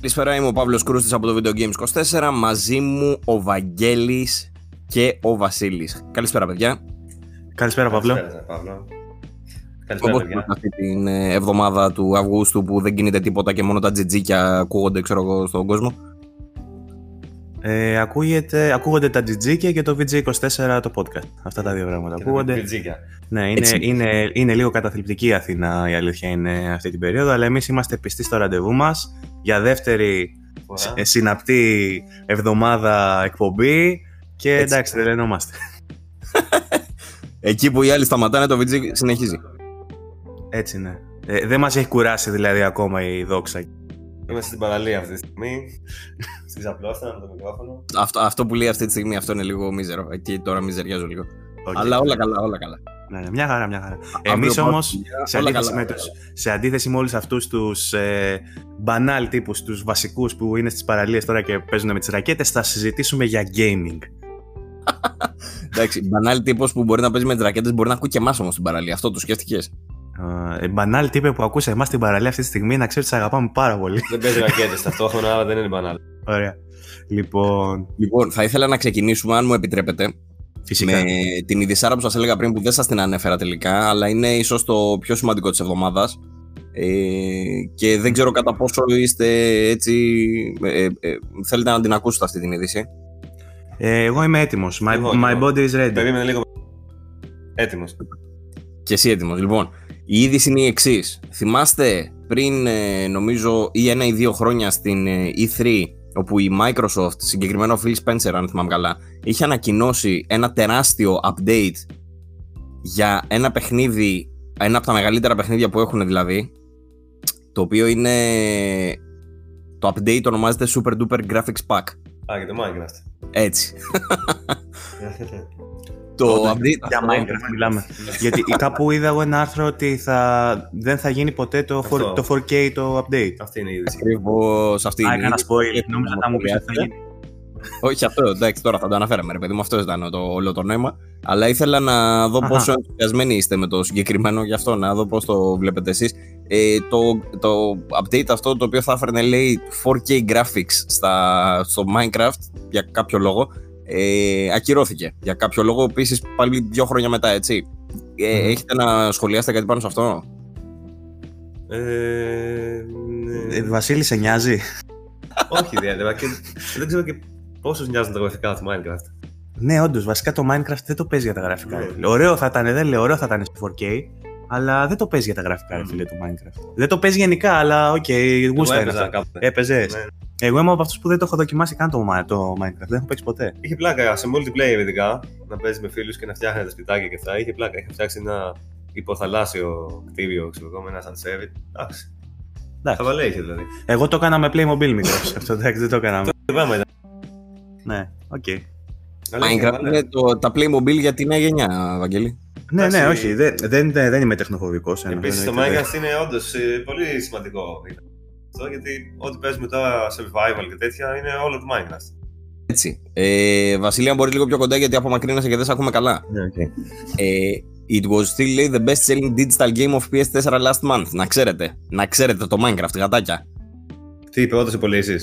Καλησπέρα, είμαι ο Παύλος Κρούστης από το Video Games 24. Μαζί μου ο Βαγγέλης και ο Βασίλης. Καλησπέρα, παιδιά. Καλησπέρα, Παύλο. Καλησπέρα, Παύλο. Πώς Καλησπέρα, παιδιά. αυτή την ε, εβδομάδα του Αυγούστου που δεν κινείται τίποτα και μόνο τα τζιτζίκια ακούγονται, ξέρω εγώ, στον κόσμο. Ε, ακούγεται, ακούγονται τα GG και το VG24 το podcast. Αυτά τα δύο πράγματα Και τα ακούγονται. πιτζίκια. Ναι, είναι, Έτσι. είναι, είναι λίγο καταθλιπτική η Αθήνα η αλήθεια είναι αυτή την περίοδο, αλλά εμείς είμαστε πιστοί στο ραντεβού μας για δεύτερη Φορά. ε, συναπτή εβδομάδα εκπομπή και Έτσι. εντάξει, τρελαινόμαστε. Εκεί που οι άλλοι σταματάνε, το VG συνεχίζει. Έτσι είναι. Ε, δεν μας έχει κουράσει δηλαδή ακόμα η δόξα. Είμαστε στην παραλία αυτή τη στιγμή. Στην ξαπλώστα με το μικρόφωνο. Αυτό, αυτό που λέει αυτή τη στιγμή αυτό είναι λίγο μίζερο. Εκεί τώρα μιζεριάζω λίγο. Οκ. Αλλά όλα καλά, όλα καλά. Ναι, ναι, μια χαρά, μια χαρά. Αύριο Εμείς πάμε όμως, δουλειά, σε όλα αντίθεση, καλά. με τους, σε αντίθεση με όλους αυτούς τους ε, μπανάλ τύπους, τους βασικούς που είναι στις παραλίες τώρα και παίζουν με τις ρακέτες, θα συζητήσουμε για gaming. Εντάξει, μπανάλ τύπος που μπορεί να παίζει με τις ρακέτες μπορεί να ακούει και εμάς όμως στην παραλία. Αυτό το σκέφτηκες; Ε, μπανάλ τύπε που ακούσε εμάς στην παραλία αυτή τη στιγμή, να ξέρεις, τους αγαπάμε πάρα πολύ. Δεν παίζει ρακέτες ταυτόχρονα, αλλά δεν είναι μπανάλ. Ωραία. Λοιπόν, Λοιπόν, θα ήθελα να ξεκινήσουμε, αν μου επιτρέπετε, φυσικά. με την ειδησάρα που σας έλεγα πριν που δεν σας την ανέφερα τελικά, αλλά είναι ίσως το πιο σημαντικό της εβδομάδας. Ε, και δεν ξέρω κατά πόσο είστε έτσι. Ε, ε, ε, θέλετε να την ακούσετε αυτή την είδηση. Ε, εγώ είμαι έτοιμος. My, Εγώ, my εγώ. body is ready. Περίμενε λίγο. Έτοιμος. Και εσύ έτοιμος. Λοιπόν, η είδηση είναι η εξής. Θυμάστε πριν, ε, νομίζω, ή ένα ή δύο χρόνια στην ε, E3, όπου η Microsoft, συγκεκριμένα ο Phil Spencer, αν θυμάμαι καλά, είχε ανακοινώσει ένα τεράστιο update για ένα παιχνίδι, ένα από τα μεγαλύτερα παιχνίδια που έχουν δηλαδή, το οποίο είναι. Το update ονομάζεται Super Duper Graphics Pack. Α, για το Minecraft. Έτσι. το Όντως, update. Για Minecraft μιλάμε. Γιατί κάπου είδα εγώ ένα άρθρο ότι θα, δεν θα γίνει ποτέ το, Αυτό. 4, το 4K το update. Αυτή είναι η είδηση. Ακριβώς αυτή Α, είναι. έκανα η- spoil. Νόμιζα να μου πεις ότι θα γίνει. Όχι αυτό, εντάξει, τώρα θα το αναφέραμε, ρε παιδί μου, αυτός ήταν το όλο το νόημα. Αλλά ήθελα να δω Αχα. πόσο ενθουσιασμένοι είστε με το συγκεκριμένο γι' αυτό, να δω πώς το βλέπετε εσείς. Ε, το, το update αυτό το οποίο θα έφερνε λέει 4K graphics στα, στο Minecraft για κάποιο λόγο. Ε, ακυρώθηκε για κάποιο λόγο επίσης πάλι δύο χρόνια μετά, έτσι. Ε, Μμμ. Έχετε να σχολιάσετε κάτι πάνω σε αυτό; Ε, ναι. Ε, Βασίλη, σε νοιάζει; Όχι ιδιαίτερα. και Δεν ξέρω και πόσο νοιάζουν τα γραφικά του Minecraft. Ναι, όντως, βασικά το Minecraft δεν το παίζει για τα γραφικά. Ναι. ρε φίλε. Ωραίο θα ήταν, δεν λέω, ωραίο θα ήταν στο 4K, αλλά δεν το παίζει για τα γραφικά, ρε φίλε, του Minecraft. Δεν το παίζει γενικά, αλλά οκ, Εγώ γούστα είναι. έπαιζα αυτό. κάποτε. Έπαιζες; Ναι. Εγώ είμαι από αυτούς που δεν το έχω δοκιμάσει καν το, Ma- το Minecraft. Δεν έχω παίξει ποτέ. Είχε πλάκα σε multiplayer ειδικά να παίζει με φίλους και να φτιάχνει σπιτάκια και αυτά. Είχε πλάκα. Είχε φτιάξει ένα υποθαλάσσιο κτίριο, ξέρω εγώ, με ένα sunset. Εντάξει. Εντάξει. Χαβαλέ είχε δηλαδή. Εγώ το έκανα με Playmobil μικρό. Αυτό εντάξει, δεν το έκανα. με- Το πράγμα ήταν. Ναι, οκ. Αλλά είχε Minecraft χαβαλέ. είναι το, τα Playmobil για τη νέα γενιά, Βαγγέλη. Ναι, ναι, Εντάξει. όχι, δεν, δεν, δεν είμαι τεχνοφοβικός. Επίσης το Minecraft είναι όντως πολύ σημαντικό. Αυτό γιατί ό,τι παίζουμε τώρα survival και τέτοια είναι όλο το Minecraft. Έτσι. Ε, Βασίλη, αν μπορείς λίγο πιο κοντά γιατί απομακρύνεσαι και δεν σε ακούμε καλά. Ναι, οκ. Ε, it was still λέει, the best selling digital game of PS4 last month. Να ξέρετε. Να ξέρετε το Minecraft, γατάκια. Τι είπε, όντω οι πωλήσει.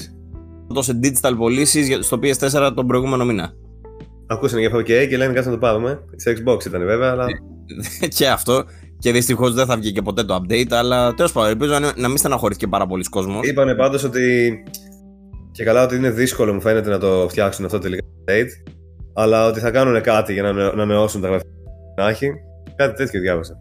Έδωσε digital πωλήσεις για- στο PS4 τον προηγούμενο μήνα. Ακούσανε για 4K και λένε κάτσε να το πάρουμε. Σε Xbox ήταν βέβαια, αλλά. και αυτό. Και δυστυχώς δεν θα βγει και ποτέ το update, αλλά τέλος πάντων, ελπίζω να, να μην στεναχωρήθηκε πάρα πολλοί κόσμος. Είπανε πάντως ότι. Και καλά ότι είναι δύσκολο μου φαίνεται να το φτιάξουν αυτό τελικά το update. Αλλά ότι θα κάνουν κάτι για να, νε- να νεώσουν τα γραφικά. Να έχει. Κάτι τέτοιο διάβασα.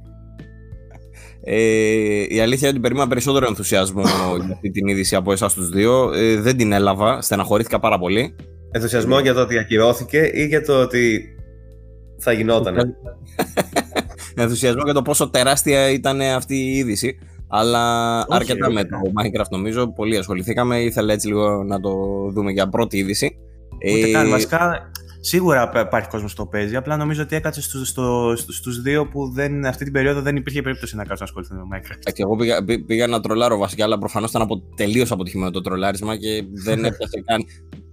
Ε, η αλήθεια είναι ότι περίμενα περισσότερο ενθουσιασμό για αυτή την είδηση από εσάς τους δύο. Ε, δεν την έλαβα, στεναχωρήθηκα πάρα πολύ. Ενθουσιασμό για το ότι ακυρώθηκε ή για το ότι θα γινόταν. ενθουσιασμό για το πόσο τεράστια ήταν αυτή η είδηση. Αλλά Όχι, αρκετά όχι. με το Minecraft νομίζω. Πολύ ασχοληθήκαμε. Ήθελα έτσι λίγο να το δούμε για πρώτη είδηση. Ούτε Ε, καν. Βασικά, σίγουρα π- υπάρχει κόσμος που το παίζει. Απλά νομίζω ότι έκατσε στου στο, στο- στους δύο που δεν, αυτή την περίοδο δεν υπήρχε περίπτωση να κάτσουν να ασχοληθούν με Minecraft. εντάξει, εγώ πήγα, πή- πήγα να τρολάρω βασικά, αλλά προφανώς ήταν από, τελείως αποτυχημένο το τρολάρισμα και δεν έπιασε καν.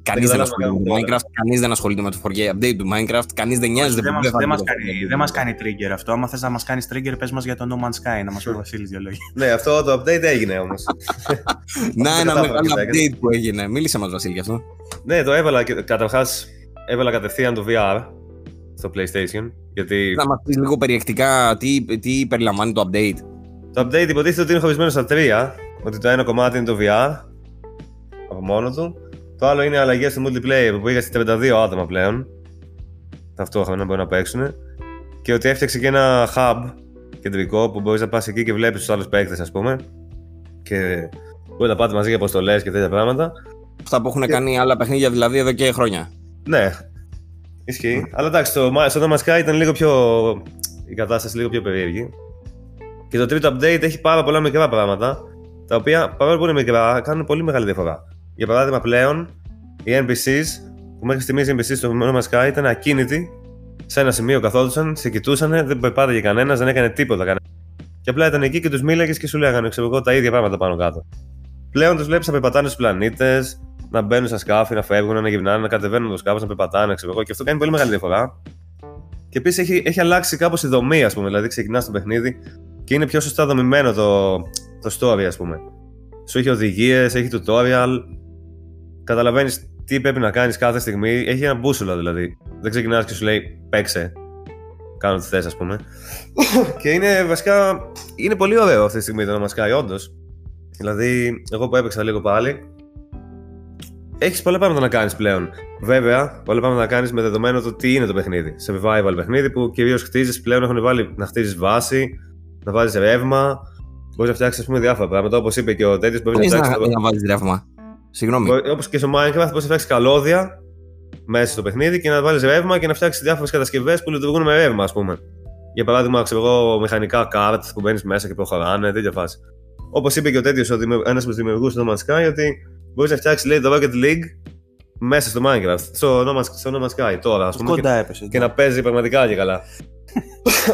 Κανείς δεν καταλάβαμε ασχολείται με το καθόλου. Minecraft, κανείς δεν ασχολείται με το 4K update του Minecraft, κανείς δεν νοιάζεται Δεν που μας, θα δεν, βγει μας το κάνει, 4K. δεν μας κάνει trigger αυτό. Άμα θες να μας κάνεις trigger, πες μας για το No Man's Sky, να μας πει ο Βασίλης δύο λόγια. Ναι, αυτό το update έγινε όμως. Να, ένα κατάφερα μεγάλο και τα update που έγινε. Μίλησε μας, Βασίλη, γι' αυτό. ναι, το έβαλα. Καταρχάς, έβαλα κατευθείαν το VR στο PlayStation. Γιατί Να μας πεις λίγο περιεκτικά τι, τι περιλαμβάνει το update. το update υποτίθεται ότι είναι χωρισμένο στα τρία. Ότι το ένα κομμάτι είναι το VR από μόνο του. Το άλλο είναι αλλαγές στο multiplayer που πήγα σε 32 άτομα πλέον. Ταυτόχρονα μπορεί να παίξουν. Και ότι έφτιαξε και ένα hub κεντρικό που μπορείς να πας εκεί και βλέπεις τους άλλους παίκτες, ας πούμε. Και μπορείς να πάτε μαζί για αποστολές και τέτοια πράγματα. Αυτά που έχουν κάνει άλλα παιχνίδια δηλαδή εδώ και χρόνια. Ναι, ισχύει. Αλλά εντάξει, το, στο No Man's Sky ήταν λίγο πιο. η κατάσταση λίγο πιο περίεργη. Και το τρίτο update έχει πάρα πολλά μικρά πράγματα, τα οποία παρόλο που είναι μικρά, κάνουν πολύ μεγάλη διαφορά. Για παράδειγμα, πλέον οι NPCs, που μέχρι στιγμής οι NPCs στο No Man's Sky ήταν ακίνητοι, σε ένα σημείο καθόντουσαν, σε κοιτούσαν, δεν περπάταγε κανένας, δεν έκανε τίποτα κανένα. Και απλά ήταν εκεί και τους μίλαγες και σου λέγανε, ξέρω εγώ, τα ίδια πράγματα πάνω κάτω. Πλέον τους βλέπεις να περπατάνε στους πλανήτες, να μπαίνουν στα σκάφη, να φεύγουν, να γυρνάνε, να κατεβαίνουν το σκάφος, να περπατάνε, ξέρω εγώ. Και αυτό κάνει πολύ μεγάλη διαφορά. Και επίσης έχει, έχει αλλάξει κάπως η δομή, ας πούμε. Δηλαδή, ξεκινάς το παιχνίδι και είναι πιο σωστά δομημένο το, το story, ας πούμε. Σου έχει οδηγίες, έχει tutorial. Καταλαβαίνεις τι πρέπει να κάνεις κάθε στιγμή. Έχει ένα μπούσουλα δηλαδή. Δεν ξεκινάς και σου λέει παίξε. Κάνω τι θες, ας πούμε. και είναι βασικά. Είναι πολύ ωραίο αυτή τη στιγμή το να μας κάνει, όντως. Δηλαδή, εγώ που έπαιξα λίγο πάλι, έχεις πολλά πράγματα να κάνεις πλέον. Βέβαια, πολλά πράγματα να κάνεις με δεδομένο το τι είναι το παιχνίδι. Survival παιχνίδι που κυρίως χτίζεις πλέον έχουν βάλει να χτίζεις βάση, να βάζεις ρεύμα. Μπορείς να φτιάξεις διάφορα πράγματα. Όπως είπε και ο τέτοιο, μπορείς να Χωρί να, φτιάξεις. να βάλει ρεύμα. Συγγνώμη. Όπως και στο Minecraft, μπορείς να φτιάξεις καλώδια μέσα στο παιχνίδι και να βάλεις ρεύμα και να φτιάξεις διάφορες κατασκευές που λειτουργούν με ρεύμα, ας πούμε. Για παράδειγμα, ξέρω εγώ, μηχανικά κάρτ που μπαίνεις μέσα και προχωράνε, τέτοια φάση. Όπως είπε και ο τέτοιος, ένας από τους δημιουργούς του No Man's Sky, ότι μπορείς να φτιάξεις λέει το Rocket League μέσα στο Minecraft, στο No Man's, στο no Man's Sky τώρα, ας πούμε. Κοντά Και, έπεσε. και να παίζει πραγματικά και καλά.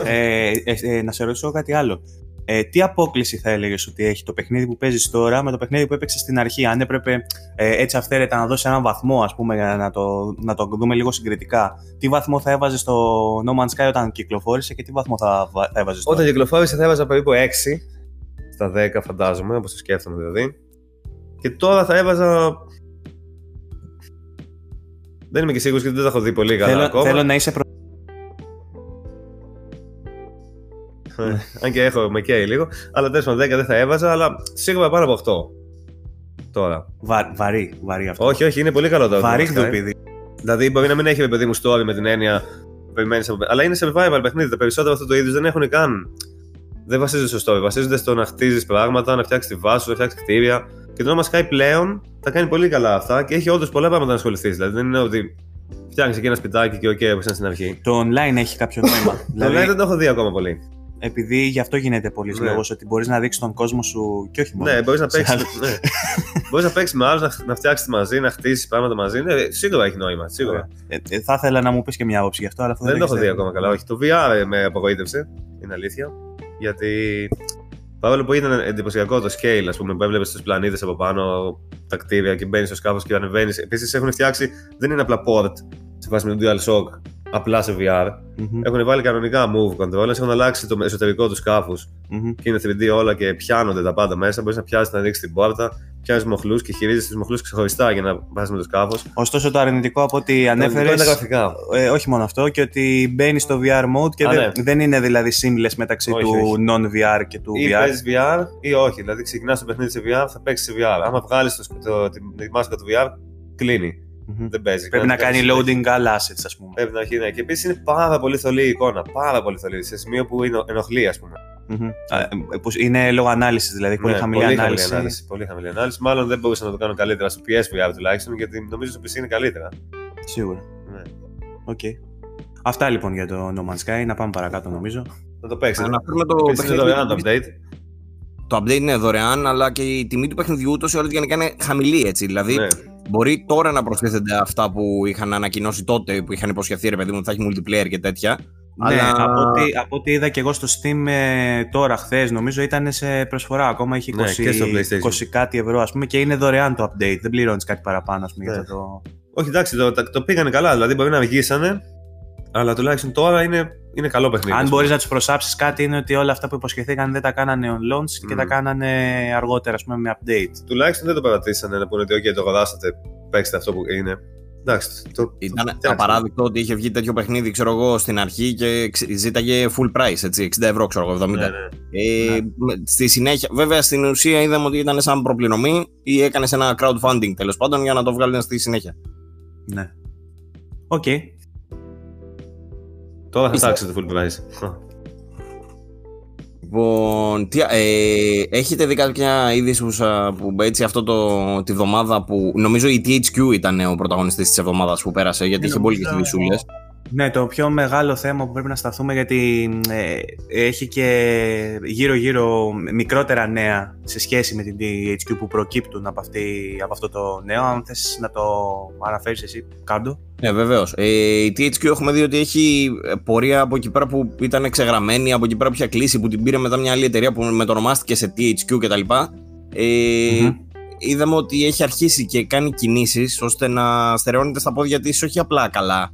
ε, ε, ε, να σε ρωτήσω κάτι άλλο. Ε, τι απόκληση θα έλεγες ότι έχει το παιχνίδι που παίζεις τώρα με το παιχνίδι που έπαιξες στην αρχή, αν έπρεπε ε, έτσι αυθαίρετα να δώσεις έναν βαθμό, ας πούμε, για να το, να το δούμε λίγο συγκριτικά. Τι βαθμό θα έβαζες στο No Man's Sky όταν κυκλοφόρησε και τι βαθμό θα, βα- θα έβαζες τώρα; Όταν κυκλοφόρησε θα έβαζα περίπου 6 στα 10, φαντάζομαι, όπως το σκέφτομαι δηλαδή. Και τώρα θα έβαζα. Δεν είμαι και σίγουρος γιατί δεν τα έχω δει πολύ καλά θέλω, ακόμα. θέλω να είσαι Αν και έχω με καίει λίγο. Αλλά τέλος πάντων 10 δεν θα έβαζα, αλλά σίγουρα πάνω από 8. Τώρα. Βα, βαρύ, βαρύ αυτό. Όχι, όχι, είναι πολύ καλό το Βαρύ No Man's Sky. χδουπίδι. Δηλαδή μπορεί να μην έχει ρε παιδί μου story με την έννοια που περιμένεις από... Αλλά είναι survival παιχνίδι. Τα περισσότερα αυτού του είδου δεν έχουν καν. Δεν βασίζονται στο story. Βασίζονται στο να χτίζεις πράγματα, να φτιάξεις τη βάση σου, να φτιάξεις κτίρια. Και το No Man's Sky πλέον τα κάνει πολύ καλά αυτά και έχει όντως πολλά πράγματα να ασχοληθείς. Δηλαδή δεν είναι ότι φτιάχνεις εκεί ένα σπιτάκι και οκ, όπως ήταν στην αρχή. Το online έχει κάποιο νόημα. Το δηλαδή, online δεν το έχω δει ακόμα πολύ. Επειδή γι' αυτό γίνεται πολλή Ναι. λόγος ότι μπορείς να δείξεις τον κόσμο σου και όχι μόνος. Ναι, μπορείς να σε παίξεις. άλλους. ναι. μπορείς να παίξεις με άλλους, να, να φτιάξεις μαζί, να χτίσεις πράγματα μαζί. Ναι, σίγουρα έχει νόημα. Σίγουρα. Ε, ε, θα ήθελα να μου πεις και μια άποψη γι' αυτό, αλλά αυτό Δεν το έχω έχεις δει θέμα. ακόμα καλά. Όχι, το VR ε, με απογοήτευσε. Είναι αλήθεια. Γιατί παρόλο που ήταν εντυπωσιακό το scale, ας πούμε, που έβλεπες του πλανήτες από πάνω, τα κτίρια και μπαίνεις στο σκάφος και ανεβαίνεις. Επίσης έχουν φτιάξει, δεν είναι απλά port σε βάση με το DualShock, απλά σε VR. Μμμ, Έχουν βάλει κανονικά move controllers, έχουν αλλάξει το εσωτερικό τους σκάφους μμμ. και είναι 3D όλα και πιάνονται τα πάντα μέσα. Μπορείς να πιάσεις να ρίξεις την πόρτα, πιάνεις μοχλούς και χειρίζεσαι του μοχλούς ξεχωριστά για να πα με το σκάφος. Ωστόσο, το αρνητικό από ό,τι ανέφερες. Είναι τα γραφικά. Ε, όχι μόνο αυτό, και ότι μπαίνει στο VR mode και Α, δεν, ναι. δεν είναι δηλαδή seamless μεταξύ Όχι, του όχι. non-VR και του Ή VR. παίζεις VR ή όχι. Δηλαδή ξεκινάς το παιχνίδι σε VR, θα παίξει σε VR. Άμα βγάλεις το, το, τη, τη μάσκα του VR, κλείνει. Μμμ. Δεν παίζει. Πρέπει να κάνει συνέχεια. loading άλλα assets, ας πούμε. Πρέπει να έχει, ναι. Και επίσης είναι πάρα πολύ θολή η εικόνα. Πάρα πολύ θολή. Σε σημείο που είναι, ενοχλεί, ας πούμε. Μμμ. Α, ε, που είναι λόγω ανάλυσης, δηλαδή πολύ Ναι, χαμηλή πολύ ανάλυση. Χαμηλή ανάλυση. Πολύ χαμηλή ανάλυση. Μάλλον δεν μπορούσαν να το κάνουν καλύτερα στο PSVR τουλάχιστον, γιατί νομίζω στο PC είναι καλύτερα. Σίγουρα. Ναι. Οκ. Αυτά λοιπόν για το No Man's Sky. Να πάμε παρακάτω νομίζω. Να το παίξει. Αναφέρουμε το Επίσης είναι παιχνίδι. δωρεάν το update. Το update είναι δωρεάν, αλλά και η τιμή του παιχνιδιού ούτως ή άλλως γενικά είναι χαμηλή έτσι. Δηλαδή, Ναι. Μπορεί τώρα να προσθέσετε αυτά που είχαν ανακοινώσει τότε, που είχαν υποσχεθεί ρε παιδί μου ότι θα έχει multiplayer και τέτοια. Ναι, αλλά από, ό,τι, από ό,τι είδα και εγώ στο Steam ε, τώρα, χθες, νομίζω ήταν σε προσφορά. Ακόμα έχει 20, Ναι, και στο PlayStation. 20 κάτι ευρώ, ας πούμε, και είναι δωρεάν το update. Δεν πληρώνεις κάτι παραπάνω, ας πούμε, Ναι. για αυτό το. Όχι, εντάξει, το, το, το πήγανε καλά. Δηλαδή μπορεί να αργήσανε, αλλά τουλάχιστον τώρα είναι, είναι καλό παιχνίδι. Αν μπορείς να τους προσάψεις κάτι, είναι ότι όλα αυτά που υποσχεθήκαν δεν τα κάνανε on launch και Mm. τα κάνανε αργότερα, ας πούμε, με update. Τουλάχιστον δεν το παρατήσανε να πούνε ότι OK, το αγοράσατε, παίξτε αυτό που είναι. Εντάξει, το, Ήταν φτιάξανε. απαράδεκτο ότι είχε βγει τέτοιο παιχνίδι, ξέρω εγώ, στην αρχή και ξε- ζήταγε full price, έτσι, 60 ευρώ, ξέρω εγώ, 70. Ναι, ναι. Ε, με- Στη συνέχεια, βέβαια στην ουσία είδαμε ότι ήταν σαν προπληρωμή ή έκανες ένα crowdfunding τέλος πάντων για να το βγάλουν στη συνέχεια. Ναι. Οκ. Τώρα θα Πιστεύω. φτιάξετε full price. Λοιπόν, τι, ε, έχετε δει κάποια είδη που, σα- που έτσι αυτό το, τη βδομάδα που νομίζω η THQ ήταν ο πρωταγωνιστής της εβδομάδας που πέρασε γιατί Ναι, είχε πολύ και νομίζω- ειδησούλες. Ναι, το πιο μεγάλο θέμα που πρέπει να σταθούμε γιατί ε, έχει και γύρω-γύρω μικρότερα νέα σε σχέση με την THQ που προκύπτουν από, αυτή, από αυτό το νέο. Αν θες να το αναφέρεις εσύ, κάντο. Ναι, βεβαίως. Ε, η THQ έχουμε δει ότι έχει ε, πορεία από εκεί πέρα που ήταν εξεγραμμένη, από εκεί πέρα που είχε κλείσει, που την πήρε μετά μια άλλη εταιρεία που μετονομάστηκε σε THQ κτλ. Ε, Μμμ. Είδαμε ότι έχει αρχίσει και κάνει κινήσεις ώστε να στερεώνεται στα πόδια της όχι απλά καλά.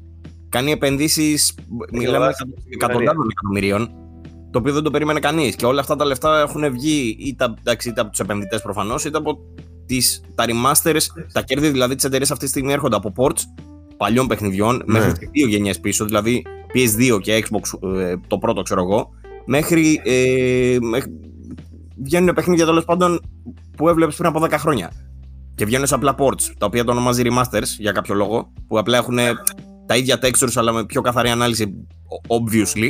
Κάνει επενδύσεις, μιλάμε αγοράσει για την εκατοντάδων εκατομμυρίων, το οποίο δεν το περίμενε κανείς. Και όλα αυτά τα λεφτά έχουν βγει είτε, εντάξει, είτε από τους επενδυτές προφανώς, είτε από τις, τα remasters, τα κέρδη δηλαδή της εταιρείας αυτή τη στιγμή έρχονται από ports παλιών παιχνιδιών Ναι. μέχρι και δύο γενιές πίσω, δηλαδή PS2 και Xbox ε, το πρώτο ξέρω εγώ, μέχρι, ε, μέχρι βγαίνουν παιχνίδια τέλος πάντων που έβλεπες πριν από 10 χρόνια. Και βγαίνουν σε απλά ports, τα οποία το ονομάζει remasters για κάποιο λόγο, που απλά έχουν τα ίδια textures αλλά με πιο καθαρή ανάλυση, obviously,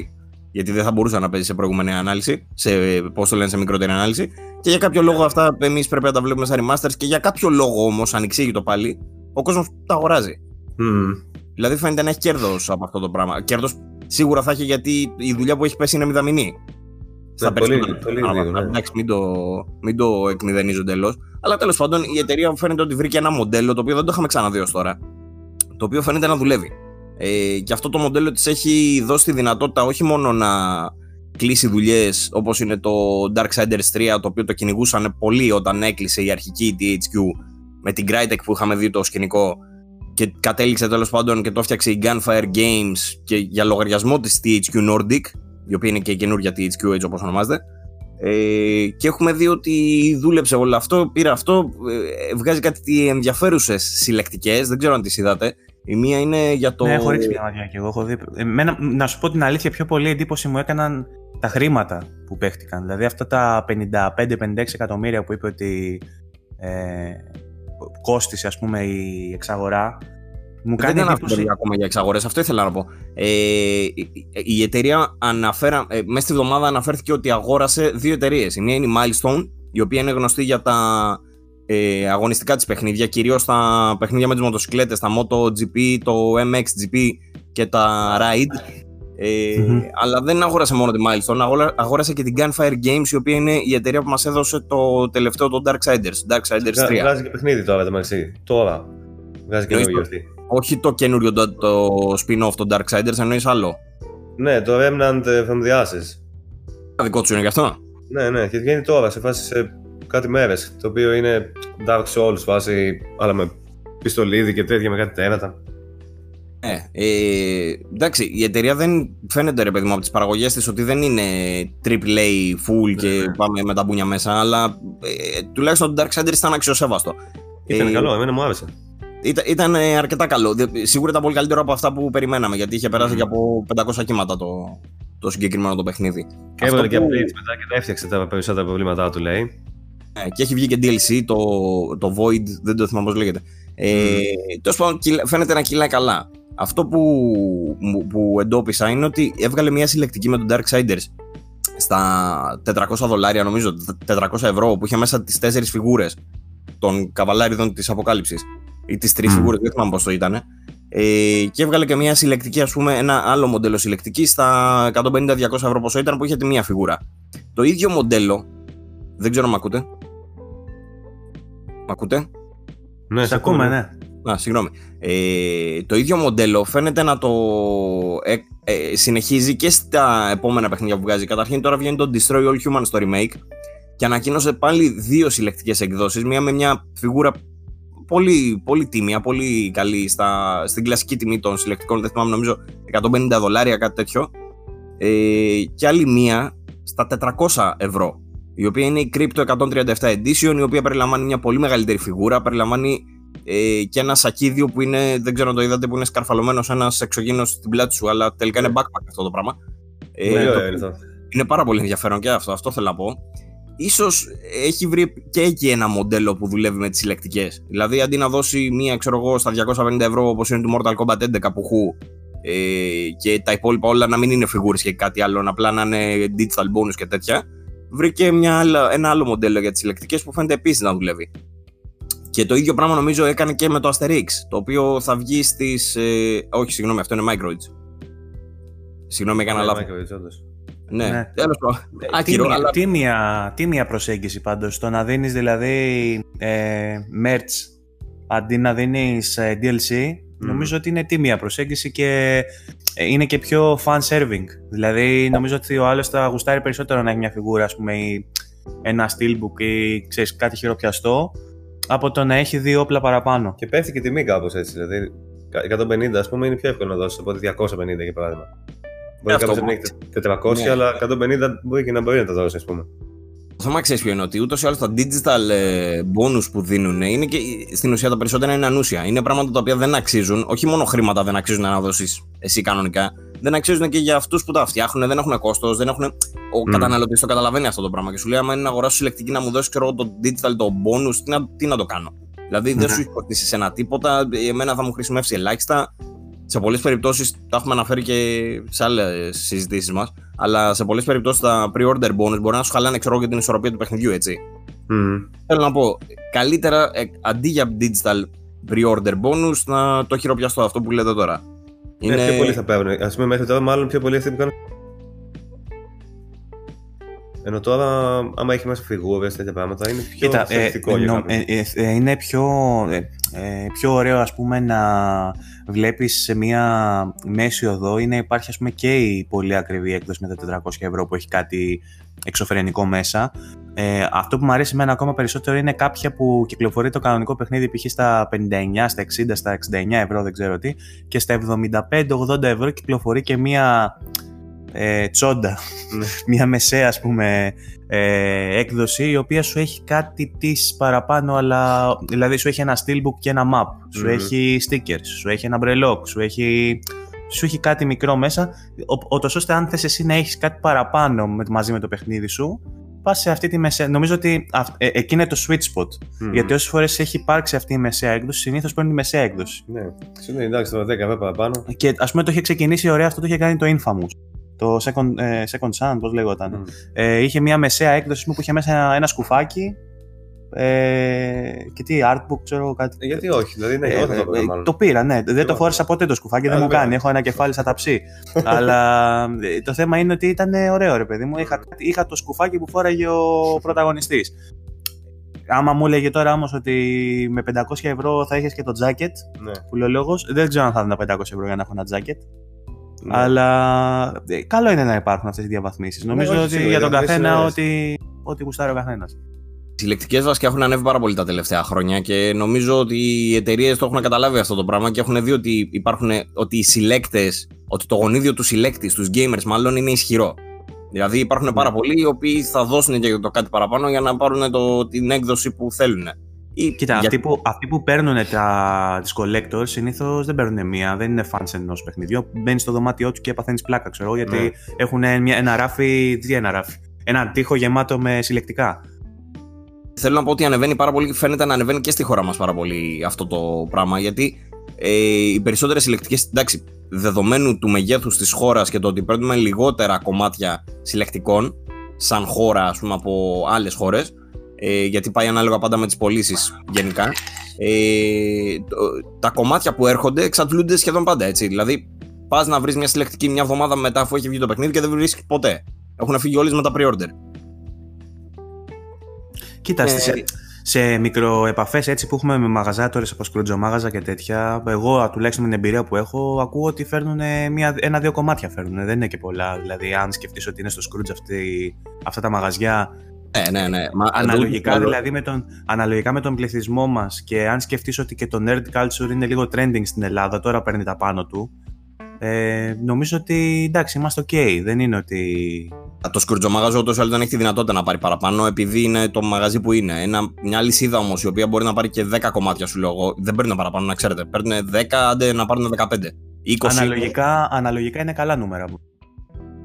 γιατί δεν θα μπορούσε να παίζει σε προηγούμενη ανάλυση, σε, πώς το λένε, σε μικρότερη ανάλυση. Και για κάποιο λόγο αυτά εμείς πρέπει να τα βλέπουμε σαν remasters και για κάποιο λόγο όμως, ανεξήγητο πάλι, ο κόσμος τα αγοράζει. Μμμ. Δηλαδή φαίνεται να έχει κέρδος από αυτό το πράγμα. Κέρδος σίγουρα θα έχει γιατί η δουλειά που έχει πέσει είναι μηδαμινή. Στα Ναι, πολύ- περισσότερα πολύ πράγματα. λίγο, ναι. Εντάξει, μην το, μην το εκμηδενίζω εντελώς. Αλλά τέλος πάντων η εταιρεία φαίνεται ότι βρήκε ένα μοντέλο το οποίο δεν το είχαμε ξαναδεί ως τώρα. Το οποίο φαίνεται να δουλεύει. Ε, και αυτό το μοντέλο της έχει δώσει τη δυνατότητα όχι μόνο να κλείσει δουλειές όπως είναι το Darksiders 3, το οποίο το κυνηγούσαν πολύ όταν έκλεισε η αρχική THQ με την Crytek που είχαμε δει το σκηνικό και κατέληξε τέλος πάντων και το έφτιαξε η Gunfire Games και για λογαριασμό της THQ Nordic, η οποία είναι και η καινούργια THQ έτσι όπως ονομάζεται. Ε, και έχουμε δει ότι δούλεψε όλο αυτό, πήρε αυτό, ε, βγάζει κάτι ενδιαφέρουσες συλλεκτικές, δεν ξέρω αν τις είδατε. Η μία είναι για το... Ναι, έχω ρίξει μια ματιά και εγώ. Έχω δει. Εμένα, να σου πω την αλήθεια, πιο πολύ εντύπωση μου έκαναν τα χρήματα που παίχτηκαν. Δηλαδή αυτά τα 55-56 εκατομμύρια που είπε ότι ε, κόστησε ας πούμε η εξαγορά. Μου Δεν κάνει ήταν εντύπωση. αυτό ακόμα για εξαγορές. Αυτό ήθελα να πω. Ε, η- η εταιρεία αναφέρα, ε, μέσα στη βδομάδα αναφέρθηκε ότι αγόρασε δύο εταιρείες. Η μία είναι η Milestone, η οποία είναι γνωστή για τα ε, αγωνιστικά της παιχνίδια, κυρίως τα παιχνίδια με τις μοτοσυκλέτες, τα MotoGP, το MXGP και τα Ride. Ε, Μμμ. Αλλά δεν αγόρασε μόνο τη Milestone, αγόρα- αγόρασε και την Gunfire Games, η οποία είναι η εταιρεία που μας έδωσε το τελευταίο, το Darksiders, Darksiders 3. Βγάζει και παιχνίδι τώρα, μεταξύ. Τώρα. Βγάζει και Εννοείς καινούργιο το- αυτή. Όχι το καινούριο το, το spin-off, το Darksiders, εννοείς άλλο. Ναι, το Remnant ε, from the Ashes. Δικό τους είναι γι' αυτό. Ναι, ναι, και βγαίνει τώρα σε φάση σε κάτι μέρε. Το οποίο είναι Dark Souls φάση, αλλά με πιστολίδι και τέτοια με κάτι τέρατα. Ναι. Ε, εντάξει, η εταιρεία δεν φαίνεται ρε παιδί μου από τις παραγωγές της ότι δεν είναι AAA full και ναι. πάμε με τα μπουνια μέσα, αλλά ε, τουλάχιστον το Darksiders ήταν αξιοσέβαστο. Ήταν Ε, καλό, εμένα μου άρεσε. Ήταν, ήταν ε, αρκετά καλό. Δε- Σίγουρα ήταν πολύ καλύτερο από αυτά που περιμέναμε, γιατί είχε περάσει Μμμ. και από 500 κύματα το, το συγκεκριμένο το παιχνίδι. Και έβγαλε και που- updates μετά και τα έφτιαξε τα περισσότερα προβλήματά του, λέει. Ναι, και έχει βγει και DLC, το, το Void, δεν το θυμάμαι πώς λέγεται. Ε, Τέλος πάντων, κυλα- φαίνεται να κυλάει καλά. Αυτό που, μου- που εντόπισα είναι ότι έβγαλε μια συλλεκτική με τον Darksiders στα 400 δολάρια, νομίζω, 400 ευρώ, που είχε μέσα τις τέσσερις φιγούρες των καβαλάριδων της Αποκάλυψης ή τις τρεις Μμμ. φιγούρες, δεν θυμάμαι πώς το ήταν. Ε, και έβγαλε και μια συλλεκτική, ας πούμε, ένα άλλο μοντέλο συλλεκτική στα 150-200 ευρώ πόσο ήταν που είχε τη μία φιγούρα. Το ίδιο μοντέλο, δεν ξέρω αν με ακούτε. Μ' ακούτε; Ναι, Σε ακούμε, ναι. Α, συγγνώμη. Ε, το ίδιο μοντέλο φαίνεται να το ε, ε, συνεχίζει και στα επόμενα παιχνίδια που βγάζει. Καταρχήν τώρα βγαίνει το Destroy All Humans στο remake και ανακοίνωσε πάλι δύο συλλεκτικές εκδόσεις. Μία με μια φιγούρα πολύ, πολύ τίμια, πολύ καλή στα, στην κλασική τιμή των συλλεκτικών. Δεν θυμάμαι, νομίζω 150 δολάρια, κάτι τέτοιο. Ε, και άλλη μία στα 400 ευρώ. Η οποία είναι η Crypto 137 Edition, η οποία περιλαμβάνει μια πολύ μεγαλύτερη φιγούρα. Περιλαμβάνει ε, και ένα σακίδιο που είναι, δεν ξέρω αν το είδατε, που είναι σκαρφαλωμένος ένας εξωγήινος στην πλάτη σου, αλλά τελικά είναι backpack αυτό το πράγμα. Ε, το, είναι πάρα πολύ ενδιαφέρον και αυτό, αυτό θέλω να πω. Ίσως έχει βρει και εκεί ένα μοντέλο που δουλεύει με τις συλλεκτικές. Δηλαδή αντί να δώσει μία, ξέρω εγώ, στα 250 ευρώ όπως είναι του Mortal Kombat 11 που χου ε, και τα υπόλοιπα όλα να μην είναι φιγούρες και κάτι άλλο, απλά να είναι digital bonus και τέτοια, βρήκε μια ένα άλλο μοντέλο για τις συλλεκτικές που φαίνεται επίσης να δουλεύει. Και το ίδιο πράγμα νομίζω έκανε και με το Asterix, το οποίο θα βγει στις... Ε, όχι, συγγνώμη, αυτό είναι Microids. Συγγνώμη, έκανα Ναι, λάθος. Microids, όντως. Ναι, Ναι. τέλος πάντων. Ε, Άκυρο, τίμια, αλλά τίμια, τίμια προσέγγιση πάντως. Το να δίνεις δηλαδή ε, merch αντί να δίνεις ε, DLC νομίζω ότι είναι τίμια προσέγγιση και ε, είναι και πιο fan serving. Δηλαδή νομίζω ότι ο άλλος θα γουστάρει περισσότερο να έχει μια φιγούρα ας πούμε ή ένα steelbook ή ξέρεις, κάτι χειροπιαστό από το να έχει δύο όπλα παραπάνω. Και πέφτει και η τιμή κάπως έτσι. Δηλαδή 150 ας πούμε είναι πιο εύκολο να δώσεις από ότι 250 για παράδειγμα. Μπορεί αυτό κάποιος να που- έχει 400, Ναι. αλλά 150 μπορεί και να μπορεί να τα δώσει, ας πούμε. Το θέμα ξέρεις ποιο είναι ότι ούτως ή άλλως τα digital ε, bonus που δίνουν είναι και στην ουσία τα περισσότερα είναι ανούσια. Είναι πράγματα τα οποία δεν αξίζουν, όχι μόνο χρήματα δεν αξίζουν να δώσεις εσύ κανονικά, δεν αξίζουν και για αυτούς που τα φτιάχνουν, δεν έχουν κόστος, δεν έχουν. Ο Μμ. καταναλωτής το καταλαβαίνει αυτό το πράγμα και σου λέει: Άμα είναι να αγοράσω συλλεκτική να μου δώσεις ξέρω, εγώ, το digital, το bonus, τι να, τι να το κάνω. Δηλαδή δεν Ναι. σου έχει κοστίσει ένα τίποτα, εμένα θα μου χρησιμεύσει ελάχιστα. Σε πολλές περιπτώσεις, τα έχουμε αναφέρει και σε άλλες συζητήσεις μας, αλλά σε πολλές περιπτώσεις τα pre-order bonus μπορεί να σου χαλάνε ξέρω, εγώ, για την ισορροπία του παιχνιδιού, έτσι. Μμμ. Θέλω να πω, καλύτερα ε, αντί για digital pre-order bonus να το χειροπιαστώ αυτό που λέτε τώρα. Είναι... πιο πολύ θα παίρνουν. Α πούμε, μέχρι τώρα, μάλλον πιο πολύ αυτοί που κάνουν. Ενώ τώρα, άμα έχει μέσα φιγούρες τέτοια πράγματα, είναι πιο Κοίτα, ε, θετικό για νο- κάποιον. ε, ε, ε, είναι πιο, ε, ε, πιο ωραίο ας πούμε να βλέπεις σε μια μέση οδό ή να υπάρχει ας πούμε και η πολύ ακριβή έκδοση με τα 400 ευρώ που έχει κάτι εξωφρενικό μέσα. Ε, αυτό που μου αρέσει εμένα ακόμα περισσότερο είναι κάποια που κυκλοφορεί το κανονικό παιχνίδι π.χ. στα 59, στα 60, στα 69 ευρώ δεν ξέρω τι και στα 75-80 ευρώ κυκλοφορεί και μια ε, τσόντα, Ναι. μια μεσαία ας πούμε ε, έκδοση η οποία σου έχει κάτι της παραπάνω αλλά δηλαδή σου έχει ένα steelbook και ένα map σου Μμμ. έχει stickers, σου έχει ένα brelock σου έχει, σου έχει κάτι μικρό μέσα ο- ότως ώστε αν θες εσύ να έχεις κάτι παραπάνω με- μαζί με το παιχνίδι σου πας σε αυτή τη μεσαία νομίζω ότι αυ- ε, εκεί είναι το sweet spot Μμμ. γιατί όσες φορές έχει υπάρξει αυτή η μεσαία έκδοση συνήθως παίρνουν τη μεσαία έκδοση Ναι. Σου λέει εντάξει, τώρα 10 ευρώ παραπάνω. και ας πούμε το είχε ξεκινήσει ωραία αυτό το είχε κάνει το Infamous το Second, ε, second Sun, πώς λέγονταν. Μμ. Ε, είχε μια μεσαία έκδοση που είχε μέσα ένα, ένα σκουφάκι ε, και τι, artbook, ξέρω κάτι. Ε, Γιατί όχι, δηλαδή ναι, Ε, εγώ θα το ε, πήρα μάλλον. το πήρα, ναι. Δεν το Εγώ. φόρεσα ποτέ το σκουφάκι, δεν Α, μου βέβαια. κάνει. Έχω ένα κεφάλι σαν ταψί. Αλλά ε, το θέμα είναι ότι ήταν ωραίο, ρε παιδί μου. Είχα, είχα το σκουφάκι που φόραγε ο πρωταγωνιστής. Άμα μου έλεγε τώρα όμως ότι με 500 ευρώ θα είχες και το jacket, Ναι. που λέει ο λόγος, δεν ξέρω αν θα ήταν 500 ευρώ για να έχω ένα jacket. Ναι. Αλλά ε, καλό είναι να υπάρχουν αυτές οι διαβαθμίσεις. Νομίζω όχι, ότι σίγουρα, για τον οι διαβαθμίσεις καθένα είναι ό,τι, ό,τι γουστάρει ο καθένας. Οι συλλεκτικές βασικά έχουν ανέβει πάρα πολύ τα τελευταία χρόνια και νομίζω ότι οι εταιρείες το έχουν καταλάβει αυτό το πράγμα και έχουν δει ότι υπάρχουν ότι οι συλλέκτες, ότι το γονίδιο του συλλέκτη, στους gamers μάλλον, είναι ισχυρό. Δηλαδή υπάρχουν πάρα πολλοί οι οποίοι θα δώσουν και το κάτι παραπάνω για να πάρουν το, την έκδοση που θέλουν. Ή Κοίτα, για- αυτοί που, αυτοί που παίρνουν τα, τις collectors συνήθως δεν παίρνουν μία, δεν είναι fans ενός παιχνιδιού. Μπαίνεις στο δωμάτιό του και παθαίνεις πλάκα, ξέρω εγώ, γιατί Ναι. έχουν μια, ένα ράφι. Τι ένα ράφι. Ένα τοίχο γεμάτο με συλλεκτικά. Θέλω να πω ότι ανεβαίνει πάρα πολύ, φαίνεται να ανεβαίνει και στη χώρα μας πάρα πολύ αυτό το πράγμα. Γιατί ε, οι περισσότερες συλλεκτικές, εντάξει, δεδομένου του μεγέθους της χώρας και το ότι παίρνουμε λιγότερα κομμάτια συλλεκτικών, σαν χώρα, ας πούμε, από άλλες χώρες, ε, γιατί πάει ανάλογα πάντα με τις πωλήσεις γενικά. Ε, το- τα κομμάτια που έρχονται εξαντλούνται σχεδόν πάντα έτσι. Δηλαδή, πας να βρεις μια συλλεκτική μια εβδομάδα μετά αφού έχει βγει το παιχνίδι και δεν βρίσκει ποτέ. Έχουν φύγει όλες με τα pre-order. Κοίτα, Ε, σε, σε μικροεπαφές έτσι που έχουμε με μαγαζάτορες από σκρουτζομάγαζα και τέτοια, εγώ τουλάχιστον με την εμπειρία που έχω, ακούω ότι φέρνουν ένα-δύο κομμάτια. Φέρνουν, δεν είναι και πολλά. Δηλαδή, αν σκεφτείς ότι είναι στο Scrooge αυτή, αυτά τα μαγαζιά Ναι, ναι, ναι. Μα, αναλογικά, δηλαδή με τον, αναλογικά με τον πληθυσμό μας και αν σκεφτείς ότι και το nerd culture είναι λίγο trending στην Ελλάδα, τώρα παίρνει τα πάνω του. Ε, νομίζω ότι εντάξει, είμαστε OK. Δεν είναι ότι. Το σκουρτζομάγαζο ούτως ή δεν έχει τη δυνατότητα να πάρει παραπάνω επειδή είναι το μαγαζί που είναι. Ένα, μια λυσίδα όμως η οποία μπορεί να πάρει και 10 κομμάτια σου λέω δεν παίρνει παραπάνω, να ξέρετε. Παίρνουν 10, άντε να πάρουν 15. 20. Αναλογικά, αναλογικά είναι καλά νούμερα.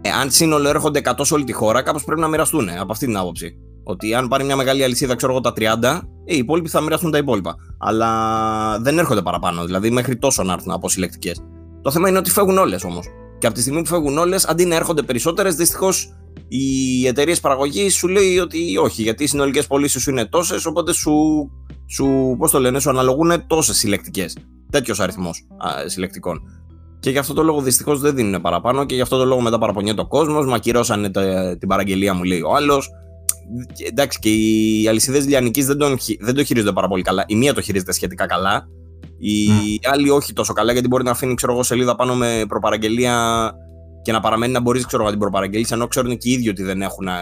Ε, αν σύνολο έρχονται 100 σε όλη τη χώρα, κάπως πρέπει να μοιραστούν από αυτή την άποψη. Ότι αν πάρει μια μεγάλη αλυσίδα, ξέρω εγώ τα 30, ε, οι υπόλοιποι θα μοιραστούν τα υπόλοιπα. Αλλά δεν έρχονται παραπάνω, δηλαδή μέχρι τόσο να έρθουν από συλλεκτικές. Το θέμα είναι ότι φεύγουν όλες όμως. Και από τη στιγμή που φεύγουν όλες, αντί να έρχονται περισσότερες, δυστυχώς οι εταιρείες παραγωγής σου λέει ότι όχι, γιατί οι συνολικές πωλήσεις σου είναι τόσες, οπότε σου, σου, πώς το λένε, σου αναλογούν τόσες συλλεκτικές. Τέτοιος αριθμός συλλεκτικών. Και γι' αυτό το λόγο δυστυχώς δεν δίνουν παραπάνω και γι' αυτό το λόγο μετά παραπονιέται ο κόσμος. Μα ακυρώσανε την παραγγελία μου, λέει ο άλλος. Εντάξει, και οι αλυσίδες λιανικής δεν, δεν το χειρίζονται πάρα πολύ καλά. Η μία το χειρίζεται σχετικά καλά. Η mm. άλλη όχι τόσο καλά, γιατί μπορεί να αφήνει ξέρω εγώ, σελίδα πάνω με προπαραγγελία και να παραμένει να μπορείς να την προπαραγγελείς, ενώ ξέρουν και οι ίδιοι ότι δεν έχουν ε,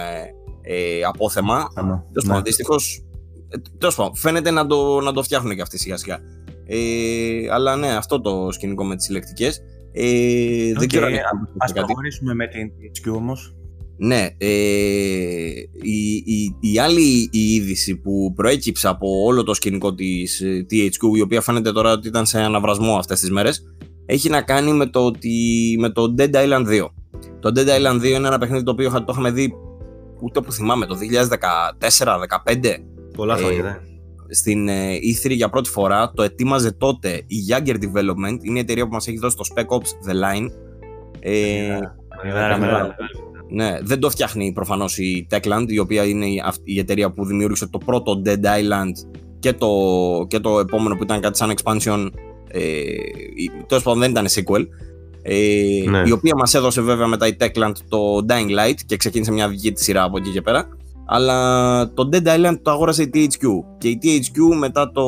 ε απόθεμα. Τέλος πάντων, δυστυχώς. Τέλος πάντων, φαίνεται να το, να το φτιάχνουν και αυτοί σιγά σιγά. Ε, αλλά ναι, αυτό το σκηνικό με τις συλλεκτικές. Ε, okay, δεν ξέρω Ας προχωρήσουμε με την THQ όμως. Ναι, ε, η, η, η, άλλη η είδηση που προέκυψε από όλο το σκηνικό της ε, THQ, η οποία φαίνεται τώρα ότι ήταν σε αναβρασμό αυτές τις μέρες, έχει να κάνει με το, ότι, με το Dead Island 2. Το Dead Island 2 είναι ένα παιχνίδι το οποίο το είχαμε δει ούτε που θυμάμαι, το 2014-2015. Πολλά χρόνια, ε, ναι στην E3 ε, για πρώτη φορά. Το ετοίμαζε τότε η Jagger Development. Είναι η εταιρεία που μας έχει δώσει το Spec Ops The Line. Ε, ναι, δεν το φτιάχνει προφανώς η Techland, η οποία είναι η εταιρεία που δημιούργησε το πρώτο Dead Island και το, και το επόμενο που ήταν κάτι σαν expansion. Ε, Τέλος πάντων δεν ήταν sequel. Ε, ναι. Η οποία μας έδωσε βέβαια μετά η Techland το Dying Light και ξεκίνησε μια δική τη σειρά από εκεί και πέρα. Αλλά το Dead Island το αγόρασε η THQ. Και η THQ μετά το,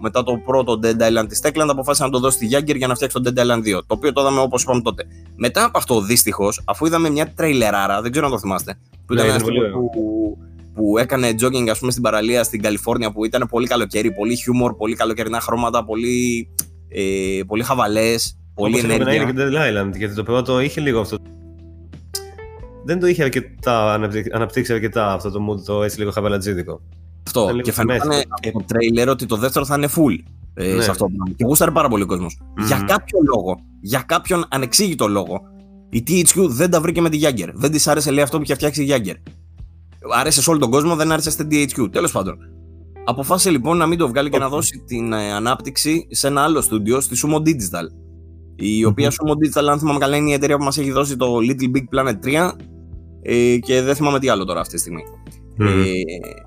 μετά το πρώτο Dead Island της Techland αποφάσισε να το δώσει στη Jagger για να φτιάξει το Dead Island 2. Το οποίο το είδαμε όπως είπαμε τότε. Μετά από αυτό, δυστυχώς, αφού είδαμε μια τρέιλεράρα, δεν ξέρω αν το θυμάστε. Που ήταν ναι, που, που έκανε jogging ας πούμε, στην παραλία στην Καλιφόρνια που ήταν πολύ καλοκαίρι, πολύ χιούμορ, πολύ καλοκαιρινά χρώματα, πολύ, ε, πολύ χαβαλές, πολύ ενέργεια. Όπως είναι και Dead Island, γιατί το πρώτο είχε λίγο αυτό δεν το είχε αρκετά, αναπτύξει αρκετά αυτό το mood, το έτσι λίγο χαβαλατζίδικο. Αυτό. Και φαίνεται από το τρέιλερ ότι το δεύτερο θα είναι full. Ε, ναι. σε αυτό το πράγμα. Και γούσταρε πάρα πολύ ο κόσμος. Mm. Για κάποιο λόγο, για κάποιον ανεξήγητο λόγο, η THQ δεν τα βρήκε με τη Jagger. Δεν της άρεσε, λέει, αυτό που είχε φτιάξει η Jagger. Άρεσε σε όλο τον κόσμο, δεν άρεσε στην THQ. Τέλος πάντων. Αποφάσισε λοιπόν να μην το βγάλει και να δώσει την ε, ανάπτυξη σε ένα άλλο στούντιο, στη Sumo Digital. Η οποία Sumo Digital, αν θυμάμαι καλά, είναι η εταιρεία που μας έχει δώσει το Little Big Planet 3 ε, και δεν θυμάμαι τι άλλο τώρα αυτή τη στιγμή. Ε,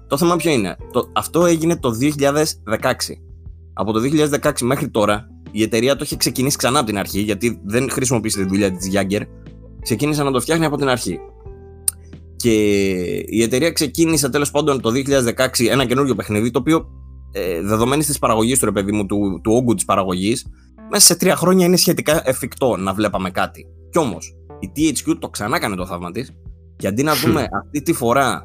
το θέμα ποιο είναι; Το, αυτό έγινε το 2016. Από το 2016 μέχρι τώρα η εταιρεία το είχε ξεκινήσει ξανά από την αρχή γιατί δεν χρησιμοποίησε τη δουλειά της Jagger. Ξεκίνησε να το φτιάχνει από την αρχή. Και η εταιρεία ξεκίνησε τέλος πάντων το 2016 ένα καινούριο παιχνίδι το οποίο ε, δεδομένης της παραγωγής του ρε παιδί μου, του, του όγκου της παραγωγής, μέσα σε τρία χρόνια είναι σχετικά εφικτό να βλέπαμε κάτι. Κι όμως η THQ το ξανά έκανε το θαύμα της και αντί να δούμε αυτή τη φορά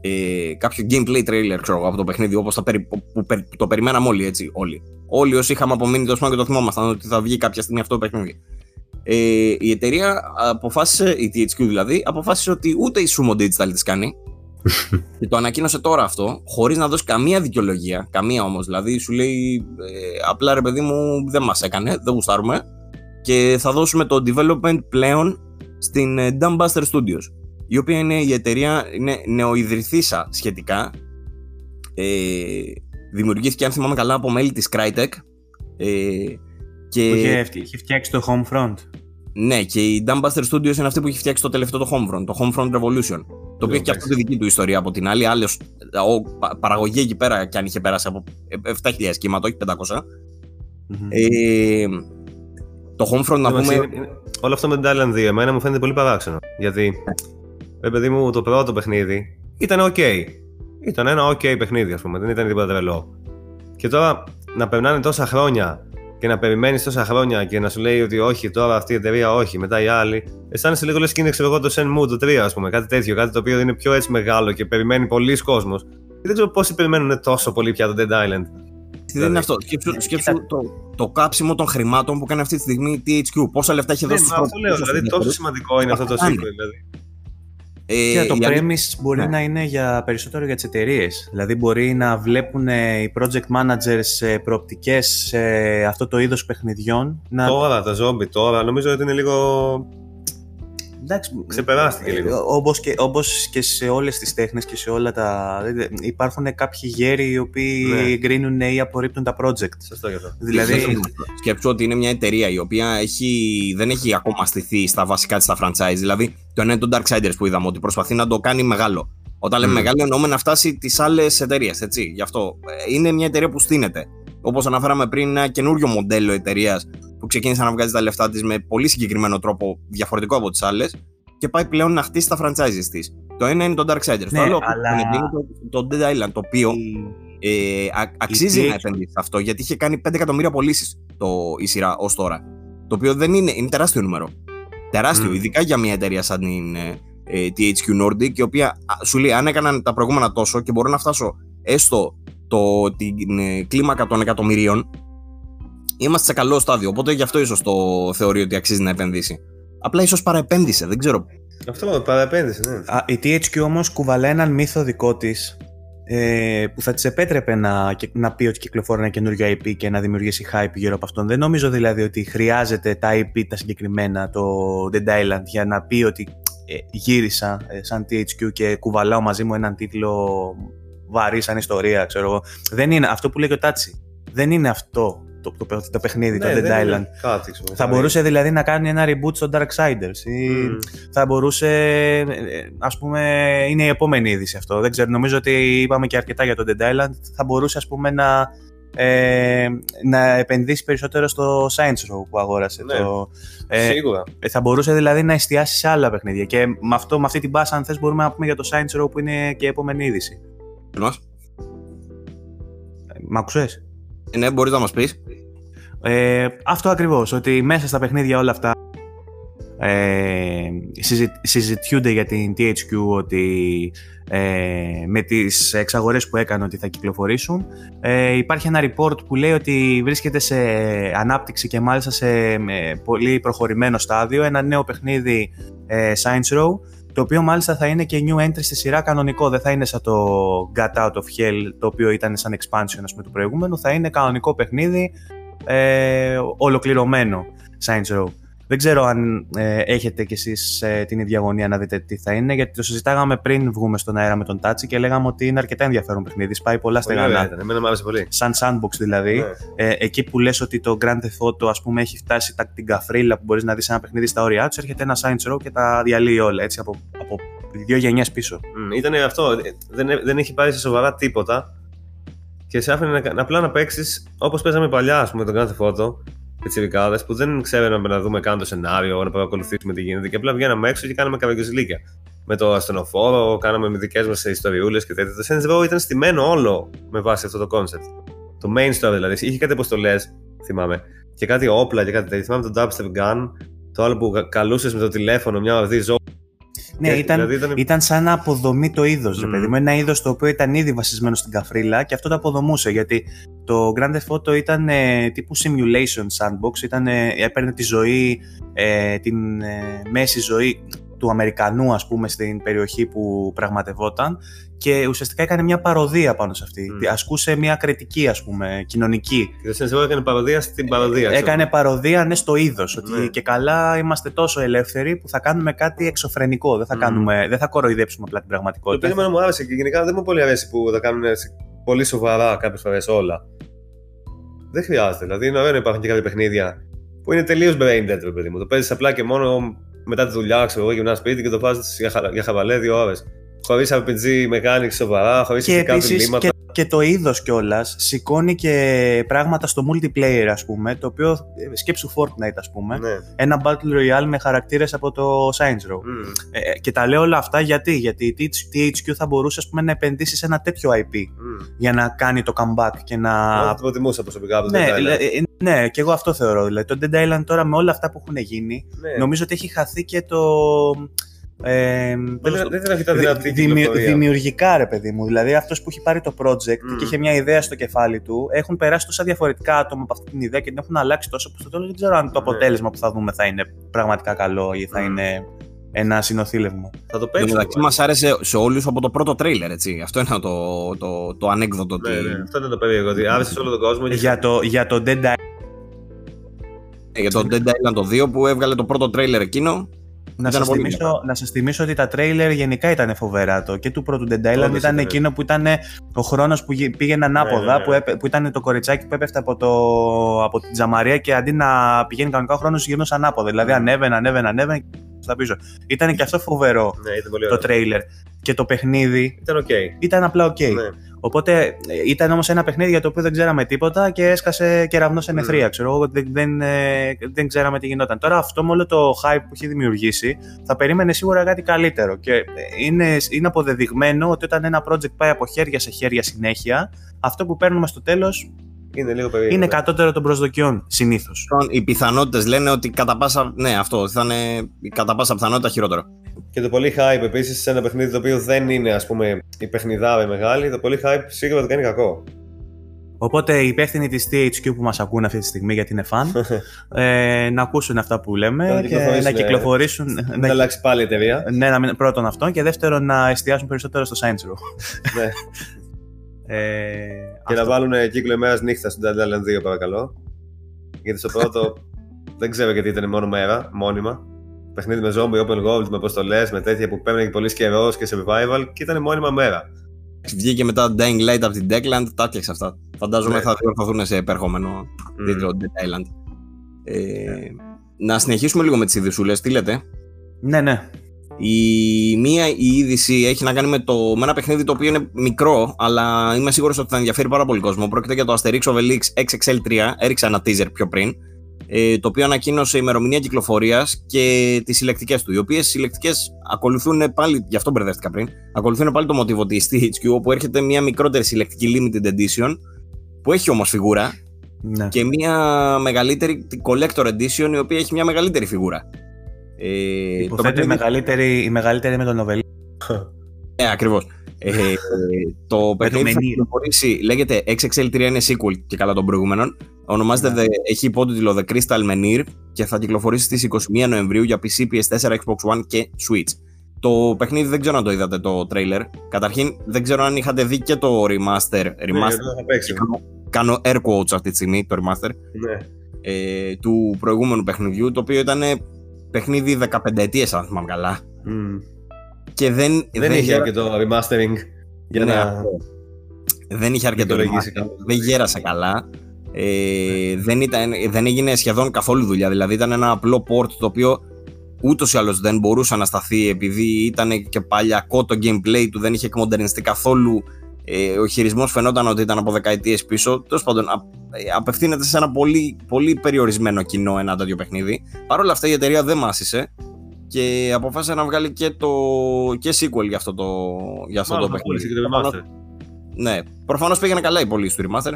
ε, κάποιο gameplay trailer ξέρω, από το παιχνίδι όπως το, περι, που, που, που, το περιμέναμε όλοι έτσι, όλοι. Όλοι όσοι είχαμε απομείνει τόσο και το θυμόμασταν ότι θα βγει κάποια στιγμή αυτό το παιχνίδι. Ε, η εταιρεία αποφάσισε, η THQ δηλαδή, αποφάσισε ότι ούτε η Sumo Digital της κάνει. Και το ανακοίνωσε τώρα αυτό, χωρίς να δώσει καμία δικαιολογία. Καμία όμως. Δηλαδή σου λέει, ε, απλά ρε παιδί μου, δεν μας έκανε, δεν γουστάρουμε. Και θα δώσουμε το development πλέον στην ε, Dumbbuster Studios η οποία είναι η εταιρεία, είναι νεοειδρυθήσα σχετικά. Ε, δημιουργήθηκε, αν θυμάμαι καλά, από μέλη της Crytek. Ε, και... Που είχε, είχε φτιάξει το Homefront. Ναι, και η Dumbbuster Studios είναι αυτή που έχει φτιάξει το τελευταίο το Homefront, το Homefront Revolution. Το οποίο έχει και αυτό τη δική του ιστορία από την άλλη. Άλλη παραγωγή εκεί πέρα, και αν είχε πέρασει από 7.000 κύματα, όχι 500. Mm-hmm. Ε, το Homefront να πούμε. Όλο αυτό με την Island 2 εμένα μου φαίνεται πολύ παράξενο. Γιατί ναι ρε παιδί μου, το πρώτο παιχνίδι ήταν ok. Ήταν ένα ok παιχνίδι, ας πούμε, δεν ήταν τίποτα τρελό. Και τώρα να περνάνε τόσα χρόνια και να περιμένεις τόσα χρόνια και να σου λέει ότι όχι, τώρα αυτή η εταιρεία όχι, μετά η άλλη. Αισθάνεσαι λίγο λες και είναι ξέρω εγώ το Shenmue το 3, ας πούμε, κάτι τέτοιο, κάτι το οποίο είναι πιο έτσι μεγάλο και περιμένει πολλοί κόσμος. Δεν ξέρω πόσοι περιμένουν τόσο πολύ πια το Dead Island. Δεν είναι αυτό; Σκέψου, σκέψου το, το κάψιμο των χρημάτων που κάνει αυτή τη στιγμή η THQ. Πόσα λεφτά έχει Ναι, δώσει μα στο αυτό λέω. Δηλαδή, τόσο σημαντικό είναι αυτό το κάνει. sequel. Δηλαδή. Ε, Και το η αλήθεια- premise μπορεί ναι. να είναι για περισσότερο για τις εταιρείες. Δηλαδή, μπορεί να βλέπουν ε, οι project managers ε, προοπτικές σε αυτό το είδος παιχνιδιών. Να... Τώρα, τα zombie τώρα, νομίζω ότι είναι λίγο. Εντάξει, Ξεπεράστηκε λίγο. Όπως και, όπως και σε όλες τις τέχνες και σε όλα τα... Υπάρχουν κάποιοι γέροι οι οποίοι Ναι. εγκρίνουν ή απορρίπτουν τα project. Σωστό γι' αυτό. Δηλαδή, Σκέψου ότι είναι μια εταιρεία η οποία έχει, δεν έχει ακόμα στηθεί στα βασικά της τα franchise. Δηλαδή, το ένα είναι το Darksiders που είδαμε, ότι προσπαθεί να το κάνει μεγάλο. Όταν λέμε Μμμ. μεγάλο, εννοούμε να φτάσει τις άλλες εταιρείες. Γι' αυτό ε, είναι μια εταιρεία που στείνεται. Όπως αναφέραμε πριν, ένα καινούριο μοντέλο εταιρείας που ξεκίνησε να βγάζει τα λεφτά της με πολύ συγκεκριμένο τρόπο, διαφορετικό από τις άλλες, και πάει πλέον να χτίσει τα franchises της. Το ένα είναι το Darksiders. Ναι, το άλλο αλλά- είναι το, το Dead Island, το οποίο ε, α- αξίζει THQ. να επενδύσει σε αυτό γιατί είχε κάνει 5 εκατομμύρια πωλήσεις η σειρά ως τώρα. Το οποίο δεν είναι, είναι τεράστιο νούμερο. Τεράστιο, Μμ. ειδικά για μια εταιρεία σαν την ε, ε, THQ Nordic, η οποία α, σου λέει αν έκαναν τα προηγούμενα τόσο και μπορώ να φτάσω έστω το, την ε, κλίμακα των εκατομμυρίων, είμαστε σε καλό στάδιο. Οπότε γι' αυτό ίσως το θεωρεί ότι αξίζει να επενδύσει. Απλά ίσως παραεπένδυσε, δεν ξέρω. Αυτό παραπένδυση, ναι. Α, η THQ όμως κουβαλάει έναν μύθο δικό της ε, που θα της επέτρεπε να, και- να πει ότι κυκλοφορεί ένα καινούριο IP και να δημιουργήσει hype γύρω από αυτόν. Δεν νομίζω δηλαδή ότι χρειάζεται τα IP τα συγκεκριμένα, το Dead Island, για να πει ότι ε, γύρισα ε, σαν THQ και κουβαλάω μαζί μου έναν τίτλο βαρύ σαν ιστορία, ξέρω εγώ. Δεν είναι αυτό που λέει και ο Τάτσι. Δεν είναι αυτό το, το, το, το παιχνίδι, το Ναι, Dead δεν Island. είναι Κάτι, ξέρω, Θα μπορούσε δηλαδή να κάνει ένα reboot στο Darksiders ή Μμ. θα μπορούσε, ε, ας πούμε, είναι η επόμενη είδηση αυτό. Δεν ξέρω, νομίζω ότι είπαμε και αρκετά για το Dead Island. Θα μπορούσε, ας πούμε, να, ε, να επενδύσει περισσότερο στο Science Row που αγόρασε. Ναι. Το, ε, Σίγουρα. θα μπορούσε δηλαδή να εστιάσει σε άλλα παιχνίδια. Και με, αυτό, με αυτή την μπάσα, αν θες, μπορούμε να πούμε για το Science Row που είναι και η επόμενη είδηση. Μας. Ε, Μ' άκουσες; Ε, ναι, μπορείς να μας πεις. Ε, αυτό ακριβώς, ότι μέσα στα παιχνίδια όλα αυτά ε, συζη- συζητιούνται για την THQ ότι ε, με τις εξαγορές που έκανε ότι θα κυκλοφορήσουν. Ε, υπάρχει ένα report που λέει ότι βρίσκεται σε ανάπτυξη και μάλιστα σε ε, πολύ προχωρημένο στάδιο ένα νέο παιχνίδι ε, Science Row το οποίο μάλιστα θα είναι και new entry στη σειρά κανονικό, δεν θα είναι σαν το Got Out of Hell το οποίο ήταν σαν expansion ας πούμε του προηγούμενου, θα είναι κανονικό παιχνίδι ε, ολοκληρωμένο Science Row. Δεν ξέρω αν ε, έχετε κι εσείς ε, την ίδια αγωνία να δείτε τι θα είναι, γιατί το συζητάγαμε πριν βγούμε στον αέρα με τον Τάτσι και λέγαμε ότι είναι αρκετά ενδιαφέρον παιχνίδι, σπάει πολλά Πολύ ωραία στεγανά. ήταν. Εμένα μου άρεσε πολύ. Σαν sandbox δηλαδή, Ναι. ε, εκεί που λες ότι το Grand Theft Auto ας πούμε έχει φτάσει τα, την καφρίλα που μπορείς να δεις ένα παιχνίδι στα όρια τους, έρχεται ένα Science Row και τα διαλύει όλα έτσι από, από δύο γενιές πίσω. Μμ, Ήταν αυτό. ε, Δεν, δεν έχει πάρει σε σοβαρά τίποτα και σε άφηνε να, απλά να παίξεις όπως παίζαμε παλιά, ας πούμε, τον κάθε φώτο. Πιτσιρικάδε που δεν ξέραμε να δούμε καν το σενάριο, να παρακολουθήσουμε τι γίνεται και απλά βγαίναμε έξω και κάναμε καβαγκιζιλίκια. Με το ασθενοφόρο, κάναμε με δικές μας ιστοριούλες και τέτοια. Το Saints Row ήταν στημένο όλο με βάση αυτό το concept. Το main story δηλαδή. Είχε κάτι αποστολές, θυμάμαι, και κάτι όπλα και κάτι τέτοιο. Θυμάμαι το dubstep gun, το άλλο που καλούσες με το τηλέφωνο μια ορδή ζώα. Ναι, Και- ήταν, δηλαδή ήταν- ήταν σαν να αποδομεί το είδος, ρε Μμμ. παιδί μου. Ένα είδος το οποίο ήταν ήδη βασισμένο στην καφρίλα και αυτό το αποδομούσε. Γιατί το Grand Theft Auto ήταν ε, τύπου simulation sandbox, ήταν, ε, έπαιρνε τη ζωή, ε, την ε, μέση ζωή του Αμερικανού, ας πούμε, στην περιοχή που πραγματευόταν και ουσιαστικά έκανε μια παροδία πάνω σε αυτή. Μμ. Ασκούσε μια κριτική, ας πούμε, κοινωνική. Και το Saints Row έκανε παροδία στην παροδία. ξέρω. Έκανε παροδία ναι, στο είδος. Ότι Ναι. και καλά είμαστε τόσο ελεύθεροι που θα κάνουμε κάτι εξωφρενικό. Δεν θα, Μμμ. κάνουμε, δεν θα κοροϊδέψουμε απλά την Το πραγματικότητα. οποίο εμένα μου άρεσε και γενικά δεν μου πολύ αρέσει που τα κάνουν έτσι πολύ σοβαρά κάποιες φορές όλα. Δεν χρειάζεται. Δηλαδή είναι ωραίο να υπάρχουν και κάποια παιχνίδια που είναι τελείως brain dead, ρε παιδί μου. Το παίζεις απλά και μόνο μετά τη δουλειά, ξέρω εγώ, γυρνά σπίτι και το βάζεις για, χα... για χαβαλέ δύο ώρες. Χωρί RPG mechanics σοβαρά, χωρί και ηθικά επίσης διλήμματα. και, και το είδος κιόλας σηκώνει και πράγματα στο multiplayer ας πούμε, το οποίο ε, σκέψου Fortnite ας πούμε, Ναι. ένα Battle Royale με χαρακτήρες από το Saints Row. Μμ. Ε, και τα λέω όλα αυτά γιατί, γιατί η THQ θα μπορούσε ας πούμε, να επενδύσει σε ένα τέτοιο IP Μμ. για να κάνει το comeback και να... Εγώ το προτιμούσα προσωπικά από το Ναι, Dead Island. ε, ε, ναι, και εγώ αυτό θεωρώ. Δηλαδή, το Dead Island τώρα με όλα αυτά που έχουν γίνει, Ναι. νομίζω ότι έχει χαθεί και το. Ε, Δεν δεν ήταν αρκετά δη- δυνατή η δημιου- κυκλοφορία. δημιουργικά ρε παιδί μου. Δηλαδή αυτός που έχει πάρει το project Μμμ. και είχε μια ιδέα στο κεφάλι του, έχουν περάσει τόσα διαφορετικά άτομα από αυτή την ιδέα και την έχουν αλλάξει τόσο που στο τέλος δεν ξέρω αν το Ναι. αποτέλεσμα που θα δούμε θα είναι πραγματικά καλό ή θα Μμ. είναι ένα συνοθήλευμα. Θα το Εν τω παίξω. μεταξύ μας άρεσε σε όλους από το πρώτο τρέιλερ, έτσι. Αυτό είναι το, το, το ανέκδοτο. Ναι, ότι- ναι, αυτό είναι το περίεργο. Ότι άρεσε σε όλο τον κόσμο. και- Για το, για το Dead Island, Ε, για το Dead Island το 2 που έβγαλε το πρώτο τρέιλερ εκείνο. Να Ήταν σας, πολύ θυμίσω, να σας θυμίσω ότι τα τρέιλερ γενικά ήταν φοβερά το και του πρώτου Dead Island Όντως ήταν ήταν. εκείνο που ήταν ο χρόνος που γε- πήγαινε ανάποδα, ναι, ναι. Που, έπε- που ήταν το κοριτσάκι που έπεφτε από, το, από την τζαμαρία και αντί να πηγαίνει κανονικά ο χρόνος γυρνούσε ανάποδα. Δηλαδή Mm. ανέβαινε, ανέβαινε, ανέβαινε και στα πίσω. Ήταν και αυτό φοβερό Ναι, ήταν πολύ το ωραίο. τρέιλερ. Και το παιχνίδι Ήταν οκ. ήταν απλά οκ. Ναι. Οπότε ε, ήταν όμως ένα παιχνίδι για το οποίο δεν ξέραμε τίποτα και έσκασε κεραυνός εν αιθρία. Mm. Ξέρω εγώ, δεν, δεν, ε, δεν ξέραμε τι γινόταν. Τώρα αυτό με όλο το hype που έχει δημιουργήσει θα περίμενε σίγουρα κάτι καλύτερο. Και ε, είναι, είναι αποδεδειγμένο ότι όταν ένα project πάει από χέρια σε χέρια συνέχεια, αυτό που παίρνουμε στο τέλος Είναι λίγο περίεργο. είναι ναι. κατώτερο των προσδοκιών συνήθως. Οι πιθανότητες λένε ότι κατά πάσα. Ναι, αυτό θα είναι η κατά πάσα πιθανότητα χειρότερο. Και το πολύ hype επίσης σε ένα παιχνίδι το οποίο δεν είναι ας πούμε η παιχνιδάρα η μεγάλη, το πολύ hype σίγουρα το κάνει κακό. Οπότε οι υπεύθυνοι της THQ που μας ακούν αυτή τη στιγμή γιατί είναι φαν, ε, να ακούσουν αυτά που λέμε Να και κυκλοφορήσουν, να ε, κυκλοφορήσουν. Να να αλλάξει πάλι η εταιρεία. Ναι, να μην, πρώτον αυτό και δεύτερον να εστιάσουν περισσότερο στο Saints Row. ναι. Ε, Και να αυτό. βάλουν κύκλο ημέρας νύχτα στο Dead Island 2, παρακαλώ. Γιατί στο πρώτο δεν ξέρω γιατί ήταν μόνο μέρα, μόνιμα. Παιχνίδι με zombie, open world, με αποστολές, με τέτοια που παίρνει πολύς καιρός και survival και ήταν μόνιμα μέρα. Βγήκε μετά Dying Light από την Deckland, τα έφτιαξε αυτά. Φαντάζομαι Ναι. θα διορθωθούν σε επερχόμενο Μμ. τίτλο Dead Island. Ε, να συνεχίσουμε λίγο με τις ειδησούλε. Τι λέτε; Ναι, ναι. Η μία η είδηση έχει να κάνει με, το, με ένα παιχνίδι το οποίο είναι μικρό, αλλά είμαι σίγουρος ότι θα ενδιαφέρει πάρα πολύ κόσμο. Πρόκειται για το Asterix Obelix XXL3. Έριξα ένα teaser πιο πριν. Ε, το οποίο ανακοίνωσε ημερομηνία κυκλοφορίας και τις συλλεκτικές του. Οι οποίες συλλεκτικές ακολουθούν πάλι, γι' αυτό μπερδεύτηκα πριν, ακολουθούν πάλι το μοτίβο της THQ, όπου έρχεται μια μικρότερη συλλεκτική limited edition, που έχει όμως φιγούρα, ναι. και μια μεγαλύτερη collector edition, η οποία έχει μια μεγαλύτερη φιγούρα. Ε, το Υποθέτω η παιχνίδι- μεγαλύτερη, η μεγαλύτερη με τον Νοβελί. ναι, ακριβώς. Ε, το παιχνίδι θα Menhir. κυκλοφορήσει, λέγεται XXL3 είναι sequel και καλά των προηγούμενων. Ονομάζεται, Ναι. The- έχει υπότιτλο The Crystal Menhir και θα κυκλοφορήσει στις 21 Νοεμβρίου για PC, PS4, Xbox One και Switch. Το παιχνίδι δεν ξέρω αν το είδατε το trailer. Καταρχήν δεν ξέρω αν είχατε δει και το remaster. Ναι, remaster το θα παίξει. κάνω, κάνω air quotes αυτή τη στιγμή το remaster Ναι. ε, του προηγούμενου παιχνιδιού το οποίο ήταν παιχνίδι 15 ετίες αν θυμάμαι καλά. Μμ. Και δεν, Δεν είχε αρκετό remastering για Ναι, να. αυτό. δεν είχε αρκετό δικαιολογήσει remaster, κάπως. δεν γέρασε καλά. Ε, δεν, ήταν, δεν έγινε σχεδόν καθόλου δουλειά. Δηλαδή ήταν ένα απλό port το οποίο ούτως ή άλλως δεν μπορούσε να σταθεί επειδή ήταν και παλιακό το gameplay του, δεν είχε εκμοντερνιστεί καθόλου. Ε, ο χειρισμός φαινόταν ότι ήταν από δεκαετίες πίσω. Τέλος πάντων, α, ε, απευθύνεται σε ένα πολύ, πολύ περιορισμένο κοινό ένα τέτοιο παιχνίδι. Παρ' όλα αυτά η εταιρεία δεν μάσησε και αποφάσισε να βγάλει και, το, και sequel για αυτό το, για αυτό Μάλλον το θα πούλησε παιχνίδι. και το remaster. Ναι, προφανώς πήγαινε καλά η πωλήση του remaster.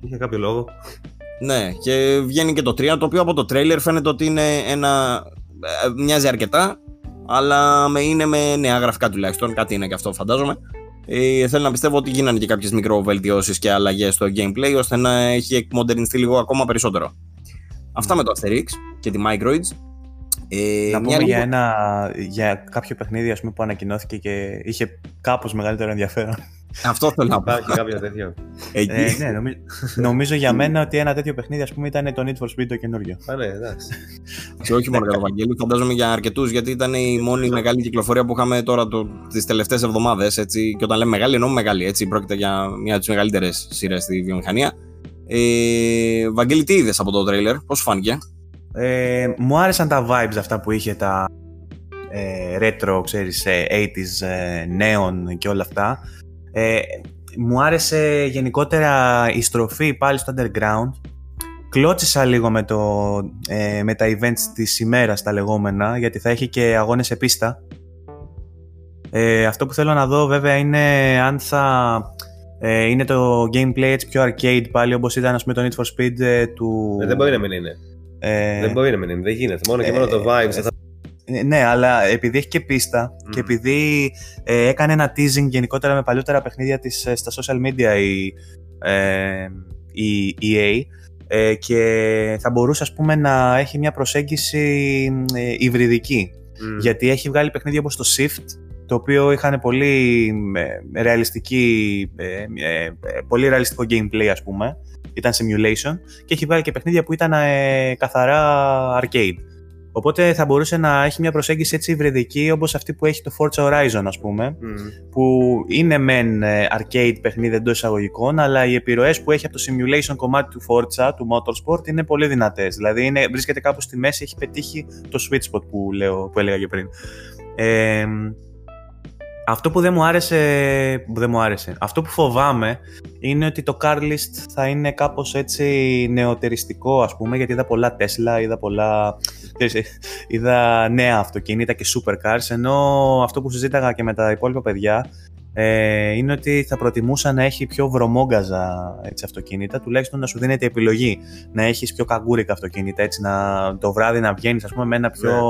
Είχε κάποιο λόγο. Ναι, και βγαίνει και το 3, το οποίο από το τρέιλερ φαίνεται ότι είναι ένα. ε, μοιάζει αρκετά, αλλά με, είναι με νέα γραφικά τουλάχιστον. Κάτι είναι και αυτό, φαντάζομαι. Ε, θέλω να πιστεύω ότι γίνανε και κάποιες μικροβελτιώσεις και αλλαγές στο gameplay, ώστε να έχει εκμοντερνιστεί λίγο ακόμα περισσότερο. Αυτά με το Asterix και τη Microids. Ε, Να μια πούμε λίγο- για, ένα, για κάποιο παιχνίδι ας πούμε, που ανακοινώθηκε και είχε κάπως μεγαλύτερο ενδιαφέρον. Αυτό θέλω να πω. Υπάρχει κάποιο τέτοιο. Εκεί, ε, ναι, νομίζω, νομίζω για μένα ότι ένα τέτοιο παιχνίδι ας πούμε, ήταν το Need for Speed το καινούριο. Α, ναι, εντάξει. και όχι μόνο για τον Βαγγέλη, φαντάζομαι για αρκετούς, γιατί ήταν η μόνη μεγάλη κυκλοφορία που είχαμε τώρα το, τις τελευταίες εβδομάδες, έτσι, και όταν λέμε μεγάλη εννοούμε μεγάλη, έτσι, πρόκειται για μια από τις μεγαλύτερες σειρές στη βιομηχανία. Ε, Βαγγέλη, τι είδες από το τρέιλερ, πώς σου φάνηκε; Ε, μου άρεσαν τα vibes αυτά που είχε τα ε, retro, ξέρεις, ε, 80s, ε, neon και όλα αυτά. Ε, μου άρεσε γενικότερα η στροφή πάλι στο underground. Κλώτσισα λίγο με, το, ε, με τα events της ημέρας τα λεγόμενα, γιατί θα έχει και αγώνες σε πίστα. Ε, αυτό που θέλω να δω βέβαια είναι αν θα ε, είναι το gameplay έτσι πιο arcade πάλι όπως ήταν ας πούμε το Need for Speed ε, του... Ε, δεν μπορεί να μην είναι. Ε, Δεν μπορεί να μην είναι, δεν γίνεται. Μόνο και ε, μόνο το vibes. ε, θα- Ε, Ναι, αλλά επειδή έχει και πίστα Μμ. και επειδή ε, έκανε ένα teasing γενικότερα με παλιότερα παιχνίδια της ε, στα social media η, ε, η EA ε, και θα μπορούσε ας πούμε να έχει μια προσέγγιση ε, υβριδική Μμ. γιατί έχει βγάλει παιχνίδια όπως το Shift το οποίο είχαν πολύ ε, ρεαλιστική, ε, ε, ε, πολύ ρεαλιστικό gameplay ας πούμε ήταν simulation και έχει βγάλει και παιχνίδια που ήταν ε, καθαρά arcade Οπότε θα μπορούσε να έχει μια προσέγγιση έτσι υβριδική όπως αυτή που έχει το Forza Horizon ας πούμε Μμ. που είναι μεν ε, arcade παιχνίδι εντός εισαγωγικών αλλά οι επιρροές που έχει από το simulation κομμάτι του Forza, του Motorsport είναι πολύ δυνατές. Δηλαδή είναι, βρίσκεται κάπου στη μέση, έχει πετύχει το sweet spot που, λέω, που έλεγα και πριν. Ε, αυτό που δεν μου άρεσε, που δεν μου άρεσε, αυτό που φοβάμαι είναι ότι το car list θα είναι κάπως έτσι νεοτεριστικό ας πούμε γιατί είδα πολλά Tesla, είδα πολλά ξέρεις, είδα νέα αυτοκίνητα και supercars ενώ αυτό που συζήταγα και με τα υπόλοιπα παιδιά ε, είναι ότι θα προτιμούσα να έχει πιο βρωμόγκαζα έτσι, αυτοκίνητα τουλάχιστον να σου δίνεται η επιλογή. Να έχεις πιο καγκούρικα αυτοκίνητα έτσι να, το βράδυ να βγαίνεις ας πούμε με ένα πιο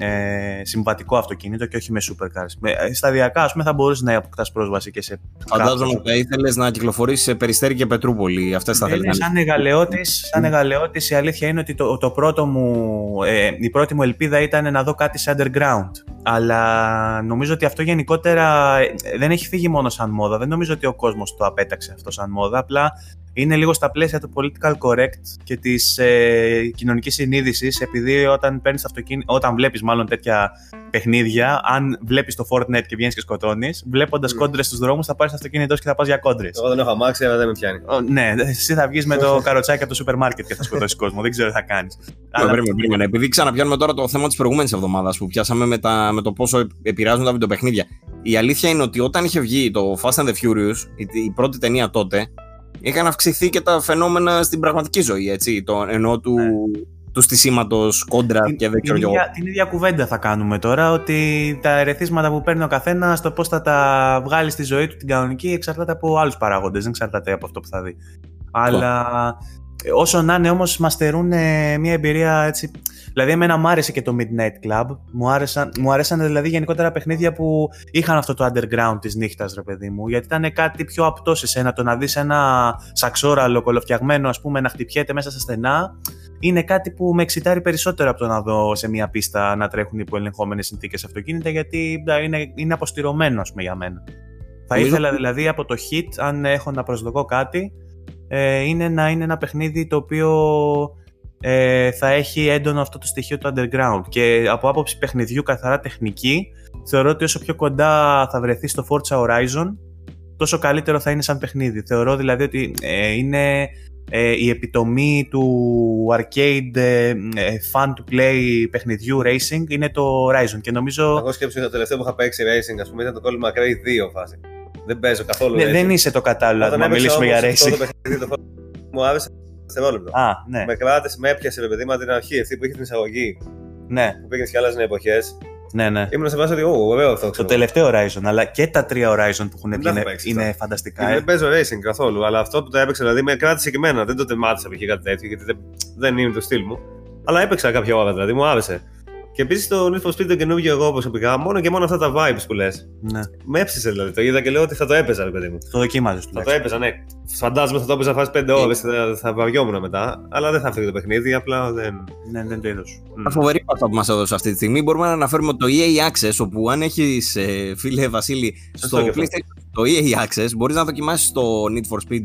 ε, συμβατικό αυτοκίνητο και όχι με supercars. Με, ε, σταδιακά ας πούμε θα μπορούσε να αποκτάς πρόσβαση και σε Φαντάζομαι κάποιους- ότι θα ήθελες να κυκλοφορήσεις σε περιστέρι και πετρούπολη. Αυτές θα είναι θέλεις να σαν εγαλεώτης, σαν εγαλεώτης η αλήθεια είναι ότι το, το πρώτο μου, ε, η πρώτη μου ελπίδα ήταν να δω κάτι σε underground. Αλλά νομίζω ότι αυτό γενικότερα ε, δεν έχει φύγει μόνο σαν μόδα. Δεν νομίζω ότι ο κόσμος το απέταξε αυτό σαν μόδα. Απλά είναι λίγο στα πλαίσια του political correct και της ε, κοινωνικής συνείδησης επειδή όταν, παίρνεις αυτοκίνη- όταν βλέπεις μάλλον τέτοια παιχνίδια, αν βλέπεις το Fortnite και βγαίνεις και σκοτώνεις, βλέποντας Mm. κόντρες στους δρόμους θα πάρεις το αυτοκίνητό σου και θα πας για κόντρες. Εγώ δεν έχω αμάξι, αλλά δεν με πιάνει. Ω, Ναι, εσύ θα βγεις με το καροτσάκι από το σούπερ μάρκετ και θα σκοτώσεις κόσμο. Δεν ξέρω τι θα κάνεις. Αλλά... Περίμενε, περίμενε. Επειδή ξαναπιάνουμε τώρα το θέμα της προηγούμενης εβδομάδας που πιάσαμε με, τα, με το πόσο επηρεάζουν τα βιντεοπαιχνίδια. Η αλήθεια είναι ότι όταν είχε βγει το Fast and the Furious, η, η πρώτη ταινία τότε, είχαν αυξηθεί και τα φαινόμενα στην πραγματική ζωή. Έτσι, το, ενώ του, του στισίματος κόντρα και δεν ξέρω την, εγώ. ίδια, την ίδια κουβέντα θα κάνουμε τώρα. Ότι τα ερεθίσματα που παίρνει ο καθένας, το πώς θα τα βγάλει στη ζωή του την κανονική, εξαρτάται από άλλους παράγοντες. Δεν εξαρτάται από αυτό που θα δει. Αλλά ε, όσο να είναι όμως, μας στερούν ε, μια εμπειρία έτσι. Δηλαδή, εμένα μου άρεσε και το Midnight Club. Μου άρεσαν, μου άρεσαν δηλαδή γενικότερα παιχνίδια που είχαν αυτό το underground της νύχτας, ρε παιδί μου. Γιατί ήταν κάτι πιο απτό σε σένα. Το να δεις ένα σαξόραλο κολοφτιαγμένο, ας πούμε, να χτυπιέται μέσα στα στενά. Είναι κάτι που με εξητάρει περισσότερο από το να δω σε μια πίστα να τρέχουν υπό ελεγχόμενε συνθήκες αυτοκίνητα, γιατί ε, είναι, είναι αποστηρωμένο, ας πούμε, για μένα. Θα Νομίζω- ήθελα δηλαδή από το hit, αν έχω να προσδοκώ κάτι, ε, είναι να είναι ένα παιχνίδι το οποίο ε, θα έχει έντονο αυτό το στοιχείο του underground. Και από άποψη παιχνιδιού καθαρά τεχνική, θεωρώ ότι όσο πιο κοντά θα βρεθεί στο Forza Horizon, τόσο καλύτερο θα είναι σαν παιχνίδι. Θεωρώ δηλαδή ότι ε, είναι ε, η επιτομή του arcade ε, ε, fun to play παιχνιδιού racing είναι το Horizon και νομίζω Εγώ σκέψω το τελευταίο που είχα παίξει racing, ας πούμε, ήταν το Call of Macrae 2 φάση. Δεν παίζω καθόλου. ναι, racing. δεν είσαι το κατάλληλο Όταν να έπαιξα μιλήσουμε για όμως αυτό racing. Το παιχνίδι, το μου άρεσε δευτερόλεπτο. Α, ναι, Με κράτησε, με έπιασε ρε παιδί μου από την αρχή, αυτή που είχε την εισαγωγή. ναι, Που πήγε και άλλαζε εποχές. ναι, ναι. Ήμουν σε βάση ότι, Ω, ωραίο αυτό. Το ξέρω. τελευταίο Horizon, αλλά και τα τρία Horizon που έχουν Δεν βγει έχω είναι, παίξει είναι αυτά. φανταστικά. Και ε. δεν παίζω racing καθόλου, αλλά αυτό που το έπαιξα δηλαδή με κράτησε και εμένα. Δεν το τεμάτισα π.χ. κάτι τέτοιο, γιατί δεν, δεν είναι το στυλ μου. Αλλά έπαιξα κάποια ώρα δηλαδή, μου άρεσε. Και επίσης το Need for Speed το καινούργιο εγώ προσωπικά, μόνο και μόνο αυτά τα vibes που λες. Ναι. Με έψησε δηλαδή. Το είδα και λέω ότι θα το έπαιζα, ρε παιδί μου. Το δοκίμαζες Θα το τουλάχιστον. έπαιζα, ναι. Φαντάζομαι θα το έπαιζα φάση 5 ώρες, θα, θα βαριόμουν μετά. Αλλά δεν θα έφυγε το παιχνίδι, απλά δεν. Ναι, δεν το είδο. Μια φοβερή αυτά που μας έδωσε αυτή τη στιγμή. Μπορούμε να αναφέρουμε το EA Access, όπου αν έχεις, φίλε Βασίλη, Σωστό στο και αυτό. PlayStation το EA Access, μπορείς να δοκιμάσεις το Need for Speed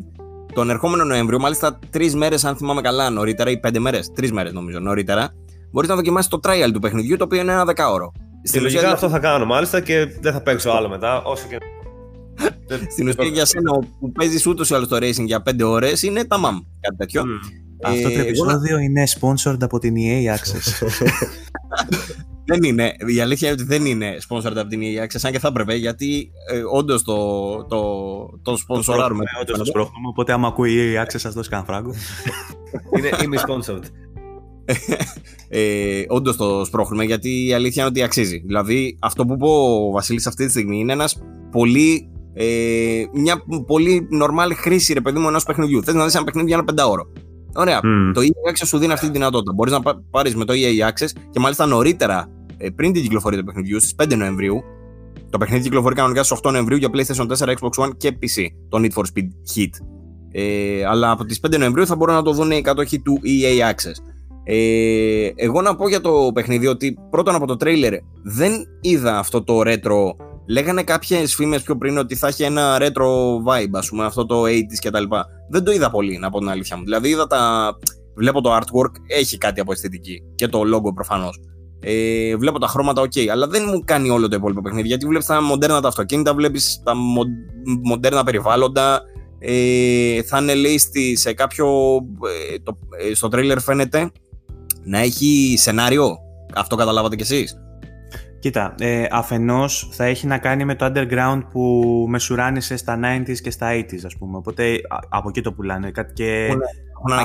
τον ερχόμενο Νοέμβριο, μάλιστα τρεις μέρες, αν θυμάμαι καλά, νωρίτερα ή πέντε μέρες, τρεις μέρες νομίζω νωρίτερα, μπορείς να δοκιμάσεις το trial του παιχνιδιού, το οποίο είναι ένα δεκάωρο. Στη λογικά αυτό θα κάνω μάλιστα και δεν θα παίξω άλλο μετά. Όσο και. Δεν- Στην ουσία για σένα που παίζεις ούτως ή άλλως το racing για 5 ώρες είναι τα μαμ. Κάτι τέτοιο. Μμ. Αυτό το Ε, εγώ να- επεισόδιο είναι sponsored από την EA Access. δεν είναι. Η αλήθεια είναι ότι δεν είναι sponsored από την EA Access, αν και θα έπρεπε, γιατί ε, όντως το, το, το σπονσοράρουμε. Όντως το σπρώχνουμε, οπότε άμα ακούει η EA Access, σα δώσει κανένα φράγκο. είναι είμαι sponsored. Ε, Όντως το σπρώχνουμε, γιατί η αλήθεια είναι ότι αξίζει. Δηλαδή, αυτό που είπε ο Βασίλης αυτή τη στιγμή είναι ένας πολύ. Ε, μια πολύ νορμάλη χρήση, ρε παιδί μου, ενός παιχνιδιού. Θες να δεις ένα παιχνίδι για ένα πεντάωρο. Ωραία. Mm. Το EA Access σου δίνει αυτή τη δυνατότητα. Μπορείς να πάρεις με το EA Access και μάλιστα νωρίτερα, ε, πριν την κυκλοφορία του παιχνιδιού, στις 5 Νοεμβρίου. Το παιχνίδι κυκλοφορεί κανονικά στις 8 Νοεμβρίου για PlayStation 4, Xbox One και PC. Το Need for Speed Heat. Ε, αλλά από τις 5 Νοεμβρίου θα μπορούν να το δουν οι κατόχοι του EA Access. Ε, εγώ να πω για το παιχνίδι ότι πρώτον από το τρέιλερ δεν είδα αυτό το retro Λέγανε κάποιες φήμες πιο πριν ότι θα έχει ένα retro vibe, ας πούμε, αυτό το 80s κτλ. Δεν το είδα πολύ, να πω την αλήθεια μου. Δηλαδή, είδα τα. Βλέπω το artwork, έχει κάτι από αισθητική. Και το logo προφανώς. Ε, βλέπω τα χρώματα, ok, αλλά δεν μου κάνει όλο το υπόλοιπο παιχνίδι. Γιατί βλέπεις τα μοντέρνα τα αυτοκίνητα, βλέπεις τα μο, μοντέρνα περιβάλλοντα. Ε, θα είναι λέει σε κάποιο. Ε, το, ε, στο τρέιλερ φαίνεται να έχει σενάριο. Αυτό καταλάβατε κι εσείς. Κοίτα, ε, αφενός θα έχει να κάνει με το underground που μεσουράνησε στα 90s και στα 80s ας πούμε, οπότε από εκεί το πουλάνε και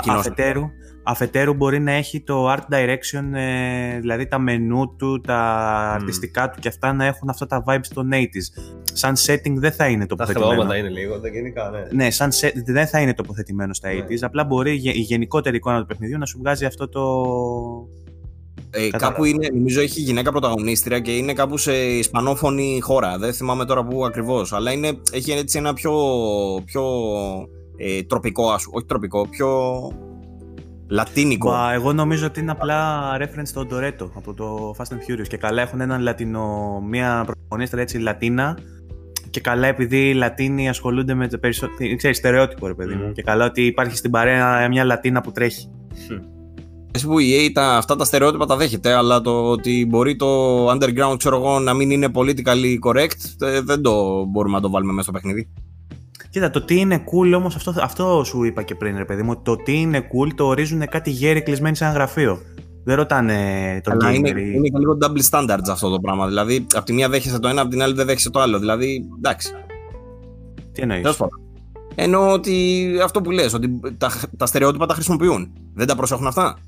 αφετέρου, αφετέρου μπορεί να έχει το art direction, ε, δηλαδή τα μενού του, τα mm. αρτιστικά του και αυτά να έχουν αυτά τα vibes των 80s. Σαν setting δεν θα είναι τοποθετημένο. Τα χρώματα είναι λίγο, τα γενικά, ναι. Ναι, σαν set, δεν θα είναι τοποθετημένο στα 80s, ναι. απλά μπορεί η γενικότερη εικόνα του παιχνιδιού να σου βγάζει αυτό το, ε, κάπου είναι, νομίζω έχει γυναίκα πρωταγωνίστρια και είναι κάπου σε ισπανόφωνη χώρα. Δεν θυμάμαι τώρα που ακριβώς. Αλλά είναι, έχει έτσι ένα πιο, πιο ε, τροπικό, ας, όχι τροπικό, πιο λατίνικο. Μα, εγώ νομίζω ότι είναι απλά reference στο Ντορέτο από το Fast and Furious. Και καλά έχουν έναν λατινο, μια πρωταγωνίστρια έτσι λατίνα. Και καλά επειδή οι Λατίνοι ασχολούνται με το περισσότερο. ξέρεις, στερεότυπο ρε παιδί μου. Mm. Και καλά ότι υπάρχει στην παρέα μια Λατίνα που τρέχει. Mm που η EA τα, αυτά τα στερεότυπα τα δέχεται, αλλά το ότι μπορεί το underground ξέρω εγώ, να μην είναι politically correct, ε, δεν το μπορούμε να το βάλουμε μέσα στο παιχνίδι. Κοίτα, το τι είναι cool όμως, αυτό, αυτό σου είπα και πριν, ρε παιδί μου. Το τι είναι cool το ορίζουν κάτι γέροι κλεισμένοι σε ένα γραφείο. Δεν ρωτάνε το Αλλά είναι, είναι και λίγο double standards αυτό το πράγμα. Δηλαδή, από τη μία δέχεσαι το ένα, από την άλλη δεν δέχεσαι το άλλο. Δηλαδή, εντάξει. Τι εννοείς; Εννοώ ότι αυτό που λες, ότι τα, τα στερεότυπα τα χρησιμοποιούν. Δεν τα προσέχουν αυτά;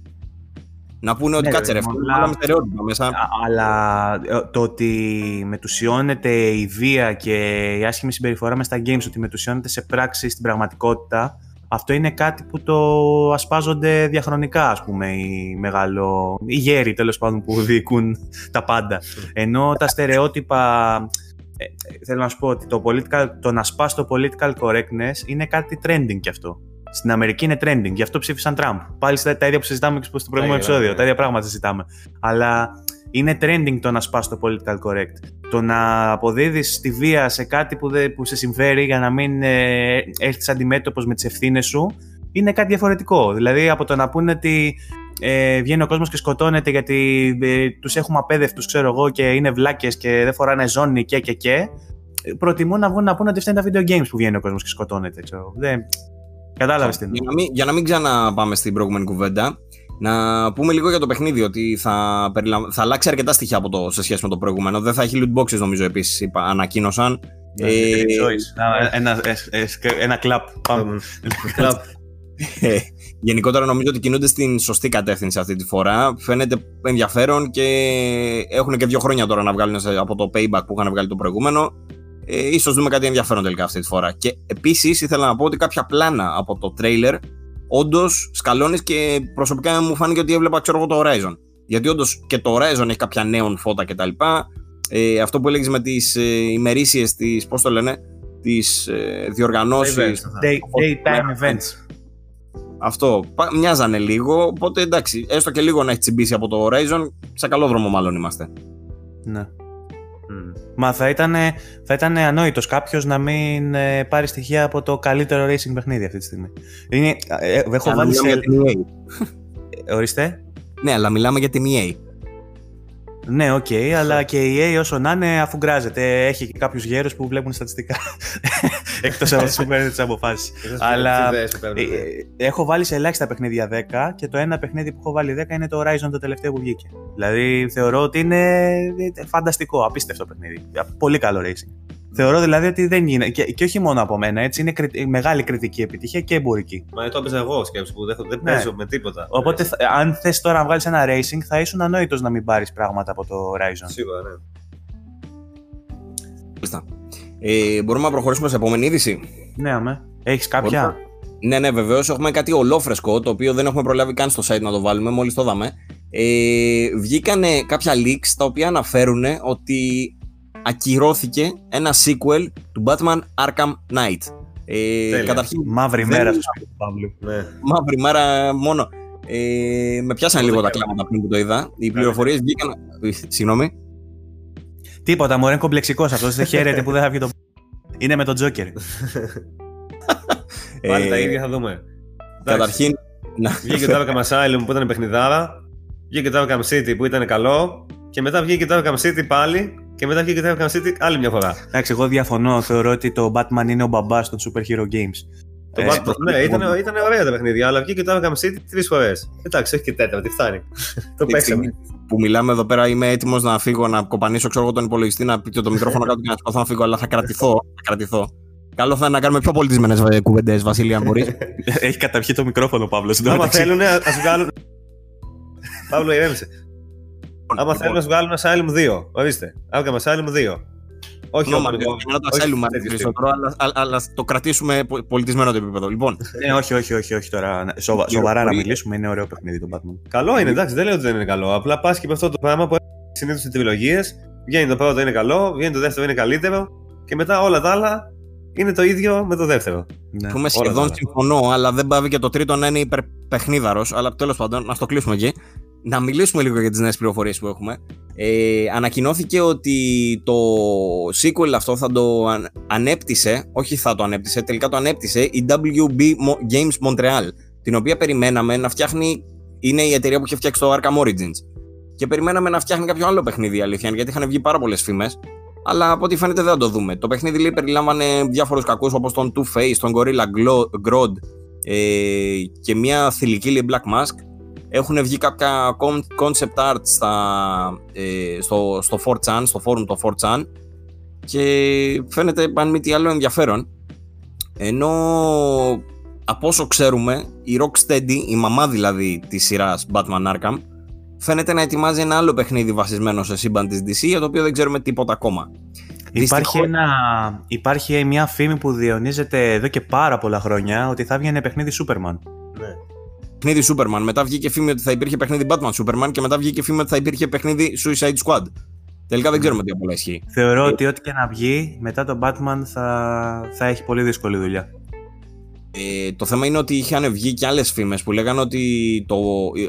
Να πούνε ότι ναι, κάτσε ρε, αλλά, στερεότυπα μέσα. Αλλά ε, το ότι μετουσιώνεται η βία και η άσχημη συμπεριφορά μες στα games, ότι μετουσιώνεται σε πράξη στην πραγματικότητα, αυτό είναι κάτι που το ασπάζονται διαχρονικά, ας πούμε, οι, μεγαλο... οι γέροι τέλος πάντων που διοικούν τα πάντα. Ενώ τα στερεότυπα, ε, θέλω να σου πω ότι το, political, το να σπάσει το political correctness είναι κάτι trending κι αυτό. Στην Αμερική είναι trending, γι' αυτό ψήφισαν Τραμπ. Πάλι τα ίδια που συζητάμε και στο προηγούμενο επεισόδιο, τα ίδια πράγματα συζητάμε. Αλλά είναι trending το να σπάς το political correct. Το να αποδίδεις τη βία σε κάτι που, δεν, που σε συμφέρει για να μην ε, έρθεις αντιμέτωπος με τις ευθύνες σου είναι κάτι διαφορετικό. Δηλαδή από το να πούνε ότι ε, βγαίνει ο κόσμος και σκοτώνεται γιατί ε, τους έχουμε απέδευτους, ξέρω εγώ, και είναι βλάκες και δεν φοράνε ζώνη και και και. Προτιμούν να βγουν να πούνε ότι αυτά είναι τα video games που βγαίνει ο κόσμος και σκοτώνεται. Ξέρω. Δεν, Κατάλαβες τι για, να μην, για να μην ξαναπάμε στην προηγούμενη κουβέντα, να πούμε λίγο για το παιχνίδι ότι θα, περιλα... θα αλλάξει αρκετά στοιχεία από το, σε σχέση με το προηγούμενο. Δεν θα έχει loot boxes, νομίζω επίσης, ανακοίνωσαν. Ναι, ε, ένα, ε, ένα κλαπ. Πάμε. Ε, γενικότερα νομίζω ότι κινούνται στην σωστή κατεύθυνση αυτή τη φορά. Φαίνεται ενδιαφέρον και έχουν και δύο χρόνια τώρα να βγάλουν από το payback που είχαν βγάλει το προηγούμενο ε, ίσως δούμε κάτι ενδιαφέρον τελικά αυτή τη φορά. Και επίσης ήθελα να πω ότι κάποια πλάνα από το τρέιλερ όντως σκαλώνεις και προσωπικά μου φάνηκε ότι έβλεπα ξέρω εγώ το Horizon. Γιατί όντως και το Horizon έχει κάποια νέων φώτα κτλ. Ε, αυτό που έλεγες με τις ε, ημερήσιες, τι. Πώς το λένε, τις ε, διοργανώσεις. Daytime events. Αυτό. Μοιάζανε λίγο. Οπότε εντάξει, έστω και λίγο να έχει τσιμπήσει από το Horizon, σε καλό δρόμο μάλλον είμαστε. Ναι. Μα θα ήταν, θα ήταν ανόητος κάποιος να μην ε, πάρει στοιχεία από το καλύτερο racing παιχνίδι αυτή τη στιγμή. Είναι, ε, έχω βάλει σε... Για την EA. Ε, ορίστε. Ναι, αλλά μιλάμε για την EA. Ναι, OK, okay, αλλά και η EA όσο να είναι αφουγκράζεται. Έχει και κάποιους γέρους που βλέπουν στατιστικά. Εκτός από τι που παίρνετε τις αποφάσεις. Αλλά ε, ε, έχω βάλει σε ελάχιστα παιχνίδια 10 και το ένα παιχνίδι που έχω βάλει 10 είναι το Horizon το τελευταίο που βγήκε. Δηλαδή θεωρώ ότι είναι φανταστικό, απίστευτο παιχνίδι. Πολύ καλό racing. Θεωρώ δηλαδή ότι δεν είναι. Και, και όχι μόνο από μένα, έτσι. Είναι μεγάλη κριτική επιτυχία και εμπορική. Μα το έπαιζα εγώ σκέψη που δεν, δεν ναι. παίζω με τίποτα. Οπότε, ναι. αν θες τώρα να βγάλεις ένα racing, θα ήσουν ανόητος να μην πάρεις πράγματα από το Horizon. Σίγουρα, ναι. Ε, μπορούμε να προχωρήσουμε σε επόμενη είδηση; Ναι, αμέ. Έχεις κάποια; Μπορούμε... Ναι, ναι, βεβαίως. Έχουμε κάτι ολόφρεσκο το οποίο δεν έχουμε προλάβει καν στο site να το βάλουμε. Μόλις το είδαμε. Ε, βγήκανε κάποια leaks τα οποία αναφέρουν ότι ακυρώθηκε ένα sequel του Batman Arkham Knight. Ε, καταρχήν, Μαύρη δεν... μέρα σου, Παύλου. Ναι. Μαύρη μέρα μόνο. Ε, με πιάσαν λίγο τα κλάματα πριν που το είδα. Οι πληροφορίες βγήκαν. Ε, συγγνώμη. Τίποτα, μου είναι κομπλεξικός αυτός. Δεν χαίρεται που δεν θα βγει το. Είναι με τον Τζόκερ. Πάλι τα ίδια θα δούμε. Καταρχήν. Βγήκε το Arkham Asylum που ήταν παιχνιδάρα. Βγήκε το Arkham City που ήταν καλό. Και μετά βγήκε το Arkham City πάλι και μετά βγήκε το Arkham City άλλη μια φορά. Εντάξει, εγώ διαφωνώ. Θεωρώ ότι το Batman είναι ο μπαμπάς των Super Hero Games. Το ε, Batman, ναι, ήταν, ήταν ωραία τα παιχνίδια, αλλά βγήκε το Arkham City τρεις φορές. Εντάξει, όχι και τέταρτη, φτάνει. το παίξαμε. Που μιλάμε εδώ πέρα, είμαι έτοιμος να φύγω, να κοπανίσω ξέρω, τον υπολογιστή, να πείτε το μικρόφωνο κάτω και να σπαθώ να φύγω, αλλά θα κρατηθώ. Θα κρατηθώ. Καλό θα είναι να κάνουμε πιο πολιτισμένες κουβέντε, Βασίλη, αν μπορείς. Έχει καταρχεί το μικρόφωνο, Παύλος. Αν θέλουν, ας βγάλουν. Παύλο, ηρέμησε. Άμα θέλουν να βγάλουν Asylum 2, ορίστε. Arkham Asylum 2. Όχι όμω. Να το Asylum περισσότερο, αλλά, αλλά το κρατήσουμε πολιτισμένο το επίπεδο. Λοιπόν. ναι, όχι, όχι, όχι, όχι τώρα. Σοβα, σοβαρά να μιλήσουμε, είναι ωραίο παιχνίδι το Batman. Καλό είναι, εντάξει, δεν λέω ότι δεν είναι καλό. Απλά πας και με αυτό το πράγμα που συνήθως σε τριλογίες. Βγαίνει το πρώτο είναι καλό, βγαίνει το δεύτερο είναι καλύτερο και μετά όλα τα άλλα είναι το ίδιο με το δεύτερο. Ναι. Που σχεδόν συμφωνώ, αλλά δεν πάβει και το τρίτο να είναι υπερπαιχνίδαρο. Αλλά τέλος πάντων, να το κλείσουμε εκεί να μιλήσουμε λίγο για τις νέες πληροφορίες που έχουμε. Ε, ανακοινώθηκε ότι το sequel αυτό θα το ανέπτυσε, όχι θα το ανέπτυσε, τελικά το ανέπτυσε η WB Games Montreal, την οποία περιμέναμε να φτιάχνει, είναι η εταιρεία που είχε φτιάξει το Arkham Origins. Και περιμέναμε να φτιάχνει κάποιο άλλο παιχνίδι, αλήθεια, γιατί είχαν βγει πάρα πολλές φήμες. Αλλά από ό,τι φαίνεται δεν θα το δούμε. Το παιχνίδι λέει περιλάμβανε διάφορους κακούς όπως τον Two Face, τον Gorilla Grodd ε, και μια θηλυκή λέει Black Mask. Έχουν βγει κάποια concept art στα, ε, στο, στο 4chan, στο forum το 4chan και φαίνεται αν μη τι άλλο ενδιαφέρον. Ενώ από όσο ξέρουμε η Rocksteady, η μαμά δηλαδή της σειράς Batman Arkham φαίνεται να ετοιμάζει ένα άλλο παιχνίδι βασισμένο σε σύμπαν της DC για το οποίο δεν ξέρουμε τίποτα ακόμα. Υπάρχει, ένα, υπάρχει μια φήμη που διονύζεται εδώ και πάρα πολλά χρόνια ότι θα βγει παιχνίδι Superman παιχνίδι Superman. Μετά βγήκε φήμη ότι θα υπήρχε παιχνίδι Batman Superman και μετά βγήκε φήμη ότι θα υπήρχε παιχνίδι Suicide Squad. Τελικά δεν ξέρουμε τι από ισχύει. Θεωρώ ότι ό,τι και να βγει μετά τον Batman θα, θα έχει πολύ δύσκολη δουλειά. Ε, το θέμα είναι ότι είχαν βγει και άλλες φήμες που λέγανε ότι, το,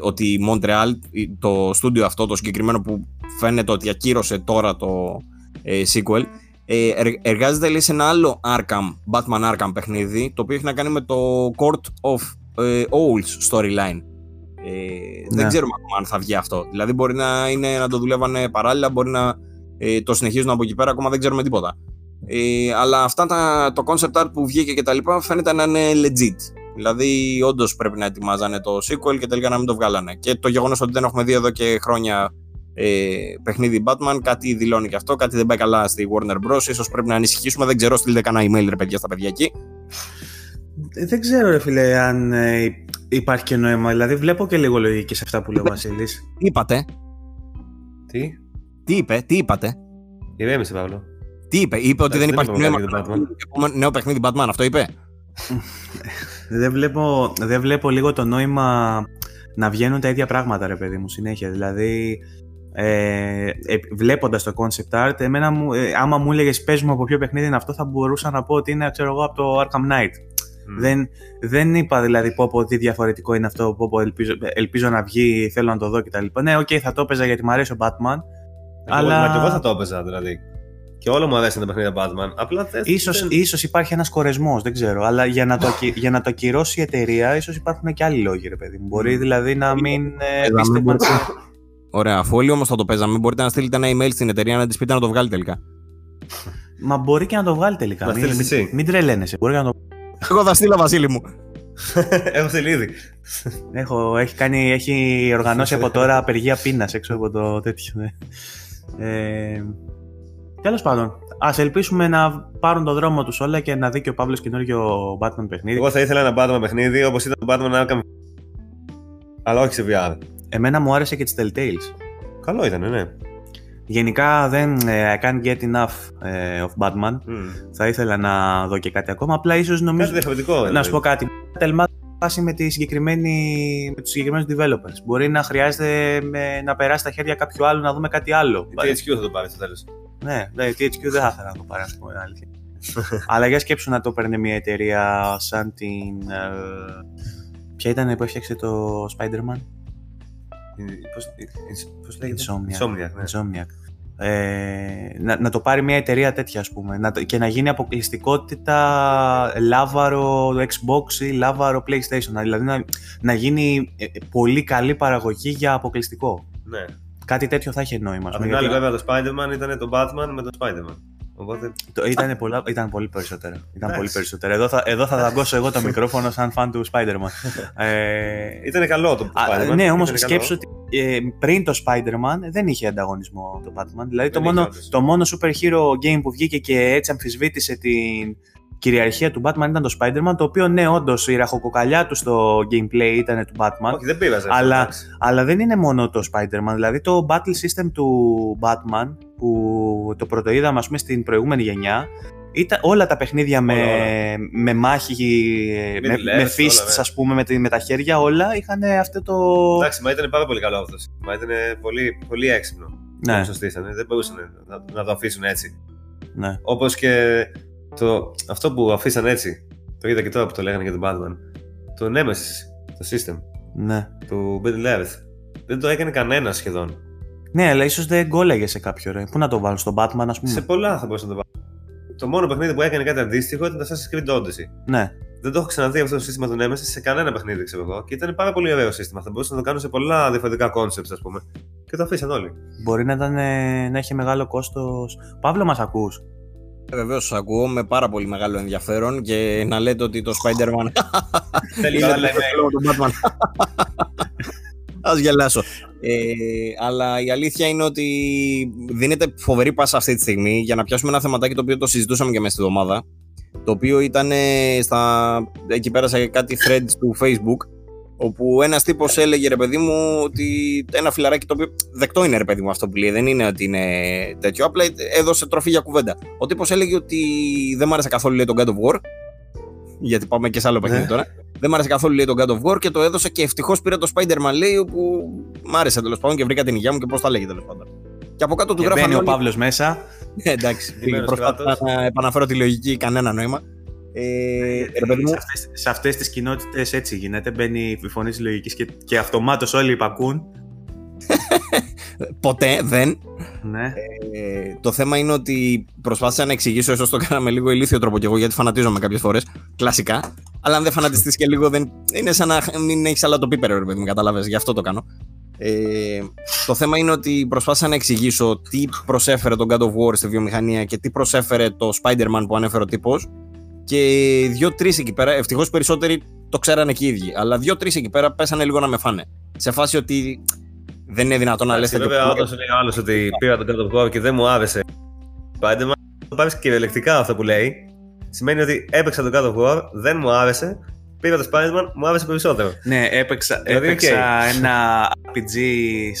ότι η Montreal, το στούντιο αυτό, το συγκεκριμένο που φαίνεται ότι ακύρωσε τώρα το ε, sequel, ε, εργάζεται λέει σε ένα άλλο Arkham, Batman Arkham παιχνίδι, το οποίο έχει να κάνει με το Court of ε, Owls storyline. Ε, Δεν ναι. ξέρουμε ακόμα αν θα βγει αυτό. Δηλαδή, μπορεί να, είναι, να το δουλεύανε παράλληλα, μπορεί να ε, το συνεχίζουν από εκεί πέρα, ακόμα δεν ξέρουμε τίποτα. Ε, αλλά αυτά τα, το concept art που βγήκε και τα λοιπά φαίνεται να είναι legit. Δηλαδή, όντως πρέπει να ετοιμάζανε το sequel και τελικά να μην το βγάλανε. Και το γεγονός ότι δεν έχουμε δει εδώ και χρόνια ε, παιχνίδι Batman, κάτι δηλώνει και αυτό, κάτι δεν πάει καλά στη Warner Bros. σω πρέπει να ανησυχήσουμε. Δεν ξέρω, στείλτε κανένα email ρε παιδιά στα παιδιά εκεί. Ε, δεν ξέρω, ρε φίλε, αν ε, υπάρχει και νόημα. Δηλαδή, βλέπω και λίγο λογική σε αυτά που λέει ο Βασίλης. Τι είπατε. Τι; Τι είπε, τι είπατε; Ηρέμησε, Παύλο; Τι είπε, είπε ότι δεν, υπάρχει νόημα. Νέο παιχνίδι Batman, αυτό είπε; δεν, βλέπω, δεν βλέπω λίγο το νόημα να βγαίνουν τα ίδια πράγματα, ρε παιδί μου, συνέχεια. Δηλαδή, ε, ε, βλέποντας το concept art, εμένα μου, ε, άμα μου έλεγες πες μου από ποιο παιχνίδι είναι αυτό, θα μπορούσα να πω ότι είναι ξέρω εγώ, από το Arkham Knight. Δεν, δεν είπα δηλαδή πω, πω τι διαφορετικό είναι αυτό, πω, πω ελπίζω, ελπίζω να βγει, θέλω να το δω κτλ. Ναι, OK, okay, θα το έπαιζα γιατί μου αρέσει ο Batman. Εγώ, αλλά... Μα και εγώ θα το έπαιζα δηλαδή. Και όλο μου αρέσουν τα παιχνίδια Batman. Απλά θες, ίσως, δεν... ίσως υπάρχει ένας κορεσμός, δεν ξέρω. Αλλά για να, το, για να το ακυρώσει η εταιρεία, ίσως υπάρχουν και άλλοι λόγοι, ρε παιδί μου. Μπορεί δηλαδή να μην ε, πίστευαν. Ωραία, αφού όλοι όμως θα το παίζαμε, μπορείτε να στείλετε ένα email στην εταιρεία να της πείτε να το βγάλει τελικά. Μα μπορεί και να το βγάλει τελικά. Να Μην, στείλεις μην, εσύ. μην τρελαίνεσαι. Μπορεί και να το Εγώ θα στείλω, Βασίλη μου. Έχω στείλει ήδη. Έχω, έχει, κάνει, έχει οργανώσει από τώρα απεργία πείνας έξω από το τέτοιο. Ναι. Ε, Τέλος πάντων, ας ελπίσουμε να πάρουν το δρόμο τους όλα και να δει και ο Παύλος καινούριο Batman παιχνίδι. Εγώ θα ήθελα ένα Batman παιχνίδι όπως ήταν το Batman Arkham. Αλλά όχι σε VR. Εμένα μου άρεσε και τη Telltales. Καλό ήταν, ναι. Γενικά δεν ε, I can't get enough ε, of Batman. Μμ. Θα ήθελα να δω και κάτι ακόμα. Απλά ίσως Κάτι νομίζω. διαφορετικό. Να δηλαδή. σου πω κάτι. Τελμά φάση με, τη συγκεκριμένη, με τους συγκεκριμένους developers. Μπορεί να χρειάζεται με, να περάσει στα χέρια κάποιου άλλου να δούμε κάτι άλλο. Η THQ θα το πάρει στο τέλος. Ναι, ναι, THQ δεν θα ήθελα να το πάρει, ας πούμε, αλήθεια. Αλλά για σκέψου να το παίρνει μια εταιρεία σαν την... ε, ποια ήταν που έφτιαξε το Spider-Man? Πώ λέγεται; Insomniac. Insomniac, ναι. Insomniac. Ε, να, να το πάρει μια εταιρεία τέτοια, ας πούμε, να, το- και να γίνει αποκλειστικότητα λάβαρο Xbox ή λάβαρο PlayStation. Δηλαδή να, να γίνει ε, πολύ καλή παραγωγή για αποκλειστικό. ναι. Κάτι τέτοιο θα είχε νόημα. ας Απ' πούμε, την άλλη, γιατί βέβαια, το Spider-Man ήταν το Batman με το Spider-Man. Οπότε. το, ήταν, πολλά, ήταν πολύ περισσότερα. Ήταν Εντάξει. πολύ περισσότερα. Εδώ θα, εδώ θα δαγκώσω εγώ το μικρόφωνο σαν φαν του Spider-Man. ε, Ήταν καλό το Α, Spider-Man. ναι, όμως ήταν σκέψου ότι ε, πριν το Spider-Man δεν είχε ανταγωνισμό το Batman. Δηλαδή το Δεν μόνο, είχε όντως. το μόνο super hero game που βγήκε και έτσι αμφισβήτησε την κυριαρχία του Batman ήταν το Spider-Man. Το οποίο ναι, όντως η ραχοκοκαλιά του στο gameplay ήταν του Batman. Όχι, δεν πήραζε. Αλλά- εντάξει. Αλλά δεν είναι μόνο το Spider-Man. Δηλαδή το battle system του Batman που το πρωτοείδαμε ας πούμε στην προηγούμενη γενιά ήταν όλα τα παιχνίδια με, Όλα, με μάχη, με, Middle με Earth, fists όλα, ναι. ας πούμε με, τη- με τα χέρια όλα είχαν αυτό το... Εντάξει, μα ήταν πάρα πολύ καλό αυτό. Μα ήταν πολύ, πολύ έξυπνο. Ναι, Το στήσανε. Δεν μπορούσαν να, να το αφήσουν έτσι. ναι. Όπως και το, αυτό που αφήσαν έτσι. Το είδα και τώρα που το λέγανε για τον Batman. Το Nemesis, το system ναι. του Middle Earth. Δεν το έκανε κανένας σχεδόν. Ναι, αλλά ίσως δεν γκόλαγε σε κάποιο ρε. Πού να το βάλω, στον Batman, ας πούμε; Σε πολλά θα μπορούσε να το βάλει. Το μόνο παιχνίδι που έκανε κάτι αντίστοιχο ήταν το Assassin's Creed Odyssey. Ναι. Δεν το έχω ξαναδεί αυτό το σύστημα του Nemesis σε κανένα παιχνίδι, ξέρω εγώ. Και ήταν πάρα πολύ ωραίο σύστημα. Θα μπορούσαν να το κάνουν σε πολλά διαφορετικά concepts, ας πούμε. Και το αφήσαν όλοι. Μπορεί να, ήταν, ε, να έχει μεγάλο κόστος. Παύλο, μας ακούς; Βεβαίως, σας ακούω με πάρα πολύ μεγάλο ενδιαφέρον και να λέτε ότι το Spider-Man Θέλει είναι να το λέμε. λόγο του Batman. Ας γελάσω. Ε, αλλά η αλήθεια είναι ότι δίνεται φοβερή πάσα αυτή τη στιγμή για να πιάσουμε ένα θεματάκι το οποίο το συζητούσαμε και μέσα στη εβδομάδα. Το οποίο ήταν ε, στα, εκεί πέρα σε κάτι threads του Facebook όπου ένας τύπος έλεγε ρε παιδί μου ότι ένα φιλαράκι το οποίο δεκτό είναι ρε παιδί μου αυτό που λέει, δεν είναι ότι είναι τέτοιο. Απλά έδωσε τροφή για κουβέντα. Ο τύπος έλεγε ότι δεν μ' άρεσε καθόλου λέει, τον God of War. Γιατί πάμε και σε άλλο παιχνίδι Ναι. τώρα. Δεν μ' άρεσε καθόλου λέει, τον God of War και το έδωσε και ευτυχώς πήρε το Spider-Man λέει όπου μ' άρεσε τέλος πάντων και βρήκα την υγεία μου και πώς τα λέγει τέλος πάντων. Και από κάτω του Και γράφανε. μπαίνει ο όλοι- Παύλος μέσα. Ε, Εντάξει, Ντυμένος προσπάθησα κράτος. να επαναφέρω τη λογική, κανένα νόημα. Ε, ρε παιδί μου, σε, αυτές, σε αυτές τις κοινότητες έτσι γίνεται. Μπαίνει η φωνή της λογικής και, και αυτομάτως όλοι υπακούν. ποτέ δεν. Ναι. Ε, το θέμα είναι ότι προσπάθησα να εξηγήσω, ίσως το έκανα με λίγο ηλίθιο τρόπο κι εγώ, γιατί φανατίζομαι κάποιες φορές. Κλασικά. Αλλά αν δεν φανατιστείς και λίγο, δεν... είναι σαν να μην έχεις αλλά το πίπερο, ρε παιδί μου, κατάλαβες. Γι' αυτό το κάνω. Ε, το θέμα είναι ότι προσπάθησα να εξηγήσω τι προσέφερε τον God of War στη βιομηχανία και τι προσέφερε το Spider-Man που ανέφερε ο τύπος. Και δύο-τρεις εκεί πέρα, ευτυχώς περισσότεροι το ξέρανε και οι ίδιοι. Αλλά δύο-τρεις εκεί πέρα πέσανε λίγο να με φάνε. Σε φάση ότι δεν είναι δυνατόν να λες Εντάξει, Βέβαια, όταν σου λέει ο άλλος ότι πήρα τον God of War και δεν μου άρεσε. Spider-Man, το πάρεις κυριολεκτικά αυτό που λέει. Σημαίνει ότι έπαιξα τον God of War, δεν μου άρεσε. Πήρα το Spider-Man, μου άρεσε περισσότερο. Ναι, έπαιξα, Δηλαδή, έπαιξα ένα RPG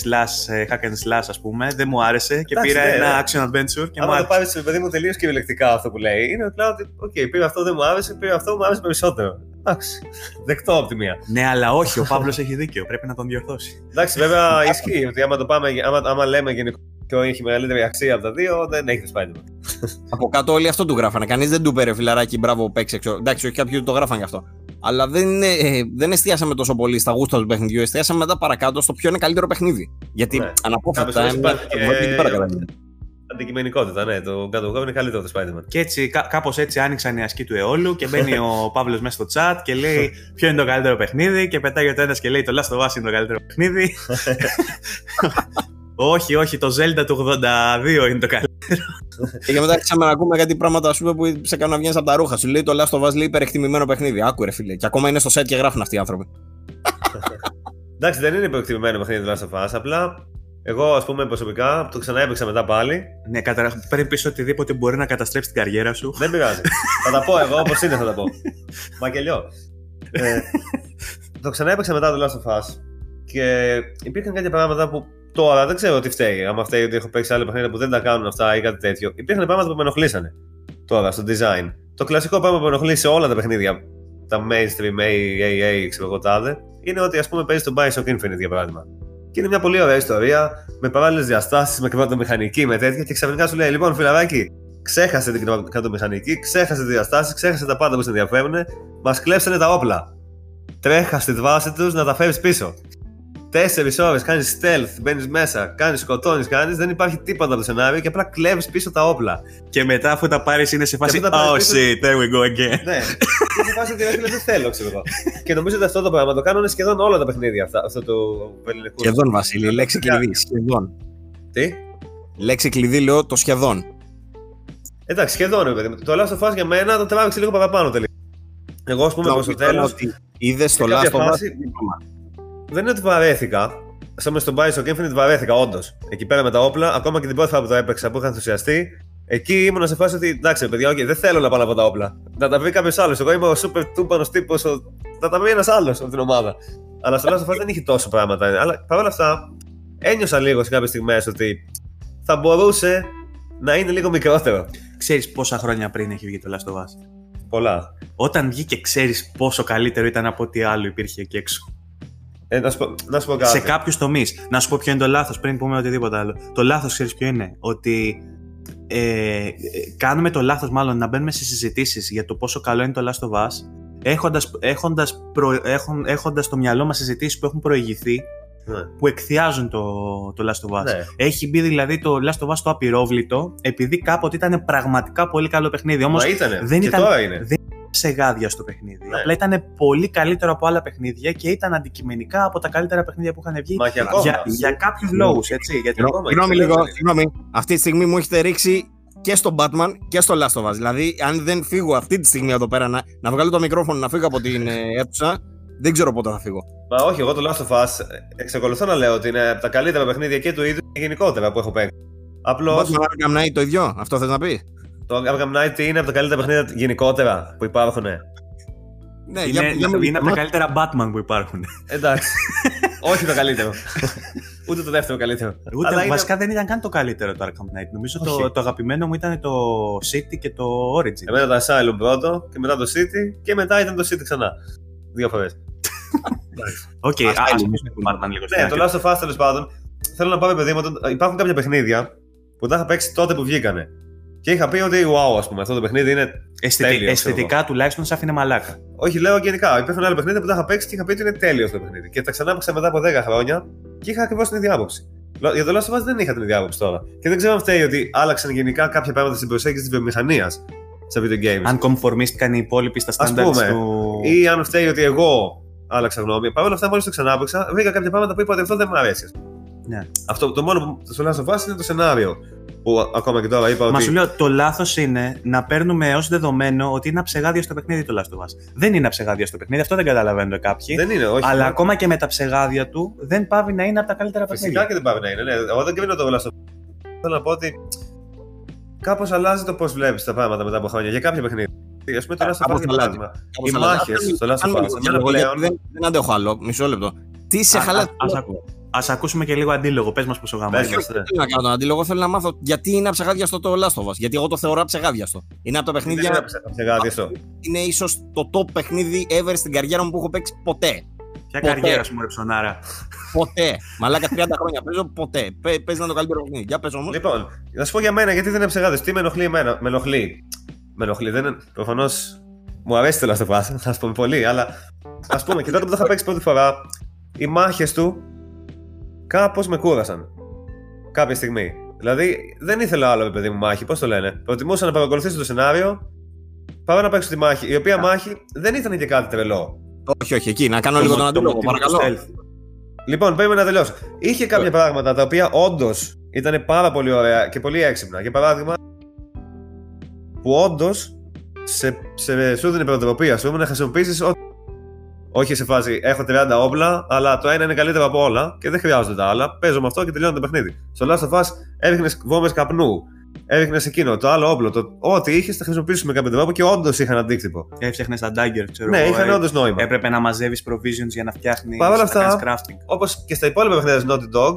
slash ε, hack and slash ας πούμε, δεν μου άρεσε και Εντάξει, πήρα ναι, ένα ναι. action adventure και μου Άμα το άρεσε. πάρεις, παιδί μου, τελείως κυριολεκτικά αυτό που λέει, είναι απλά ότι, οκ, πήρα αυτό, δεν μου άρεσε, πήρα αυτό, μου άρεσε περισσότερο. Εντάξει. Δεκτό από τη μία. Ναι, αλλά όχι, ο Παύλος έχει δίκιο, πρέπει να τον διορθώσει. Εντάξει, βέβαια ισχύει ότι άμα το πάμε, άμα, άμα λέμε γενικό ποιο έχει μεγαλύτερη αξία από τα δύο, δεν έχει το Spider-Man. Από κάτω όλοι αυτό του γράφανε. Κανείς δεν του πήρε φιλαράκι, μπράβο, παίξε. Ξέρω. Εντάξει, όχι κάποιοι το γράφαν γι' αυτό. Αλλά δεν, είναι, ε, δεν εστιάσαμε τόσο πολύ στα γούστα του παιχνιδιού. Εστιάσαμε μετά παρακάτω στο ποιο είναι καλύτερο παιχνίδι. Γιατί Ναι. αναπόφευκτα. Κάποιες φορές έμεινε- υπάρχει και- εκεί πέρα καταλήγεται. Αντικειμενικότητα, ναι. Το God of War είναι καλύτερο από το Spider-Man. Και έτσι, κά- κάπως έτσι άνοιξαν οι ασκοί του αιώλου και μπαίνει ο Παύλος μέσα στο chat και λέει ποιο είναι το καλύτερο παιχνίδι; Και πετάει ο ένας και λέει το Last of Us είναι το καλύτερο παιχνίδι. Όχι, όχι, το Zelda του 82 είναι το καλύτερο. Και μετά άρχισαμε να ακούμε κάτι πράγματα σου που σε κάνουν να βγαίνεις από τα ρούχα. Σου λέει το Last of Us λέει υπερεκτιμημένο παιχνίδι. Άκουρε φίλε. Και ακόμα είναι στο set και γράφουν αυτοί οι άνθρωποι. Εντάξει, δεν είναι υπερεκτιμημένο παιχνίδι του Last of Us. Απλά εγώ, ας πούμε, προσωπικά το ξανά έπαιξα μετά πάλι. Ναι, καταρχά πρέπει πει οτιδήποτε μπορεί να καταστρέψει την καριέρα σου. Δεν πειράζει. θα τα πω εγώ όπως είναι, θα τα πω. Μακελιό. ε, το ξανά έπαιξα μετά το Last of Us. Και υπήρχαν κάποια πράγματα που τώρα δεν ξέρω τι φταίει. Άμα φταίει ότι έχω παίξει άλλα παιχνίδια που δεν τα κάνουν αυτά ή κάτι τέτοιο. Υπήρχαν πράγματα που με ενοχλήσανε τώρα στο design. Το κλασικό πράγμα που με ενοχλεί σε όλα τα παιχνίδια, τα mainstream, AAA, ξέρω εγώ τάδε, είναι ότι ας πούμε παίζεις το Bioshock Infinite για παράδειγμα. Και είναι μια πολύ ωραία ιστορία, με παράλληλες διαστάσεις, με κρεβατομηχανική, με τέτοια. Και ξαφνικά σου λέει: Λοιπόν, φιλαράκι, ξέχασε την κρεβατομηχανική, ξέχασε τις διαστάσεις, ξέχασε τα πάντα που σε ενδιαφέρουν, μας κλέψανε τα όπλα. Τρέχα στη βάση τους να τα φέρεις πίσω. Τέσσερις ώρες κάνεις stealth, μπαίνεις μέσα, κάνεις σκοτώνεις, κάνει, δεν υπάρχει τίποτα από το σενάριο και απλά κλέβεις πίσω τα όπλα. Και μετά αφού τα πάρεις είναι σε φάση. Oh πίσω... shit, there we go again. ναι, είναι σε φάση ότι δεν θέλω, ξέρω εγώ. και νομίζω ότι αυτό το πράγμα το κάνουν σχεδόν όλα τα παιχνίδια αυτά, αυτό το ελληνικό. Σχεδόν, Βασίλη, λέξη κλειδί. Σχεδόν. Τι; Λέξη κλειδί λέω το σχεδόν. Εντάξει, σχεδόν, ρε παιδί. Το Last of Us για μένα το τράβηξε λίγο παραπάνω τελικά. Εγώ, ας πούμε, προς το τέλος. Είδες το Last of Us δεν είναι ότι βαρέθηκα. Σαν στον Bioshock Infinite βαρέθηκα, όντως. Εκεί πέρα με τα όπλα, ακόμα και την πρώτη φορά που το έπαιξα που είχα ενθουσιαστεί, εκεί ήμουν σε φάση ότι εντάξει, παιδιά, okay, δεν θέλω να πάω από τα όπλα. Να τα βρει κάποιος άλλος. Εγώ είμαι ο super τούμπανος τύπος, θα τα βρει ένας άλλος από την ομάδα. Αλλά στο Last of Us δεν είχε τόσο πράγματα. Αλλά παρόλα αυτά, ένιωσα λίγο σε κάποιες στιγμές ότι θα μπορούσε να είναι λίγο μικρότερο. Ξέρεις πόσα χρόνια πριν έχει βγει το Last of Us; Πολλά. Όταν βγήκε, ξέρεις πόσο καλύτερο ήταν από ό,τι άλλο υπήρχε εκεί έξω. Ε, να, σου πω, να σου πω κάτι. Σε κάποιους τομείς. Να σου πω ποιο είναι το λάθος πριν πούμε οτιδήποτε άλλο. Το λάθος, ξέρεις ποιο είναι; Ότι ε, κάνουμε το λάθος, μάλλον να μπαίνουμε σε συζητήσεις για το πόσο καλό είναι το Last of Us, έχοντας, έχοντας, προ, έχουν, έχοντας στο μυαλό μας συζητήσεις που έχουν προηγηθεί Ναι. που εκθιάζουν το, το Last of Us. Ναι. Έχει μπει δηλαδή το Last of Us το απειρόβλητο επειδή κάποτε ήταν πραγματικά πολύ καλό παιχνίδι. Όμως Μα ήτανε. δεν και ήταν- τώρα είναι. δεν ψεγάδια στο παιχνίδι. Ναι. Απλά ήταν πολύ καλύτερο από άλλα παιχνίδια και ήταν αντικειμενικά από τα καλύτερα παιχνίδια που είχαν βγει Μα και ακόμα. για, για κάποιους λόγους. Έτσι, γιατί ακόμα Συγγνώμη είναι λίγο, καλύτερο. συγγνώμη. Αυτή τη στιγμή μου έχετε ρίξει και στο Batman και στο Last of Us. Δηλαδή, αν δεν φύγω αυτή τη στιγμή εδώ πέρα να, να βγάλω το μικρόφωνο να φύγω από την ε, αίθουσα, δεν ξέρω πότε θα φύγω. Μα όχι, εγώ το Last of Us ε, εξακολουθώ να λέω ότι είναι από τα καλύτερα παιχνίδια και του είδου και γενικότερα που έχω παίξει. Απλώ Batman Arkham Knight το ίδιο, αυτό θες να πει; το Arkham Knight είναι από τα καλύτερα παιχνίδια γενικότερα που υπάρχουν. Ναι, είναι, για, για, είναι, για, από τα καλύτερα Batman που υπάρχουν. Εντάξει. όχι το καλύτερο. Ούτε το δεύτερο καλύτερο. Ούτε, Αλλά είναι- βασικά δεν ήταν καν το καλύτερο το Arkham Knight. Νομίζω το, Όχι. το αγαπημένο μου ήταν το City και το Origin. Εμένα το Asylum πρώτο και μετά το City και μετά ήταν το City ξανά. Δύο φορές. Οκ, Αυτά ας είναι. πούμε το Batman λίγο στην Ναι, το άκρη. Last of Us τέλος πάντων. Θέλω να πω, παιδί μου, ότι υπάρχουν κάποια παιχνίδια που τα είχα παίξει τότε που βγήκανε. Και είχα πει ότι wow, ας πούμε, αυτό το παιχνίδι είναι. Αισθητι- τέλειος, Αισθητικά τουλάχιστον σε άφηνε μαλάκα. Όχι, λέω γενικά. Υπήρχαν άλλα παιχνίδια που τα είχα παίξει και είχα πει ότι είναι τέλειος αυτό το παιχνίδι. Και τα ξανά έπαιξα μετά από 10 χρόνια και είχα ακριβώς την ίδια άποψη. Λο- Για το Last of Us δεν είχα την ίδια άποψη τώρα. Και δεν ξέρω αν φταίει ότι άλλαξαν γενικά κάποια πράγματα στην προσέγγιση της βιομηχανίας σε video games. Αν κομφορμίστηκαν οι υπόλοιποι στα Ας standards πούμε, του. Ή αν φταίει ότι εγώ άλλαξα γνώμη. Παρ' όλα αυτά, μόλις το ξανά έπαιξα, βρήκα κάποια πράγματα που είπα ότι αυτό δεν μου αρέσει. Ναι. Αυτό, το μόνο που στο Last of Us είναι το σενάριο. Που ακόμα και τώρα είπα Μα ότι. σου λέω, το λάθος είναι να παίρνουμε ως δεδομένο ότι είναι αψεγάδια στο παιχνίδι το Last of Us. Δεν είναι αψεγάδια στο παιχνίδι, αυτό δεν καταλαβαίνουν κάποιοι. Δεν είναι, όχι. αλλά ακόμα και με τα ψεγάδια του δεν πάβει να είναι από τα καλύτερα Φυσικά παιχνίδια. και δεν πάει να είναι. Ναι. Εγώ δεν κρίνω το Last of Us. Θέλω να πω ότι κάπως αλλάζει το πώς βλέπεις τα πράγματα μετά από χρόνια για κάποια παιχνίδια. Α πούμε το Last of Us κάπως για αλλάζει. παράδειγμα. Κάπως Οι αλλάζει. μάχες Αν- στο Last αν of με Us. ρωτάς Εμένα εγώ, πλέον. γιατί Δεν, δεν αντέχω άλλο. Μισό λεπτό. Τι σε Α- χαλάει. α- ας ακού- Ας ακούσουμε και λίγο αντίλογο. Πες μας πόσο γαμάει. Πες μας. Δεν θέλω να κάνω τον αντίλογο, θέλω να μάθω γιατί είναι αψεγάδιαστο το Last of Us. Γιατί εγώ το θεωρώ αψεγάδιαστο. Είναι από τα Δεν παιχνίδια, είναι ψεγάδι αυτό. είναι ίσως το top παιχνίδι ever στην καριέρα μου που έχω παίξει ποτέ. Ποια ποτέ. καριέρα σου, μωρέ ψωνάρα. Ποτέ. Μαλάκα 30 χρόνια παίζω ποτέ. Πε- Παίζει να είναι το καλύτερο παιχνίδι. Για πες όμως. Λοιπόν, να σου πω για μένα γιατί δεν είναι ψεγάδι. Τι με ενοχλεί εμένα. Με ενοχλεί. Με ενοχλεί. Δεν είναι. Προφανώς μου αρέσει το Last of Us, θα σου πούμε πολύ, αλλά ας πούμε και τότε που το είχα παίξει πρώτη φορά, οι μάχες του κάπως με κούρασαν. Κάποια στιγμή. Δηλαδή δεν ήθελα άλλο, ρε παιδί μου, μάχη. Πώς το λένε. Προτιμούσα να παρακολουθήσω το σενάριο παρά να παίξω τη μάχη. Η οποία μάχη δεν ήταν και κάτι τρελό. Όχι, όχι, εκεί. Να κάνω λίγο τον αντίλογο, motivo του παρακαλώ. stealth. Λοιπόν, πρέπει να τελειώσω. Είχε κάποια πράγματα τα οποία όντως ήταν πάρα πολύ ωραία και πολύ έξυπνα. Για παράδειγμα, που όντως σε, σε, σου δίνει προτροπή, ας πούμε, να χρησιμοποιήσεις ό,τι. Όχι σε φάση έχω 30 όπλα, αλλά το ένα είναι καλύτερο από όλα και δεν χρειάζονται τα άλλα. Παίζω με αυτό και τελειώνει το παιχνίδι. Στο Last of Us έριχνε βόμβες καπνού. Έριχνε εκείνο, το άλλο όπλο. Το... Ό,τι είχες, θα χρησιμοποιήσει με κάποιο τρόπο και όντως είχαν αντίκτυπο. Έφτιαχνες τα dagger, ξέρω Ναι, εγώ, είχαν ε, όντως νόημα. Έπρεπε να μαζεύεις provisions για να φτιάχνεις. Παρ' όλα να αυτά- κάνεις crafting. Όπως και στα υπόλοιπα παιχνίδια της Naughty Dog,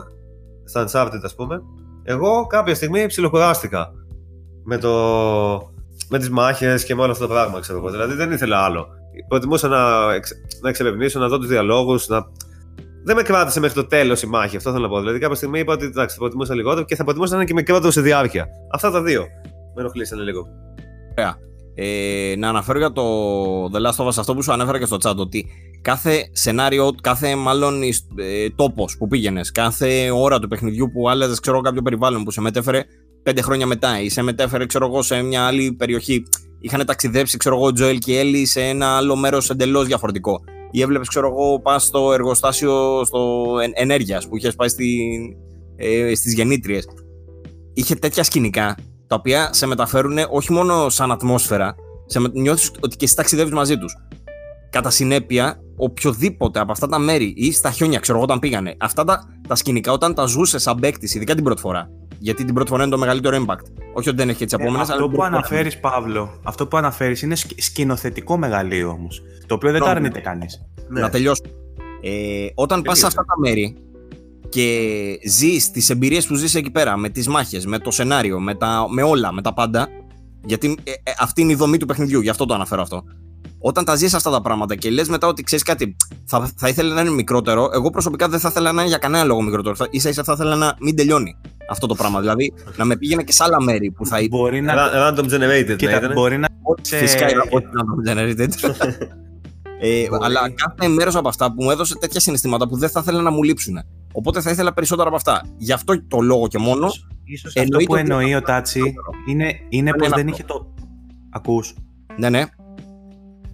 στα Uncharted ας πούμε, εγώ κάποια στιγμή ψιλοκουράστηκα με, το... με τις μάχες και με όλα αυτά τα πράγματα, ξέρω εγώ. Δηλαδή δεν ήθελα άλλο. Προτιμούσα να, εξ... να εξερευνήσω, να δω τους διαλόγους, να. Δεν με κράτησε μέχρι το τέλος η μάχη, αυτό θέλω να πω. Δηλαδή κάποια στιγμή είπα ότι εντάξει, θα προτιμούσα λιγότερο και θα προτιμούσα να είναι και μικρότερος σε διάρκεια. Αυτά τα δύο. Με ενοχλήσανε λίγο. Ε, να αναφέρω για το The Last of Us αυτό που σου ανέφερα και στο chat ότι κάθε σενάριο, κάθε μάλλον ε, τόπος που πήγαινες, κάθε ώρα του παιχνιδιού που άλλαζες ξέρω κάποιο περιβάλλον που σε μετέφερε πέντε χρόνια μετά ή σε μετέφερε ξέρω εγώ σε μια άλλη περιοχή είχαν ταξιδέψει ξέρω εγώ Τζοέλ και Έλλη σε ένα άλλο μέρος εντελώς διαφορετικό ή έβλεπες ξέρω εγώ πας στο εργοστάσιο στο εν- ενέργειας που είχες πάει στη, ε, στις γεννήτριες είχε τέτοια σκηνικά τα οποία σε μεταφέρουν όχι μόνο σαν ατμόσφαιρα, σε με- νιώθεις ότι και εσύ ταξιδεύεις μαζί τους. Κατά συνέπεια, οποιοδήποτε από αυτά τα μέρη ή στα χιόνια, ξέρω εγώ όταν πήγανε, αυτά τα, τα σκηνικά όταν τα ζούσε σαν παίκτης, ειδικά την πρώτη φορά. Γιατί την πρώτη φορά είναι το μεγαλύτερο impact. Όχι ότι δεν έχει και τι Ε, επόμενε. αυτό που αναφέρεις, Παύλο, αυτό που αναφέρεις είναι σκ- σκηνοθετικό μεγαλείο όμως. Το οποίο δεν το Ναι. αρνείται κανείς. Να τελειώσω. Ε, όταν πας σε Τελείωσε. αυτά τα μέρη και ζεις τις εμπειρίες που ζεις εκεί πέρα, με τις μάχες, με το σενάριο, με, τα, με όλα, με τα πάντα. Γιατί ε, ε, αυτή είναι η δομή του παιχνιδιού, γι' αυτό το αναφέρω αυτό. Όταν τα ζεις αυτά τα πράγματα και λες μετά ότι ξέρεις κάτι, θα, θα ήθελε να είναι μικρότερο, εγώ προσωπικά δεν θα ήθελα να είναι για κανένα λόγο μικρότερο. Θα, ίσα ίσα θα ήθελα να μην τελειώνει αυτό το πράγμα. Δηλαδή να με πήγαινε και σε άλλα μέρη που θα ήταν. Μπορεί να. Ra- Random generated να Κοίτα, ήταν. μπορεί να. σε- Φυσικά είναι από ό,τι να το generated. ε, αλλά κάθε μέρος από αυτά που μου έδωσε τέτοια συναισθήματα που δεν θα ήθελα να μου λείψουν. Οπότε θα ήθελα περισσότερα από αυτά. Γι' αυτό το λόγο και μόνο. Ίσως αυτό Εννοείται που ότι- εννοεί ο Τάτσι είναι, είναι Δεν πως είναι δεν αυτό. είχε το. Ακούς. Ναι, ναι.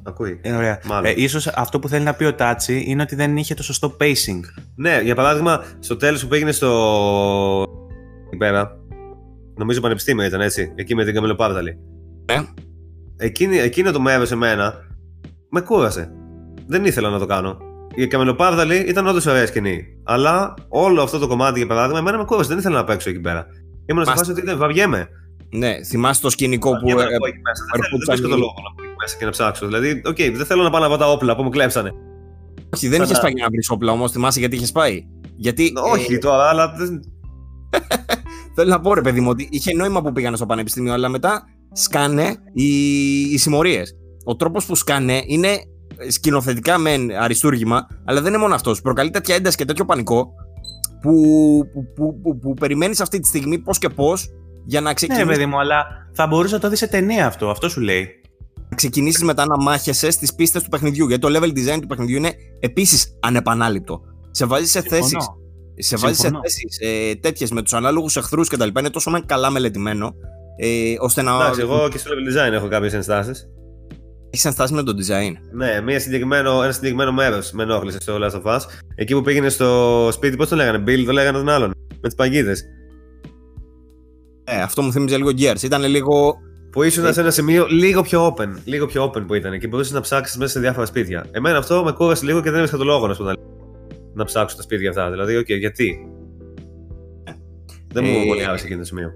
Ακούει. Ε, ωραία. Μάλλον. Ε, ίσως αυτό που θέλει να πει ο Τάτσι είναι ότι δεν είχε το σωστό pacing. Ναι, για παράδειγμα, στο τέλος που πήγαινε στο. εκεί πέρα. Νομίζω πανεπιστήμιο ήταν έτσι. Εκεί με την Καμελοπάρδαλη. Ναι. Εκείνη, εκείνο το μέρος εμένα με κούρασε. Δεν ήθελα να το κάνω. Η Καμελοπάρδαλη ήταν όντως ωραία σκηνή. Αλλά όλο αυτό το κομμάτι, για παράδειγμα, εμένα με κούρασε. Δεν ήθελα να παίξω εκεί πέρα. Ήμουν σε Μας- φάση ότι δεν βαριέμαι. Ναι, θυμάσαι το σκηνικό που. Βαριέμαι ε, να μπω εκεί μέσα. Δεν θέλω- ερχόντουσαν Δεν βρίσκω οι- το λόγο να μπω εκεί μέσα και να ψάξω. Δηλαδή, οκ, δεν θέλω να πάω να βρω τα όπλα που μου κλέψανε. όχι, δεν Σαν είχε να- πάει για να βρεις όπλα όμως. Θυμάσαι γιατί είχες πάει. Γιατί. Όχι ε, τώρα, αλλά. δεν- θέλω να πω ρε παιδί μου ότι είχε νόημα που πήγανε στο πανεπιστήμιο, αλλά μετά σκάνε οι, οι συμμορίες. Ο τρόπος που σκάνε είναι σκηνοθετικά μεν αριστούργημα, αλλά δεν είναι μόνο αυτός. Προκαλεί τέτοια ένταση και τέτοιο πανικό που, που, που, που, που περιμένεις αυτή τη στιγμή πώς και πώς για να Ναι, ξεκινήσει παιδί μου, αλλά θα μπορούσε να το δεις σε ταινία αυτό. Αυτό σου λέει. να ξεκινήσεις μετά να μάχεσαι στις πίστες του παιχνιδιού. Γιατί το level design του παιχνιδιού είναι επίσης ανεπανάληπτο. Σε βάζεις σε θέσει. Συμφωνώ. Σε βάζεις σε Συμφωνώ. θέσεις ε, τέτοιες με τους ανάλογους εχθρούς κτλ. Είναι τόσο μεν καλά μελετημένο. Ε, ώστε να Εντάξει, εγώ και στο level design έχω κάποιες ενστάσεις. έχεις ενστάσεις με το design. Ναι, μια συγκεκριμένο, ένα συγκεκριμένο μέρος με ενόχλησε στο Last of Us. Εκεί που πήγαινε στο σπίτι, πώς το λέγανε, Bill, το λέγανε τον άλλον. Με τις παγίδες. Ε, αυτό μου θύμιζε λίγο Gears. Ήταν λίγο. Που ήσουν σε ένα σημείο λίγο πιο open. Λίγο πιο open που ήταν και μπορούσες να ψάξεις μέσα σε διάφορα σπίτια. Εμένα αυτό με κούρασε λίγο και δεν έβρισκα το λόγο να σου πω. Να ψάξω τα σπίτια αυτά. Δηλαδή, οκ, γιατί; Δεν μου Ε, πολύ άρεσε εκείνο το σημείο.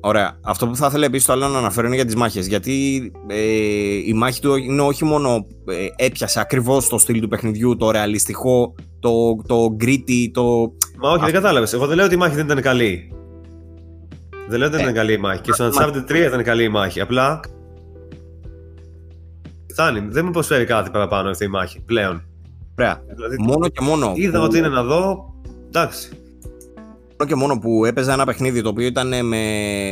Ωραία. Αυτό που θα ήθελα επίσης το άλλο να αναφέρω είναι για τις μάχες. Γιατί ε, η μάχη του είναι όχι μόνο ε, έπιασε ακριβώς το στυλ του παιχνιδιού, το ρεαλιστικό, το, το gritty, το. Μα όχι, δεν κατάλαβες. Εγώ δεν λέω ότι η μάχη δεν ήταν καλή. Δεν λέω ότι δεν Ε, ήταν καλή η μάχη. Και στο Uncharted 3 ήταν καλή η μάχη. Απλά. Φτάνει. Δεν μου προσφέρει κάτι παραπάνω αυτή η μάχη πλέον. Ωραία. Δηλαδή, Μόνο και μόνο. είδα που- ότι είναι να δω. Εντάξει. Μόνο και μόνο που έπαιζα ένα παιχνίδι το οποίο ήταν με,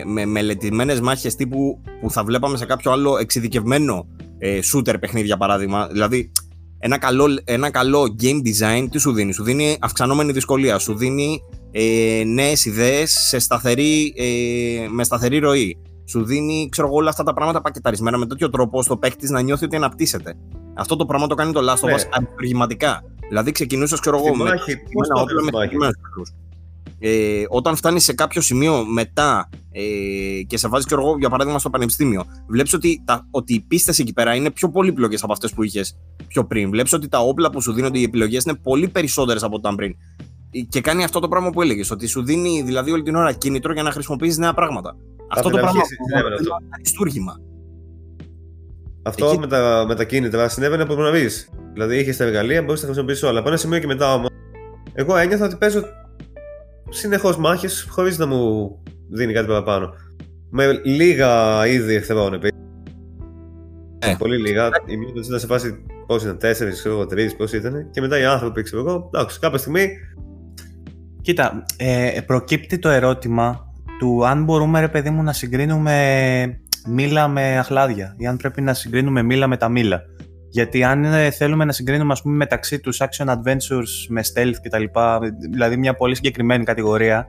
με μελετημένες μάχες τύπου που θα βλέπαμε σε κάποιο άλλο εξειδικευμένο ε, shooter παιχνίδι για παράδειγμα. Δηλαδή, ένα καλό, ένα καλό game design τι σου δίνει. Σου δίνει αυξανόμενη δυσκολία. Σου δίνει ε, νέες ιδέες ε, με σταθερή ροή. Σου δίνει, ξέρω εγώ, όλα αυτά τα πράγματα πακεταρισμένα με τέτοιο τρόπο ώστε ο παίκτης να νιώθει ότι αναπτύσσεται. Αυτό το πράγμα το κάνει το Last of Ναι. Us αριστουργηματικά. Δηλαδή ξεκινούσες, ξέρω εγώ, με μάχη, πώς συγκεκριμένα το όπλα με έκανες μάχη; συγκεκριμένους εχθρούς. Ε, όταν φτάνεις σε κάποιο σημείο μετά ε, και σε βάζεις, ξέρω εγώ, για παράδειγμα, στο πανεπιστήμιο, βλέπεις ότι, τα, ότι οι πίστες εκεί πέρα είναι πιο πολύπλοκες από αυτές που είχες πιο πριν. Βλέπεις ότι τα όπλα που σου δίνονται, οι επιλογές είναι πολύ περισσότερες από ό,τι ήταν πριν. Ε, Και κάνει αυτό το πράγμα που έλεγες, ότι σου δίνει δηλαδή όλη την ώρα κίνητρο για να χρησιμοποιήσεις νέα πράγματα. Αυτό το την πράγμα αρχή συνέβαινε αυτό. είναι αριστούργημα. Αυτό Εκεί- με, τα, με τα κίνητρα συνέβαινε από νωρί. Δηλαδή είχες τα εργαλεία, μπορούσε να τα χρησιμοποιήσεις όλα. Από ένα σημείο και μετά όμως, εγώ ένιωθα ότι παίζω συνεχώς μάχες χωρίς να μου δίνει κάτι παραπάνω. Με λίγα είδη εχθρών επίση. Ε. Πολύ λίγα. Η μία τους ήταν σε φάση πώς ήταν, τέσσερις, ξέρω εγώ, τρεις, πώς ήταν. Και μετά οι άνθρωποι, ξέρω εγώ. Εντάξει, κάποια στιγμή. Κοίτα, ε, προκύπτει το ερώτημα του αν μπορούμε, ρε παιδί μου, να συγκρίνουμε μήλα με αχλάδια ή αν πρέπει να συγκρίνουμε μήλα με τα μήλα. Γιατί αν ε, θέλουμε να συγκρίνουμε ας πούμε, μεταξύ τους action adventures με stealth κτλ, δηλαδή μια πολύ συγκεκριμένη κατηγορία,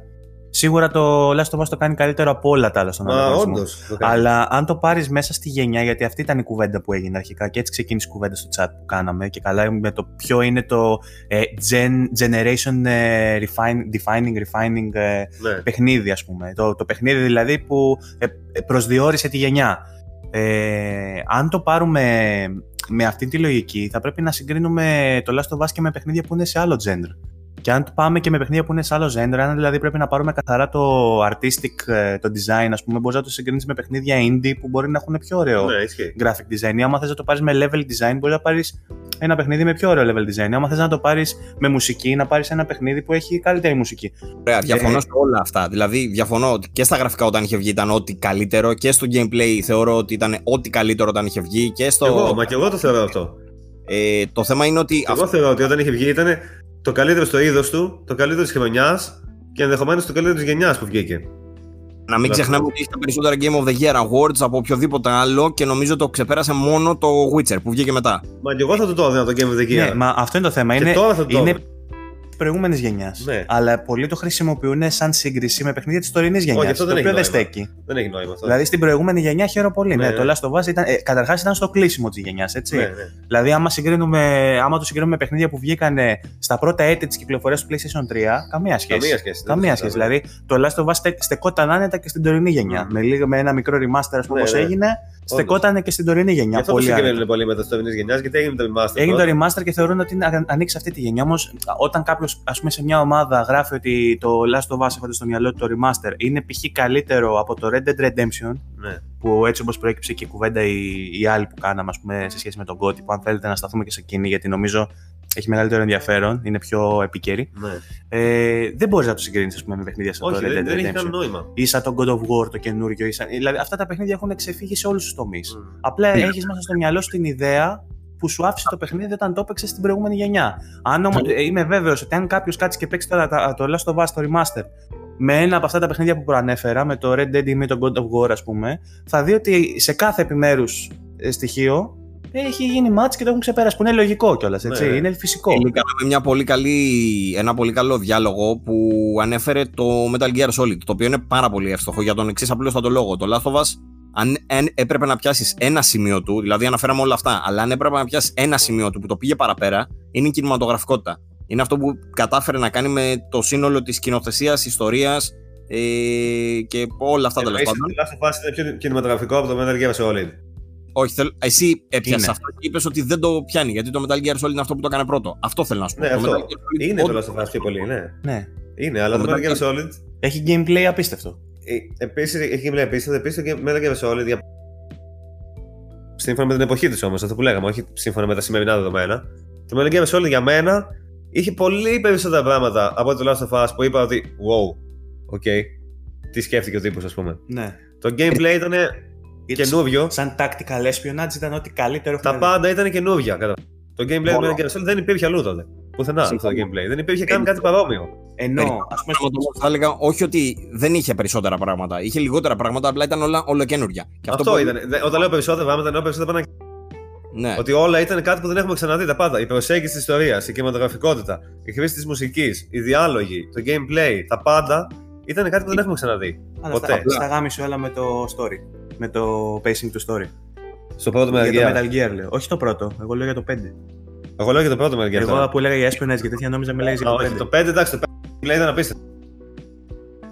σίγουρα το Last of Us το κάνει καλύτερο από όλα τα άλλα στον Μα ανταγωνισμό. όντως. Αλλά αν το πάρεις μέσα στη γενιά, γιατί αυτή ήταν η κουβέντα που έγινε αρχικά και έτσι ξεκίνησε η κουβέντα στο chat που κάναμε και καλά με το ποιο είναι το ε, gen, generation ε, refine, defining, refining ε, Ναι. παιχνίδι ας πούμε. Το, το παιχνίδι δηλαδή που ε, ε, προσδιορίσε τη γενιά. Ε, αν το πάρουμε με αυτή τη λογική θα πρέπει να συγκρίνουμε το Last of Us και με παιχνίδια που είναι σε άλλο gender. Και αν το πάμε και με παιχνίδια που είναι σε άλλο gender, αν δηλαδή πρέπει να πάρουμε καθαρά το artistic, ε, το design, ας πούμε, μπορείς να το συγκρίνεις με παιχνίδια indie που μπορεί να έχουν πιο ωραίο Ναι, ισχύει. graphic design. Ή άμα θες να το πάρεις με level design, μπορείς να πάρεις ένα παιχνίδι με πιο ωραίο level design. Άμα θες να το πάρεις με μουσική, να πάρεις ένα παιχνίδι που έχει καλύτερη μουσική. Ωραία, διαφωνώ Ε, σε όλα αυτά. Δηλαδή, διαφωνώ ότι και στα γραφικά όταν είχε βγει ήταν ό,τι καλύτερο και στο gameplay θεωρώ ότι ήταν ό,τι καλύτερο όταν είχε βγει και στο. Εγώ, μα και εγώ το θεωρώ αυτό. Ε, το θέμα είναι ότι. Εγώ θεωρώ ότι όταν είχε βγει ήταν το καλύτερο στο είδος του, το καλύτερο της χρονιάς και ενδεχομένως το καλύτερο της γενιάς που βγήκε. Να μην Αυτό. ξεχνάμε ότι έχει τα περισσότερα Game of the Year Awards από οποιοδήποτε άλλο και νομίζω το ξεπέρασε μόνο το Witcher που βγήκε μετά. Μα και εγώ θα το το έδινα το Game of the Year. Ναι, μα αυτό είναι το θέμα. Και Είναι, τώρα θα το είναι έδινα. Προηγούμενης γενιάς. Ναι. Αλλά πολλοί το χρησιμοποιούν σαν σύγκριση με παιχνίδια της τωρινής γενιάς. Όχι, αυτό Το δεν οποίο έχει δεν νόημα. στέκει. Δεν έχει νόημα αυτό. Δηλαδή στην προηγούμενη γενιά χαίρομαι πολύ. Ναι, Ναι, το ναι. Last of Us ήταν. Ε, Καταρχάς ήταν στο κλείσιμο της γενιάς, έτσι. ναι, ναι. Δηλαδή, άμα, συγκρίνουμε, άμα το συγκρίνουμε με παιχνίδια που βγήκαν στα πρώτα έτη της κυκλοφορίας του PlayStation 3, καμία σχέση. Καμία σχέση. δεν Καμία το σχέση. συζητάμε. Δηλαδή, το Last of Us στε- στεκόταν άνετα και στην τωρινή γενιά. Μμμ. Με, λίγο, με ένα μικρό remaster, ας πούμε, Ναι, όπως ναι. έγινε, στεκόταν και στην τωρινή Γι' γενιά. αυτό το Πολύ άνετα. συγκρίνουν πολύ με τα τωρινής γενιάς, γιατί έγινε το remaster. Έγινε πρώτα. το remaster και θεωρούν ότι είναι- α- ανοίξει αυτή τη γενιά. Όμως, όταν κάποιος, ας πούμε, σε μια ομάδα γράφει ότι το Last of Us, έχοντα στο μυαλό του το remaster, είναι π.χ. καλύτερο από το Red Dead Redemption, Ναι. που έτσι όπως προέκυψε και η κουβέντα η, η άλλη που κάναμε, ας πούμε, σε σχέση με τον Gotti, που αν θέλετε να σταθούμε και σε εκείνη, γιατί νομίζω έχει μεγαλύτερο ενδιαφέρον, είναι πιο επίκαιρη. Ναι. Ε, δεν μπορείς να το συγκρίνεις, ας πούμε, με παιχνίδια σαν Όχι, το Red δεν, Dead δεν έχει Redemption. καν νόημα. Ή σαν το God of War, το καινούριο. Ή σαν... Δηλαδή, αυτά τα παιχνίδια έχουν ξεφύγει σε όλους τους τομείς. Μμ. Απλά Ναι. έχεις μέσα στο μυαλό σου την ιδέα που σου άφησε το παιχνίδι όταν το έπαιξες στην προηγούμενη γενιά. Αν όμως, Ναι. ε, είμαι βέβαιος ότι αν κάποιος κάτσει και παίξει τώρα τα- το Last of Us το Remaster με ένα από αυτά τα παιχνίδια που προανέφερα, με το Red Dead ή με το God of War, ας πούμε, θα δει ότι σε κάθε επιμέρους στοιχείο έχει γίνει match και το έχουν ξεπεράσει. Που είναι λογικό κιόλας, έτσι. Ναι. Είναι φυσικό. Κάναμε μια πολύ καλή, ένα πολύ καλό διάλογο που ανέφερε το Metal Gear Solid, το οποίο είναι πάρα πολύ εύστοχο για τον εξής απλούστατο λόγο. Το Last of Us, αν αν έπρεπε να πιάσεις ένα σημείο του, δηλαδή αναφέραμε όλα αυτά, αλλά αν έπρεπε να πιάσεις ένα σημείο του που το πήγε παραπέρα, είναι η κινηματογραφικότητα. Είναι αυτό που κατάφερε να κάνει με το σύνολο της κοινοθεσίας, ιστορίας ε, και όλα αυτά τέλος Εννοείς πάντων. ότι το Last of Us είναι πιο κινηματογραφικό από το Metal Gear Solid. Όχι, θέλ, εσύ έπιασες Είναι. αυτό και είπες ότι δεν το πιάνει, γιατί το Metal Gear Solid είναι αυτό που το έκανε πρώτο. Αυτό θέλω να σου πω. Ναι, το αυτό. Metal Gear Solid Είναι το όντως- Last of Us πιο πολύ, ναι. Ναι. Είναι, αλλά Το το Metal Metal Gear Solid. Έχει gameplay απίστευτο. Επίσης, έχει gameplay επίση. Επίσης, το Metal Gear Solid. για- Σύμφωνα με την εποχή της όμως, αυτό που λέγαμε, όχι σύμφωνα με τα σημερινά δεδομένα. Το Metal Gear Solid για μένα είχε πολύ περισσότερα πράγματα από το Last of Us που είπα ότι. Wow, OK. Τι σκέφτηκε ο τύπος, ας πούμε. Ναι. Το gameplay ήταν καινούριο. Σαν tactical espionage ήταν ό,τι καλύτερο Τα έχουν πάντα ήταν καινούργια. κατά- Το gameplay του Όλο. Metal Gear Solid δεν υπήρχε αλλού τότε. Πουθενά αυτό το Συμφωνώ. gameplay. Δεν υπήρχε καν κάτι παρόμοιο. Ενώ, Περί- ας πούμε, Πράγματι, όμως, θα έλεγα όχι ότι δεν είχε περισσότερα πράγματα. Είχε λιγότερα πράγματα, απλά ήταν όλα ολοκένουργια. Και Αυτό, που- ήταν. Δε- Όταν λέω περισσότερα πράγματα, εννοώ περισσότερα πράγματα. Ναι. Ότι όλα ήταν κάτι που δεν έχουμε ξαναδεί τα πάντα. Η προσέγγιση της ιστορίας, η κινηματογραφικότητα, η χρήση της μουσικής, οι διάλογοι, το gameplay, τα πάντα ήταν κάτι που δεν έχουμε ξαναδεί. Αλλά ποτέ. Στα, στα γάμισε όλα με το story. Με το pacing του story. Στο πρώτο Metal για Gear. το Metal Gear λέω. Όχι το πρώτο, εγώ λέω για το 5. Εγώ λέω για το πρώτο Metal Gear. Εγώ τώρα. που έλεγα για Espionage και τέτοια νόμιζα μιλάει για Α, το όχι, 5. το 5 εντάξει, το 5 ήταν απίστευτο.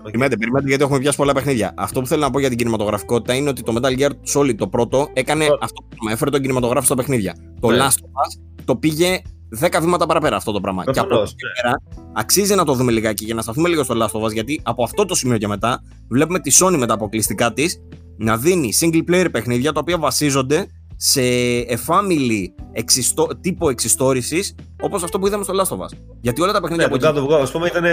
Περιμένετε, περιμένετε γιατί έχουμε πιάσει πολλά παιχνίδια. Αυτό που θέλω να πω για την κινηματογραφικότητα είναι ότι το Metal Gear Solid το πρώτο έκανε Πρώτο. αυτό το πράγμα. Έφερε τον κινηματογράφο στα παιχνίδια. Το Ναι. Last of Us το πήγε 10 βήματα παραπέρα αυτό το πράγμα. Και από Προφανώς, εκεί και πέρα αξίζει να το δούμε λιγάκι και να σταθούμε λίγο στο Last of Us γιατί από αυτό το σημείο και μετά βλέπουμε τη Sony με τα αποκλειστικά της να δίνει single player παιχνίδια τα οποία βασίζονται σε a family εξιστο... τύπο εξιστόρησης όπως αυτό που είδαμε στο Last of Us. Γιατί όλα τα παιχνίδια Ναι, από το εκεί God of War, ας πούμε, ήταν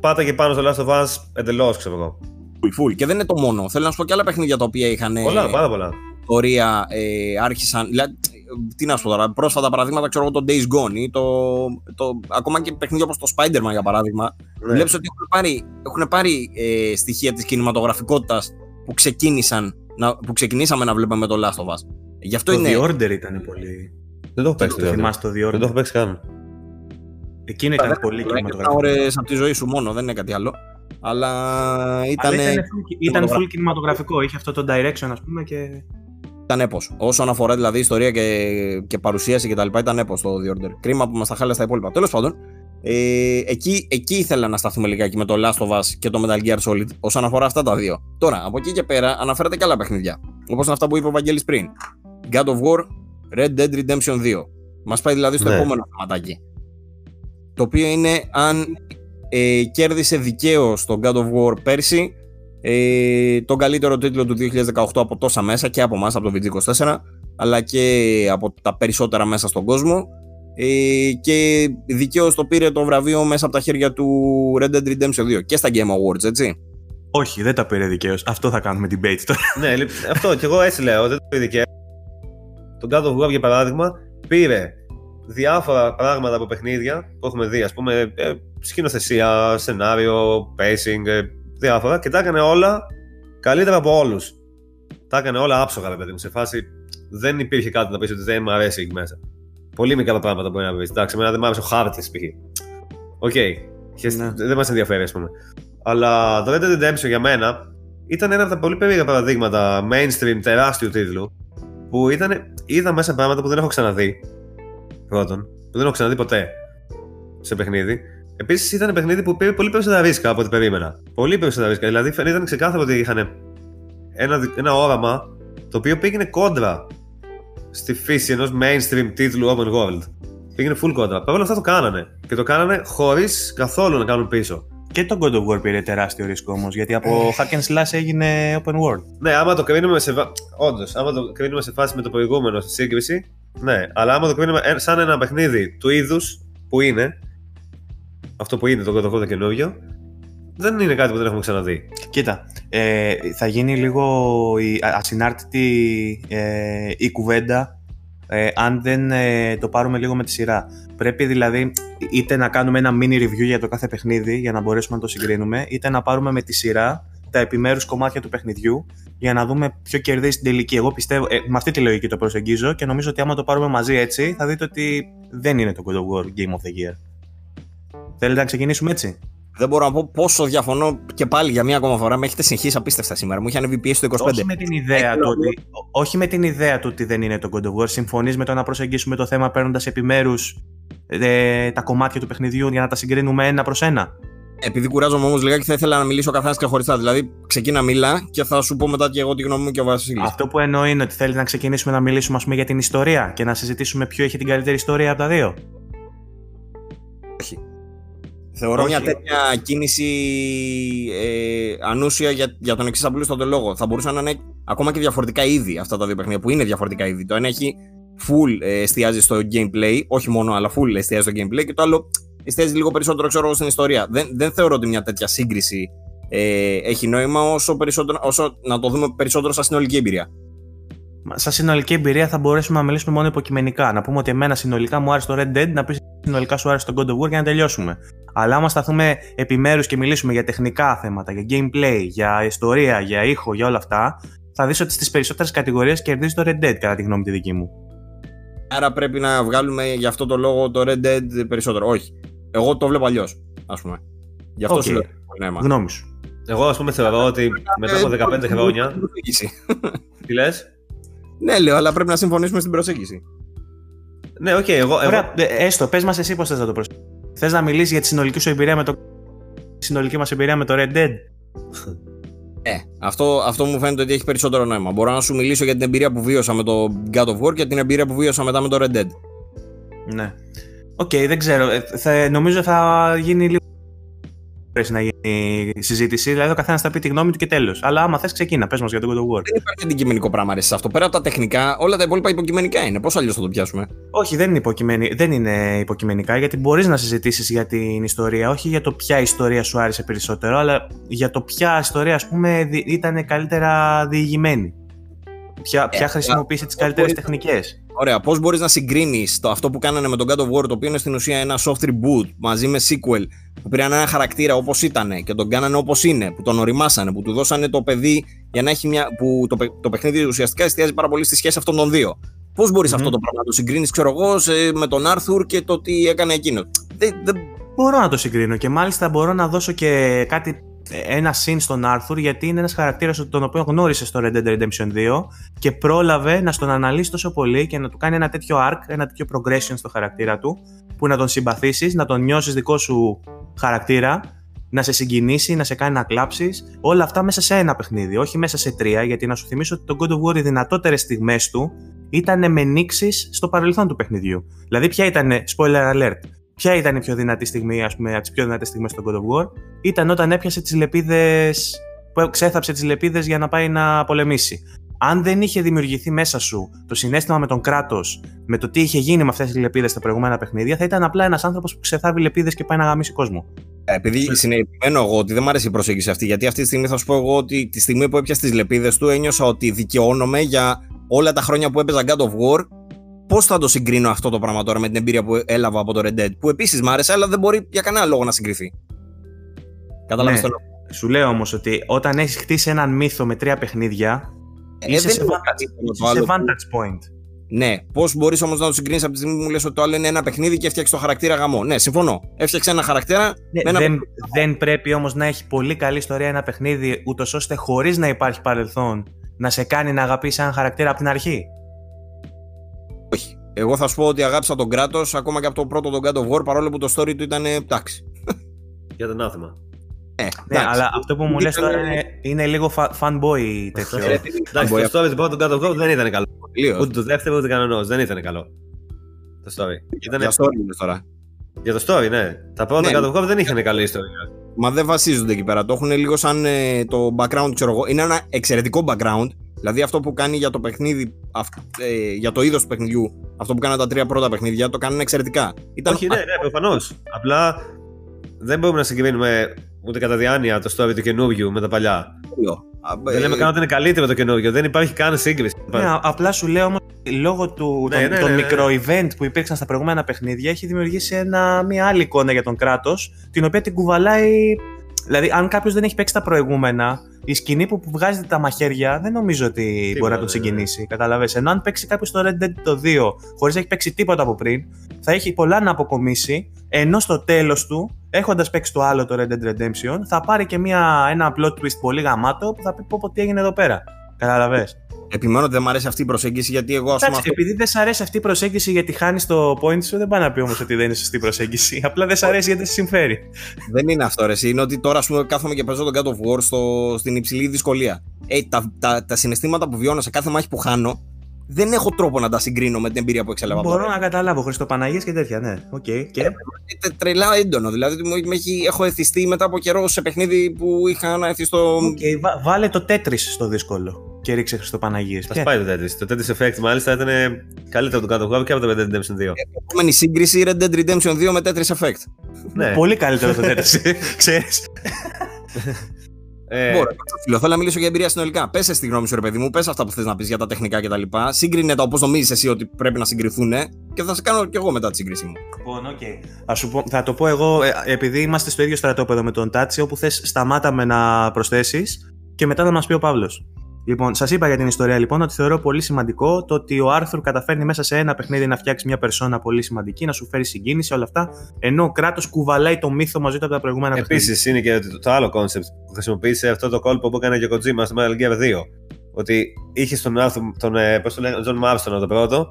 πάταγε πάνω στο Last of Us εντελώς, ξέρω εγώ. full, full. Και δεν είναι το μόνο. Θέλω να σου πω και άλλα παιχνίδια τα οποία είχαν Πολλά, πάρα πολλά. ιστορία, ε, άρχισαν. Δηλαδή, τι να σου πω τώρα, πρόσφατα παραδείγματα, ξέρω εγώ το Days Gone ή το, το, ακόμα και παιχνίδια όπως το Spider-Man για παράδειγμα. Ναι. Βλέπεις ότι έχουν πάρει, έχουν πάρει ε, στοιχεία της κινηματογραφικότητας που, ξεκίνησαν, να, που ξεκινήσαμε να βλέπουμε με το Last of Us. Γι' αυτό Το είναι. The Order ήταν πολύ. Δεν το έχω παίξει Το το Order. θυμάσαι το The Δεν το Order; έχω παίξει καν. Εκείνο ήταν πολύ κινηματογραφικό. ώρες από τη ζωή σου μόνο, δεν είναι κάτι άλλο. Αλλά ήταν. Αλλά ήταν, full- ήταν full κινηματογραφικό. Είχε αυτό το direction, ας πούμε. Και... Ήταν έπος. Όσον αφορά δηλαδή ιστορία και, και παρουσίαση και τα λοιπά, ήταν έπος το The Order. Κρίμα που μας τα χάλασε τα υπόλοιπα. Τέλος πάντων, ε, εκεί, εκεί ήθελα να σταθούμε λιγάκι με το Last of Us και το Metal Gear Solid όσον αφορά αυτά τα δύο. Τώρα, από εκεί και πέρα αναφέρεται και άλλα παιχνίδια. Όπως αυτά που είπε ο Βαγγέλης πριν. God of War, Red Dead Redemption 2. Μας πάει δηλαδή στο Ναι. επόμενο θεματάκι. Το οποίο είναι αν ε, κέρδισε δικαίως το God of War πέρσι ε, τον καλύτερο τίτλο του 2018 από τόσα μέσα και από εμάς, από το VG24, αλλά και από τα περισσότερα μέσα στον κόσμο. Ε, και δικαίως το πήρε το βραβείο μέσα από τα χέρια του Red Dead Redemption 2 και στα Game Awards, έτσι. Όχι, δεν τα πήρε δικαίως. Αυτό θα κάνουμε debate τώρα. ναι, λοιπόν, αυτό και εγώ έτσι λέω. Δεν το πήρε δικαίως. Το God of War, για παράδειγμα, πήρε διάφορα πράγματα από παιχνίδια που έχουμε δει, ας πούμε, ε, σκηνοθεσία, σενάριο, pacing, ε, διάφορα και τα έκανε όλα καλύτερα από όλους. Τα έκανε όλα άψογα, ρε παιδί μου. Σε φάση δεν υπήρχε κάτι να πεις ότι δεν μου αρέσει εκεί μέσα. Πολύ μικρά πράγματα μπορεί να βρει. Εντάξει, εμένα δεν μου άρεσε ο χάρτης, π.χ. Οκ. Και Ναι. Δεν μας ενδιαφέρει, ας πούμε. Αλλά το Red Dead Redemption για μένα ήταν ένα από τα πολύ περίεργα παραδείγματα mainstream τεράστιου τίτλου που ήταν, είδα μέσα πράγματα που δεν έχω ξαναδεί. Πρώτον, που δεν έχω ξαναδεί ποτέ σε παιχνίδι. Επίσης ήταν παιχνίδι που πήρε πολύ περισσότερα ρίσκα από ό,τι περίμενα. Πολύ περισσότερα ρίσκα. Δηλαδή ήταν ξεκάθαρο ότι είχαν ένα, δι- ένα όραμα το οποίο πήγαινε κόντρα στη φύση ενός mainstream τίτλου open world. Πήγαινε full κόντρα. Παρ' όλα αυτά το κάνανε. Και το κάνανε χωρίς καθόλου να κάνουν πίσω. Και το God of War πήρε τεράστιο ρίσκο όμως. Γιατί από hack and slash έγινε open world. Ναι, άμα το κρίνουμε σε. βα- Όντως, άμα το κρίνουμε σε φάση με το προηγούμενο στη σύγκριση, ναι. Αλλά άμα το κρίνουμε ε- σαν ένα παιχνίδι του είδους που είναι, αυτό που είναι το God of War το καινούριο, δεν είναι κάτι που δεν έχουμε ξαναδεί. Κοίτα, ε, θα γίνει λίγο η, α- ασυνάρτητη ε, η κουβέντα ε, αν δεν ε, το πάρουμε λίγο με τη σειρά. Πρέπει δηλαδή είτε να κάνουμε ένα mini review για το κάθε παιχνίδι για να μπορέσουμε να το συγκρίνουμε, είτε να πάρουμε με τη σειρά τα επιμέρους κομμάτια του παιχνιδιού για να δούμε ποιο κερδίζει στην τελική. Εγώ πιστεύω, ε, με αυτή τη λογική το προσεγγίζω και νομίζω ότι άμα το πάρουμε μαζί έτσι θα δείτε ότι δεν είναι το God of War Game of the Year. Θέλετε να ξεκινήσουμε έτσι; Δεν μπορώ να πω πόσο διαφωνώ και πάλι για μία ακόμα φορά. Με έχετε συγχύσει απίστευτα σήμερα. Μου είχε ανέβει πίεση το 25. Όχι με την ιδέα Έχει του λόγο. ότι, ό- όχι με την ιδέα του ότι δεν είναι το God of War. Συμφωνείς με το να προσεγγίσουμε το θέμα παίρνοντας επιμέρους τα κομμάτια του παιχνιδιού για να τα συγκρίνουμε ένα προς ένα; Επειδή κουράζομαι όμως λιγάκι, θα ήθελα να μιλήσω ο καθένα ξεχωριστά. Δηλαδή, ξεκίνα μιλά και θα σου πω μετά και εγώ τη γνώμη μου και ο Βασίλης. Αυτό που εννοώ είναι ότι θέλει να ξεκινήσουμε να μιλήσουμε ας πούμε, για την ιστορία και να συζητήσουμε ποιο έχει την καλύτερη ιστορία από τα δύο. Θεωρώ Όχι. μια τέτοια κίνηση ε, ανούσια για, για τον εξής απλούστατο λόγο. Θα μπορούσαν να είναι ακόμα και διαφορετικά είδη αυτά τα δύο παιχνίδια που είναι διαφορετικά είδη. Το ένα έχει full ε, εστιάζει στο gameplay, όχι μόνο, αλλά full εστιάζει στο gameplay και το άλλο εστιάζει λίγο περισσότερο ξέρω, εγώ, στην ιστορία. Δεν, δεν θεωρώ ότι μια τέτοια σύγκριση ε, έχει νόημα όσο, περισσότερο, όσο να το δούμε περισσότερο σαν συνολική εμπειρία. Μα, Σαν συνολική εμπειρία θα μπορέσουμε να μιλήσουμε μόνο υποκειμενικά. Να πούμε ότι εμένα συνολικά μου άρεσε το Red Dead, να πεις συνολικά σου άρεσε το God of War για να τελειώσουμε. Αλλά άμα σταθούμε επιμέρους και μιλήσουμε για τεχνικά θέματα, για gameplay, για ιστορία, για ήχο, για όλα αυτά, θα δεις ότι στις περισσότερες κατηγορίες κερδίζει το Red Dead, κατά τη γνώμη τη δική μου. Άρα πρέπει να βγάλουμε γι' αυτό το λόγο το Red Dead περισσότερο. Όχι. Εγώ το βλέπω αλλιώς, ας πούμε. Γι' αυτό Οκ. σου λέω. Ναι, μα. Γνώμη σου. Εγώ, ας πούμε, θεωρώ ότι μετά από 15 χρόνια. Προσέγγιση. Τι λες; Ναι, λέω, αλλά πρέπει να συμφωνήσουμε στην προσέγγιση. Ναι, οκ, εγώ. εγώ... Ωραία, ε, έστω, πες μας εσύ πώς θες να το προσεγγίσεις. Θες να μιλήσεις για τη συνολική σου εμπειρία με το. Τη συνολική μας εμπειρία με το Red Dead; Ε, αυτό, αυτό μου φαίνεται ότι έχει περισσότερο νόημα. Μπορώ να σου μιλήσω για την εμπειρία που βίωσα με το God of War και την εμπειρία που βίωσα μετά με το Red Dead. Ναι. Οκ, δεν ξέρω. Ε, Θα, νομίζω θα γίνει λίγο. Πρέπει να γίνει η συζήτηση. Δηλαδή, ο καθένας θα πει τη γνώμη του και τέλος. Αλλά άμα θες, ξεκίνα. Πες μας για το God of War. Δεν υπάρχει αντικειμενικό πράγμα ρε, σε αυτό. Πέρα από τα τεχνικά, όλα τα υπόλοιπα υποκειμενικά είναι. Πώς αλλιώς θα το πιάσουμε; Όχι, δεν είναι, υποκειμενι... δεν είναι υποκειμενικά, γιατί μπορείς να συζητήσεις για την ιστορία. Όχι για το ποια ιστορία σου άρεσε περισσότερο, αλλά για το ποια ιστορία, ας πούμε, δι- ήταν καλύτερα διηγημένη. Ποια, ποια χρησιμοποίησε τις καλύτερες μπορεί- τεχνικές; Ωραία, πώς μπορείς να συγκρίνεις το αυτό που κάνανε με τον God of War, το οποίο είναι στην ουσία ένα soft reboot μαζί με sequel, που πήραν ένα χαρακτήρα όπως ήταν και τον κάνανε όπως είναι, που τον οριμάσανε, που του δώσανε το παιδί για να έχει μια. που το, παι- το παιχνίδι ουσιαστικά εστιάζει πάρα πολύ στη σχέση αυτών των δύο. Πώς μπορείς Μμμ. αυτό το πράγμα να το συγκρίνεις, ξέρω εγώ, σε- με τον Άρθουρ και το τι έκανε εκείνο; Δεν, δεν, Μπορώ να το συγκρίνω και μάλιστα μπορώ να δώσω και κάτι, ένα scene στον Άρθουρ γιατί είναι ένας χαρακτήρας τον οποίο γνώρισε στο Red Dead Redemption 2 και πρόλαβε να στον αναλύσει τόσο πολύ και να του κάνει ένα τέτοιο arc, ένα τέτοιο progression στο χαρακτήρα του που να τον συμπαθήσεις, να τον νιώσεις δικό σου χαρακτήρα να σε συγκινήσει, να σε κάνει να κλάψεις. Όλα αυτά μέσα σε ένα παιχνίδι, όχι μέσα σε τρία. Γιατί να σου θυμίσω ότι το God of War οι δυνατότερες στιγμές του ήταν με νήξει στο παρελθόν του παιχνιδιού. Δηλαδή, ποια ήταν, spoiler alert, ποια ήταν η πιο δυνατή στιγμή, ας πούμε, από τις πιο δυνατές στιγμές στο God of War, ήταν όταν έπιασε τις λεπίδες. που ξέθαψε τις λεπίδες για να πάει να πολεμήσει. Αν δεν είχε δημιουργηθεί μέσα σου το συνέστημα με τον κράτος, με το τι είχε γίνει με αυτές τις λεπίδες στα προηγούμενα παιχνίδια, θα ήταν απλά ένας άνθρωπος που ξεθάβει λεπίδες και πάει να γαμίσει κόσμο. Ε, Επειδή συνεπιμένω εγώ ότι δεν μου αρέσει η προσέγγιση αυτή, γιατί αυτή τη στιγμή θα σου πω εγώ ότι τη στιγμή που έπιασε τις λεπίδες του ένιωσα ότι δικαιώνομαι για όλα τα χρόνια που έπαιζα God of War. Πώς θα το συγκρίνω αυτό το πράγμα τώρα με την εμπειρία που έλαβα από το Red Dead, που επίσης μ' άρεσε, αλλά δεν μπορεί για κανένα λόγο να συγκριθεί. Κατάλαβες Ναι. το λόγο. Σου λέω όμως ότι όταν έχεις χτίσει έναν μύθο με τρία παιχνίδια, Ε, είσαι δεν σε είναι vantage, κάτι το είσαι σε άλλο που- vantage point. Ναι, πώς μπορείς όμως να το συγκρίνεις από τη στιγμή που μου λες ότι το άλλο είναι ένα παιχνίδι και έφτιαξε το χαρακτήρα γαμό. Ναι, συμφωνώ. Έφτιαξε ένα χαρακτήρα Ναι, με ένα δεν, δεν πρέπει όμως να έχει πολύ καλή ιστορία ένα παιχνίδι, ούτως ώστε χωρίς να υπάρχει παρελθόν να σε κάνει να αγαπήσει έναν χαρακτήρα από την αρχή. Όχι. Εγώ θα σου πω ότι αγάπησα τον κράτος ακόμα και από το πρώτο τον God of War παρόλο που το story του ήταν εντάξει. Για τον άθεμα. Ε, Ναι, εντάξει. αλλά αυτό που μου λες Ήταν- τώρα είναι, είναι λίγο fa- fanboy τέτοιο. Ε, Εντάξει, μπορεί- το story του πρώτου God of War δεν ήταν καλό. τελείως. Ούτε το δεύτερο ούτε κανονό. Δεν ήταν καλό. Το story. Ήταν... Για story λες τώρα. Για το story, ναι. Τα πρώτα Ναι. God of War δεν είχαν καλή ιστορία. Μα δεν βασίζονται εκεί πέρα. Το έχουν λίγο σαν ε, το background, ξέρω εγώ. Είναι ένα εξαιρετικό background. Δηλαδή αυτό που κάνει για το παιχνίδι, αυ- ε, για το είδος του παιχνιδιού, αυτό που κάνανε τα τρία πρώτα παιχνίδια, το κάνουν εξαιρετικά. Ήταν Όχι, ναι, ναι, προφανώς. Απλά δεν μπορούμε να συγκρίνουμε ούτε κατά διάνοια το story του καινούριου με τα παλιά. αστείο. Α, Δεν ε, λέμε καν ότι είναι καλύτερο το καινούριο. Δεν υπάρχει καν σύγκριση. Ναι, α- απλά σου λέω όμως λόγω του, Ναι, των, ναι, των ναι, ναι. μικρο-event που υπήρξαν στα προηγούμενα παιχνίδια έχει δημιουργήσει ένα, μια άλλη εικόνα για τον κράτος, την οποία την κουβαλάει. Δηλαδή, αν κάποιος δεν έχει παίξει τα προηγούμενα, η σκηνή που βγάζετε τα μαχαίρια δεν νομίζω ότι μπορεί να τον ναι, ναι. συγκινήσει. Καταλαβες. Ενώ αν παίξει κάποιος το Red Dead το 2 χωρίς να έχει παίξει τίποτα από πριν, θα έχει πολλά να αποκομίσει. Ενώ στο τέλος του, έχοντας παίξει το άλλο το Red Dead Redemption, θα πάρει και μια, ένα plot twist πολύ γαμάτο που θα πει πω, πω τι έγινε εδώ πέρα. Καταλαβες. Επιμένω ότι δεν μου αρέσει αυτή η προσέγγιση γιατί εγώ ας πούμε. Εντάξει, Αυτό... επειδή δεν σ' αρέσει αυτή η προσέγγιση γιατί χάνεις το point σου, δεν πάει να πει όμως ότι δεν είναι σωστή προσέγγιση. Απλά δεν σ' αρέσει γιατί σε συμφέρει. Δεν είναι αυτό, ρε. εσύ. Είναι ότι τώρα ας πούμε, κάθομαι και παίζω τον God of War στο, στην υψηλή δυσκολία. Ε, τα, τα, τα συναισθήματα που βιώνω σε κάθε μάχη που χάνω, δεν έχω τρόπο να τα συγκρίνω με την εμπειρία που εξέλαβα από Μπορώ τώρα. να καταλάβω. Χριστοπαναγίες και τέτοια, ναι. Οκ. Και... Ε, τρελά έντονο. Δηλαδή, ότι μου- με έχει, έχω εθιστεί μετά από καιρό σε παιχνίδι που είχα να εθιστώ. Οκ, βα- βάλε το Tetris στο δύσκολο και ρίξε Χριστοπαναγίες. Θα Και- σπάει το Tetris. Το Tetris Effect μάλιστα ήταν καλύτερο του God of War και από το Red Dead Redemption 2. Επόμενη σύγκριση Red Dead Redemption 2 με Tetris Effect. ναι. Πολύ καλύτερο το Tetris. Ξέρεις. Ε, Μπορώ. Φίλο, θέλω να μιλήσω για εμπειρία συνολικά. Πες τη γνώμη σου, ρε παιδί μου, πες αυτά που θες να πεις για τα τεχνικά κτλ. Σύγκρινε τα όπως νομίζεις εσύ ότι πρέπει να συγκριθούν και θα σε κάνω κι εγώ μετά τη σύγκρισή μου. Λοιπόν, οκ. Ας σου πω- θα το πω εγώ, ε, επειδή είμαστε στο ίδιο στρατόπεδο με τον Τάτσι, όπου θες σταμάτα με να προσθέσεις και μετά θα μας πει ο Παύλος. Λοιπόν, σας είπα για την ιστορία λοιπόν ότι θεωρώ πολύ σημαντικό το ότι ο Άρθουρ καταφέρνει μέσα σε ένα παιχνίδι να φτιάξει μια περσόνα πολύ σημαντική, να σου φέρει συγκίνηση, όλα αυτά, ενώ ο Kratos κουβαλάει το μύθο μαζί του από τα προηγούμενα παιχνίδια. Επίσης είναι και το, το άλλο concept που χρησιμοποίησε αυτό το κόλπο που έκανε και ο Kojima στο Metal Gear 2. Ότι είχε τον Άρθουρ, τον, ε, πώς το λένε, John Marston το πρώτο,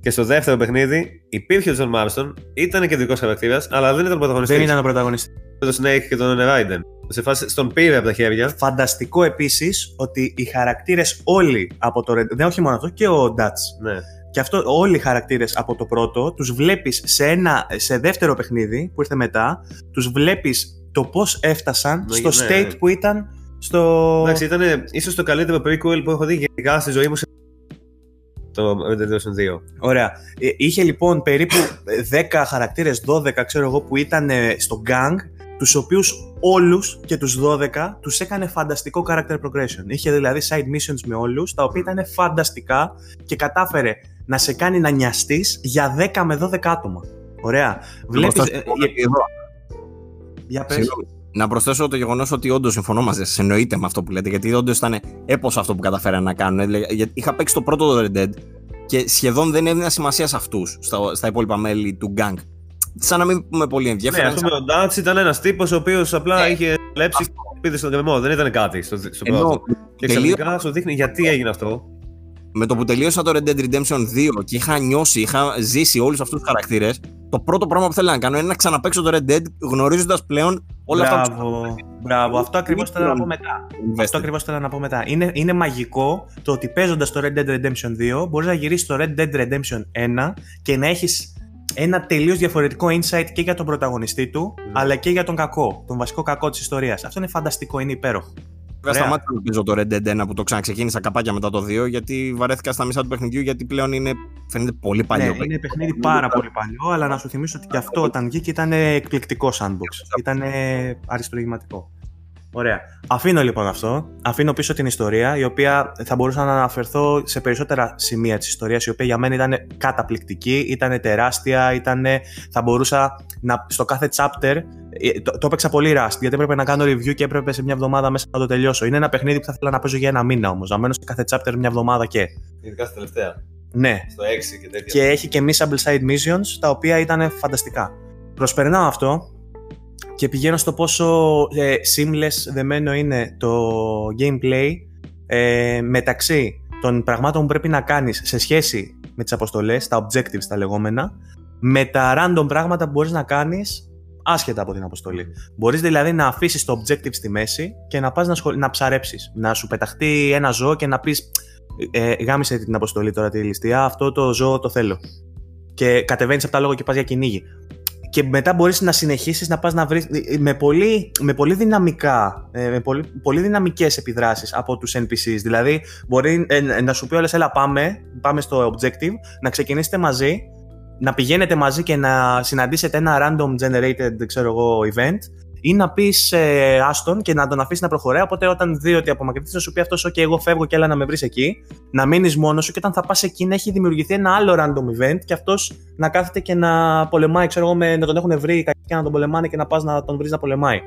Και στο δεύτερο παιχνίδι υπήρχε ο Τζον Μάρστον, ήταν κεντρικό χαρακτήρας, αλλά δεν ήταν πρωταγωνιστή. Δεν ήταν ο πρωταγωνιστής. Το Snake και τον Raiden. Σε φάση σ' τον πήρε από τα χέρια. Φανταστικό επίσης ότι οι χαρακτήρες όλοι από το Red Δεν όχι μόνο αυτό, και ο Dutch. Ναι. Και αυτό, όλοι οι χαρακτήρες από το πρώτο, τους βλέπεις σε, ένα, σε δεύτερο παιχνίδι που ήρθε μετά, τους βλέπεις το πώς έφτασαν Ναι, στο ναι. state που ήταν στο. Εντάξει, ήταν ίσως το καλύτερο prequel που έχω δει γενικά στη ζωή μου. σε- Το Red Dead Redemption 2. Ωραία. Ε, Είχε λοιπόν περίπου 10 χαρακτήρες, 12 ξέρω εγώ, που ήταν ε, στο gang, τους οποίους όλους και τους 12 τους έκανε φανταστικό character progression. Είχε δηλαδή side missions με όλους, τα οποία ήταν φανταστικά και κατάφερε να σε κάνει να νοιαστείς για 10 με 12 άτομα. Ωραία. Βλέπεις... προσθέσω- ε, ε, εδώ. για πες. Συγγνώμη. Να προσθέσω το γεγονός ότι όντως συμφωνώ μαζί σας. Εννοείται με αυτό που λέτε, γιατί όντως ήταν έπω αυτό που καταφέραν να κάνουν. Δηλαδή, γιατί είχα παίξει το πρώτο το Red Dead και σχεδόν δεν έδινα σημασία σε αυτούς, στα, στα υπόλοιπα μέλη του gang. Σαν να μην πούμε πολύ Ναι, ενδιαφέρον. ας πούμε, ο Dutch ήταν ένας τύπος ο οποίος απλά είχε λέψει και πήδε στον κρεμό. Δεν ήταν κάτι στο, στο Ενώ πρώτο. Και τελείω- ξαφνικά σου δείχνει γιατί έγινε αυτό. με το που τελείωσα το Red Dead Redemption 2 και είχα νιώσει, είχα ζήσει όλους αυτούς τους χαρακτήρες, το πρώτο πράγμα που θέλω να κάνω είναι να ξαναπαίξω το Red Dead γνωρίζοντας πλέον όλα αυτά που Μπράβο, μπράβο. Αυτό ακριβώς θέλω να πω μετά. Αυτό ακριβώς θέλω να πω μετά. Είναι, είναι μαγικό το ότι παίζοντας το Red Dead Redemption 2 μπορείς να γυρίσεις το Red Dead Redemption 1 και να έχεις ένα τελείως διαφορετικό insight και για τον πρωταγωνιστή του, αλλά και για τον κακό, τον βασικό κακό της ιστορίας. Αυτό είναι φανταστικό, είναι υπέροχο. Βέβαια, Ωραία. σταμάτησα να παίζω το Red Dead 1 που το ξαναξεκίνησα καπάκια μετά το 2, γιατί βαρέθηκα στα μισά του παιχνιδιού, γιατί πλέον είναι, φαίνεται πολύ παλιό. ναι, παιχνίδι. είναι παιχνίδι πάρα πολύ παλιό, αλλά να σου θυμίσω ότι και αυτό όταν βγήκε ήταν εκπληκτικό sandbox. Ήταν αριστουργηματικό. Ωραία. Αφήνω λοιπόν αυτό. Αφήνω πίσω την ιστορία, η οποία θα μπορούσα να αναφερθώ σε περισσότερα σημεία της ιστορίας, η οποία για μένα ήταν καταπληκτική, ήταν τεράστια, ήταν. Θα μπορούσα να, στο κάθε chapter. ε, Το, το έπαιξα πολύ rust, γιατί έπρεπε να κάνω review και έπρεπε σε μια εβδομάδα μέσα να το τελειώσω. Είναι ένα παιχνίδι που θα ήθελα να παίζω για ένα μήνα όμως. Να μένω σε κάθε chapter μια εβδομάδα και. Ειδικά στα τελευταία. Ναι, Στο 6 και τέτοια. και έχει και missable side missions τα οποία ήταν φανταστικά. Προσπερνάω αυτό και πηγαίνω στο πόσο ε, seamless δεμένο είναι το gameplay ε, μεταξύ των πραγμάτων που πρέπει να κάνεις σε σχέση με τις αποστολές, τα objectives τα λεγόμενα, με τα random πράγματα που μπορείς να κάνεις άσχετα από την αποστολή. Μπορείς δηλαδή να αφήσεις το objective στη μέση και να πας να, σχολ... να ψαρέψεις. Να σου πεταχτεί ένα ζώο και να πεις ε, γάμισε την αποστολή τώρα τη ληστεία, αυτό το ζώο το θέλω. Και κατεβαίνεις από τα λόγο και πας για κυνήγι. Και μετά μπορείς να συνεχίσεις να πας να βρεις με πολύ, με πολύ δυναμικά, ε, με πολύ, πολύ δυναμικές επιδράσεις από τους NPCs. Δηλαδή μπορεί ε, να σου πει όλες έλα πάμε, πάμε στο objective, να ξεκινήσετε μαζί, να πηγαίνετε μαζί και να συναντήσετε ένα random generated ξέρω εγώ, event ή να πεις ε, άστον και να τον αφήσεις να προχωράει. Οπότε, όταν δει ότι απομακρυνθείς, θα σου πει αυτός: OK, εγώ φεύγω και έλα να με βρεις εκεί. Να μείνεις μόνος σου και όταν θα πας εκεί να έχει δημιουργηθεί ένα άλλο random event και αυτός να κάθεται και να πολεμάει, ξέρω εγώ, με, να τον έχουν βρει οι κακοί και να τον πολεμάνε και να πας να τον βρεις να πολεμάει.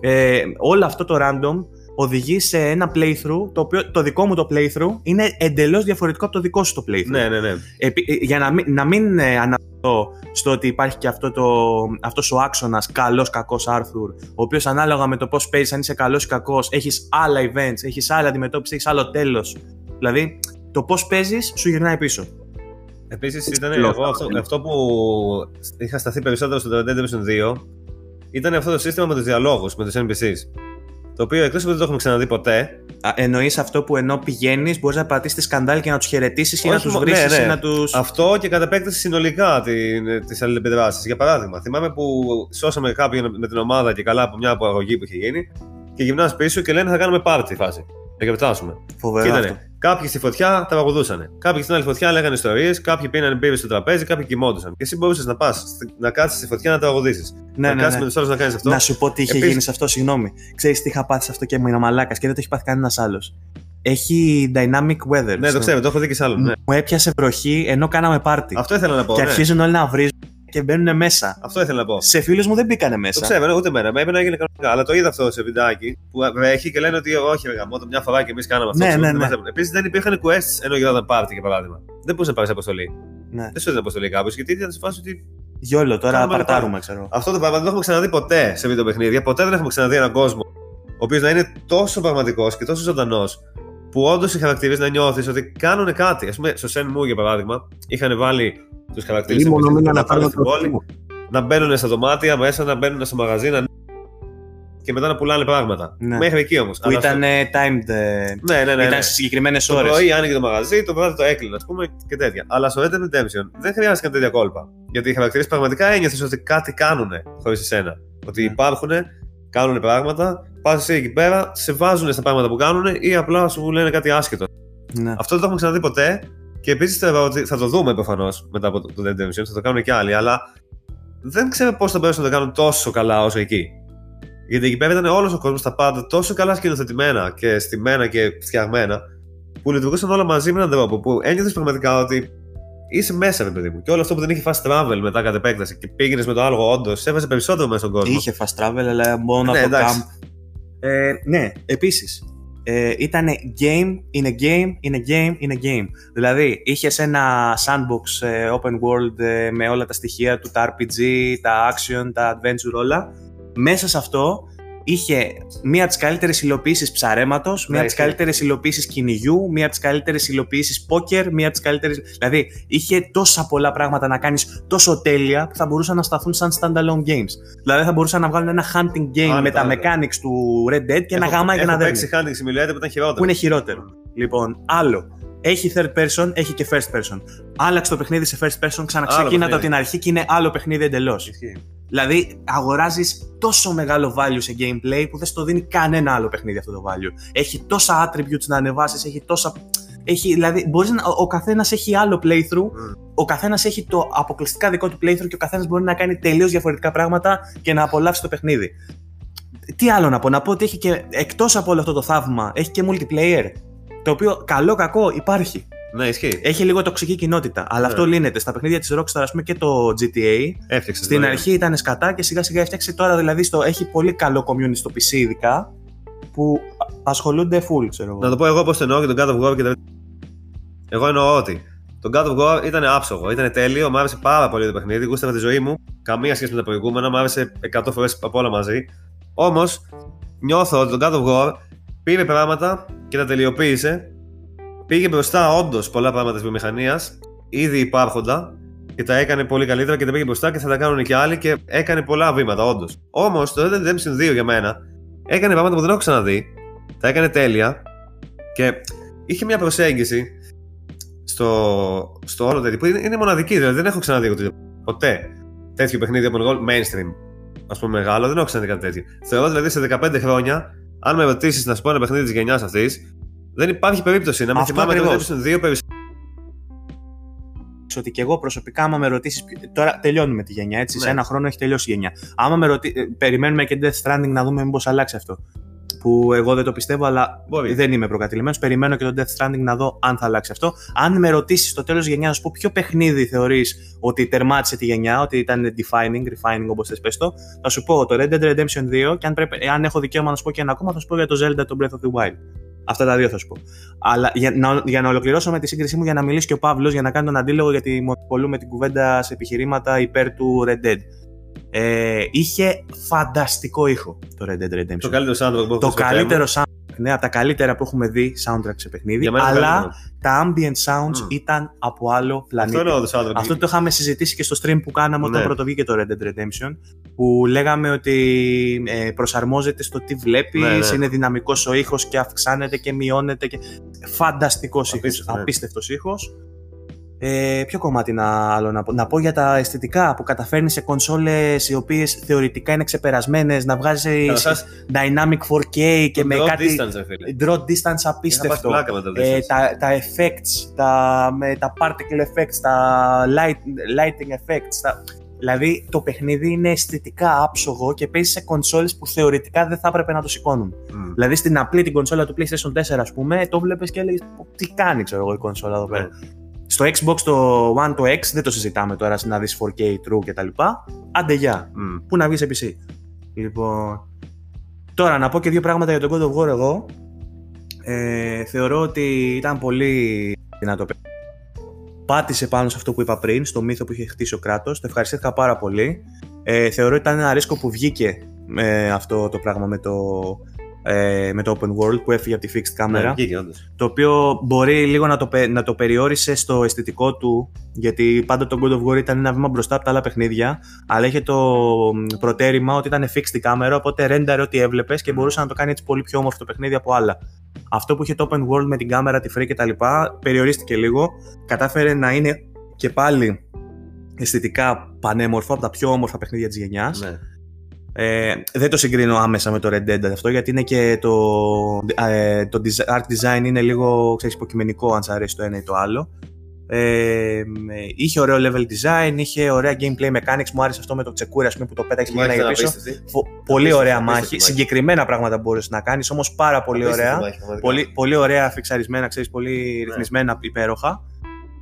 Ε, όλο αυτό το random οδηγεί σε ένα playthrough, το οποίο το δικό μου το playthrough είναι εντελώς διαφορετικό από το δικό σου το playthrough. Ναι, ναι, ναι. Επί- ε, για να μην, να μην ε, αναφερθώ στο ότι υπάρχει και αυτό το, αυτός ο άξονας καλός κακός Arthur ο οποίος ανάλογα με το πώς παίζεις αν είσαι καλός ή κακός έχεις άλλα events, έχεις άλλη αντιμετώπιση, έχεις άλλο τέλος δηλαδή το πώς παίζεις σου γυρνάει πίσω Επίσης, ήταν Λέω, εγώ αυτό, θα- αυτό που είχα σταθεί περισσότερο στο Red Dead Redemption 2 ήταν αυτό το σύστημα με τους διαλόγους, με τους NPCs. Το οποίο εκτός από ότι δεν το έχουμε ξαναδεί ποτέ, Εννοείς αυτό που ενώ πηγαίνεις, μπορείς να πατήσεις τη σκαντάλη και να τους χαιρετήσεις ή να Όχι τους μο- βρεις ναι, ναι. ή να του. αυτό και κατ' επέκταση συνολικά τις αλληλεπιδράσεις. Για παράδειγμα, θυμάμαι που σώσαμε κάποιον με την ομάδα και καλά από μια απαγωγή που είχε γίνει και γυρνά πίσω και λένε θα κάνουμε πάρτι φάση. Να γιορτάσουμε. Και Φοβερό ήτανε, αυτό. Κάποιοι στη φωτιά τραγουδούσαν. Κάποιοι στην άλλη φωτιά λέγανε ιστορίες, κάποιοι πίνανε μπύρε στο τραπέζι, κάποιοι κοιμόντουσαν. Και εσύ μπορούσες να πας να κάτσεις στη φωτιά να τραγουδήσει. Ναι, να ναι, κάτσεις ναι. με τους άλλου να κάνεις αυτό. Να σου πω τι είχε Επίσης- γίνει σε αυτό, συγγνώμη. Ξέρεις τι είχα πάθει σε αυτό και ήμουν μαλάκας και δεν το έχει πάθει κανένας άλλος. Έχει dynamic weather. Ναι, το ξέρω, το έχω δει και σε άλλον. Ναι. Μου έπιασε βροχή ενώ κάναμε πάρτι. Αυτό ήθελα να πω. και ναι. αρχίζουν όλοι να βρίζουν και μπαίνουν μέσα. Αυτό ήθελα να πω. Σε φίλους μου δεν μπήκανε μέσα. Το ξέρω, ναι, ούτε μένα. Με έπαιρνε να έγινε κανονικά. Αλλά το είδα αυτό σε βιντεάκι που βρέχει και λένε ότι όχι, ρε γαμώτο, μια φορά και εμείς κάναμε αυτό. Ναι, ξέρω, ναι, δεν ναι. μας έπαιρνε. Επίσης δεν υπήρχαν quests ενώ γινόταν πάρτι για παράδειγμα. Δεν μπορούσε να πάρεις αποστολή. Ναι. Δεν σου έδινε αποστολή κάποιος γιατί ήταν σε φάση ότι Γιόλο, τώρα Κάνουμε παρτάρουμε, ξέρω. αυτό το πράγμα δεν το έχουμε ξαναδεί ποτέ σε βίντεο παιχνίδια. Ποτέ δεν έχουμε ξαναδεί έναν κόσμο ο οποίος να είναι τόσο πραγματικός και τόσο ζωντανός που όντως οι χαρακτήρε να νιώθεις ότι κάνουν κάτι. Α πούμε, στο Shenmue για παράδειγμα, είχαν βάλει τους χαρακτήρε Ή μόνο μην να αναφέρω στην πόλη, να μπαίνουν στα δωμάτια μέσα, να μπαίνουν στο μαγαζί, να... και μετά να πουλάνε πράγματα. Ναι. Μέχρι εκεί όμως. Που ήταν ε, timed. ε, Ναι, ναι, ναι. ναι. Ήταν στις συγκεκριμένες Το ώρες. πρωί άνοιγε το μαγαζί, το βράδυ το έκλεινε, ας πούμε και τέτοια. Αλλά στο Red Dead Redemption δεν χρειάστηκαν τέτοια κόλπα. Γιατί οι χαρακτήρε πραγματικά ένιωθες ότι κάτι κάνουν χωρίς εσένα. Ότι Ναι. υπάρχουν, κάνουν πράγματα, πας εσύ εκεί πέρα, σε βάζουν στα πράγματα που κάνουν ή απλά σου λένε κάτι άσχετο. Ναι. Αυτό δεν το έχουμε ξαναδεί ποτέ. Και επίσης θεωρώ ότι θα το δούμε προφανώς μετά από το το Red Dead Redemption, θα το κάνουν και άλλοι, αλλά δεν ξέρω πώς θα μπορέσουν να το κάνουν τόσο καλά όσο εκεί. Γιατί εκεί πέρα ήταν όλος ο κόσμος, τα πάντα τόσο καλά σκηνοθετημένα και στημένα και φτιαγμένα, που λειτουργούσαν όλα μαζί με έναν τρόπο που ένιωθες πραγματικά ότι είσαι μέσα, ρε παιδί μου. Και όλο αυτό που δεν είχε fast travel μετά κατ' επέκταση και πήγαινες με το άλογο, όντως έβαζε περισσότερο μέσα στον κόσμο. Είχε fast travel, αλλά μόνο Ναι, από το εντάξει. camp. Ε, ναι, επίσης. Ε, ήταν game in a game in a game in a game. Δηλαδή, είχες ένα sandbox ε, open world ε, με όλα τα στοιχεία του, τα RPG, τα action, τα adventure, όλα. Μέσα σε αυτό είχε μία από τις καλύτερες υλοποιήσεις ψαρέματος, μία από τις ισχύει. καλύτερες υλοποιήσεις κυνηγιού, μία από τις καλύτερες υλοποιήσεις poker, μία από τις καλύτερες. Δηλαδή, είχε τόσα πολλά πράγματα να κάνεις τόσο τέλεια που θα μπορούσαν να σταθούν σαν standalone games. Δηλαδή, θα μπορούσαν να βγάλουν ένα hunting game Άνετα, με τα άνετα. mechanics του Red Dead και ένα Έχω- γάμα για να έχω δέρνεις. παίξει Hunting Simulator που ήταν χειρότερο. Που είναι χειρότερο. Λοιπόν, άλλο. Έχει third person, έχει και first person. Άλλαξε το παιχνίδι σε first person, ξαναξεκίνα το παιχνίδι. από την αρχή και είναι άλλο παιχνίδι εντελώς. Ισχύει. Δηλαδή, αγοράζεις τόσο μεγάλο value σε gameplay που δεν στο δίνει κανένα άλλο παιχνίδι αυτό το value. Έχει τόσα attributes να ανεβάσεις, έχει τόσα. Έχει, δηλαδή, μπορείς να, ο καθένας έχει άλλο playthrough, Mm. ο καθένας έχει το αποκλειστικά δικό του playthrough και ο καθένας μπορεί να κάνει τελείως διαφορετικά πράγματα και να απολαύσει το παιχνίδι. Τι άλλο να πω, να πω ότι έχει και εκτός από όλο αυτό το θαύμα, έχει και multiplayer. Το οποίο καλό κακό υπάρχει. Ναι, ισχύει. Έχει λίγο τοξική κοινότητα. Αλλά Ναι. αυτό λύνεται. Στα παιχνίδια της Rockstar, ας πούμε και το GTA, Έφτιαξες. στην το αρχή ήταν σκατά και σιγά σιγά έφτιαξε τώρα δηλαδή στο, έχει πολύ καλό community στο PC ειδικά που ασχολούνται full, ξέρω εγώ. Να το πω εγώ πώς το εννοώ και τον God of War και τα. Εγώ εννοώ ότι το God of War ήταν άψογο, ήταν τέλειο, μου άρεσε πάρα πολύ το παιχνίδι, γούσταρα τη ζωή μου, καμία σχέση με τα προηγούμενα, μου άρεσε 100 φορές από όλα μαζί. Όμως νιώθω ότι το God of War πήρε πράγματα και τα τελειοποίησε, πήγε μπροστά όντως πολλά πράγματα της βιομηχανίας, ήδη υπάρχοντα και τα έκανε πολύ καλύτερα και τα πήγε μπροστά και θα τα κάνουν και άλλοι και έκανε πολλά βήματα, όντως. Όμως το Red Dead Redemption 2 για μένα έκανε πράγματα που δεν έχω ξαναδεί, τα έκανε τέλεια και είχε μια προσέγγιση στο, στο όλο τέτοιο που είναι, είναι μοναδική, δηλαδή δεν έχω ξαναδεί εγώ τέτοιο- ποτέ τέτοιο παιχνίδι από εγώ mainstream, ας πούμε μεγάλο, δεν έχω ξαναδεί κάτι τέτοιο. Θεωρώ δηλαδή σε 15 χρόνια, αν με ρωτήσεις να σου πω ένα παιχνίδι της γενιάς αυτής, δεν υπάρχει περίπτωση να με Αυτό θυμάμαι το ακριβώς. Redemption 2 περισσότερο. ότι και εγώ προσωπικά, άμα με ρωτήσεις. Τώρα τελειώνουμε τη γενιά, έτσι. Σε Ναι. ένα χρόνο έχει τελειώσει η γενιά. Άμα με ρωτήσει. Περιμένουμε και Death Stranding να δούμε μήπως αλλάξει αυτό. Που εγώ δεν το πιστεύω, αλλά Μπορεί. δεν είμαι προκατηλημένος. Περιμένω και το Death Stranding να δω αν θα αλλάξει αυτό. Αν με ρωτήσεις στο τέλος της γενιάς, να σου πω ποιο παιχνίδι θεωρείς ότι τερμάτισε τη γενιά, ότι ήταν defining, refining όπως θες πες το, θα σου πω το Red Dead Redemption 2 και αν, πρέπει, αν έχω δικαίωμα να σου πω και ένα ακόμα, θα σου πω για το Zelda το Breath of the Wild. Αυτά τα δύο θα σου πω. Αλλά για να, για να ολοκληρώσω με τη σύγκρισή μου, για να μιλήσει και ο Παύλος, για να κάνει τον αντίλογο, γιατί μονοπολούμε την κουβέντα σε επιχειρήματα υπέρ του Red Dead. Ε, είχε φανταστικό ήχο το Red Dead Redemption. Το καλύτερο soundtrack που έχω Το στο θέμα. καλύτερο soundtrack, ναι, από τα καλύτερα που έχουμε δει soundtrack σε παιχνίδι, Για μένα το αλλά καλύτερο. τα ambient sounds Μμ. ήταν από άλλο πλανήτη. Αυτό είναι το soundtrack. Αυτό το είχαμε συζητήσει και στο stream που κάναμε όταν Ναι. πρωτοβγήκε το Red Dead Redemption. Που λέγαμε ότι ε, προσαρμόζεται στο τι βλέπεις, Ναι, ναι. είναι δυναμικός ο ήχος και αυξάνεται και μειώνεται. Και... Φανταστικός ήχος. Απίστευτο, ναι. Απίστευτος ήχος. Ε, ποιο κομμάτι να, άλλο να πω; Να πω για τα αισθητικά που καταφέρνει σε κονσόλες οι οποίες θεωρητικά είναι ξεπερασμένες να βγάζει Καταρχάς, Dynamic 4K και το με draw κάτι. distance, ρε φίλε. Draw distance Είχα πάθει απίστευτο. πλάκα με το Ε, distance. τα, τα effects, τα, με, τα particle effects, τα light, lighting effects. Τα... Δηλαδή το παιχνίδι είναι αισθητικά άψογο και παίζει σε κονσόλες που θεωρητικά δεν θα έπρεπε να το σηκώνουν. Μμ. Δηλαδή στην απλή την κονσόλα του PlayStation 4, ας πούμε, το βλέπεις και έλεγες Τι κάνει, ξέρω εγώ, η κονσόλα εδώ πέρα. Ναι. Στο Xbox το One το X δεν το συζητάμε τώρα να δεις 4K true κτλ. Άντε γεια. Μμ. Πού να βγεις σε PC. Λοιπόν. Τώρα να πω και δύο πράγματα για τον God of War εγώ. Ε, θεωρώ ότι ήταν πολύ δυνατό παιχνίδι. Πάτησε πάνω σε αυτό που είπα πριν, στο μύθο που είχε χτίσει ο κράτος. Το ευχαριστήθηκα πάρα πολύ. Ε, θεωρώ ότι ήταν ένα ρίσκο που βγήκε ε, αυτό το πράγμα με το ε, με το open world που έφυγε από τη fixed κάμερα. Ναι, βγήκε, όντως. το οποίο μπορεί λίγο να το, πε- να το περιόρισε στο αισθητικό του, γιατί πάντα το God of War ήταν ένα βήμα μπροστά από τα άλλα παιχνίδια, αλλά είχε το μ, προτέρημα ότι ήταν fixed η κάμερα, οπότε render ό,τι έβλεπες και μπορούσε να το κάνει έτσι πολύ πιο όμορφο το παιχνίδι από άλλα. Αυτό που είχε το open world με την κάμερα, τη free κτλ. περιορίστηκε λίγο, κατάφερε να είναι και πάλι αισθητικά πανέμορφο από τα πιο όμορφα παιχνίδια της γενιάς. Ναι. Ε, δεν το συγκρίνω άμεσα με το Red Dead αυτό γιατί είναι και το, ε, το desi- art design είναι λίγο ξέρεις, υποκειμενικό αν σ' αρέσει το ένα ή το άλλο. Ε, είχε ωραίο level design, είχε ωραία gameplay mechanics. Μου άρεσε αυτό με το τσεκούρι ας πούμε, που το πέταξε Η και μάχη για ήταν πίσω. απίστευτη. Φο- πολύ Απίστευτη, ωραία απίστευτη μάχη. μάχη. Συγκεκριμένα πράγματα μπορούσες να κάνεις, όμως πάρα πολύ Απίστευτη ωραία. μάχη, πραγματικά. Πολύ, πολύ ωραία φιξαρισμένα, ξέρεις, πολύ Ναι. ρυθμισμένα, υπέροχα.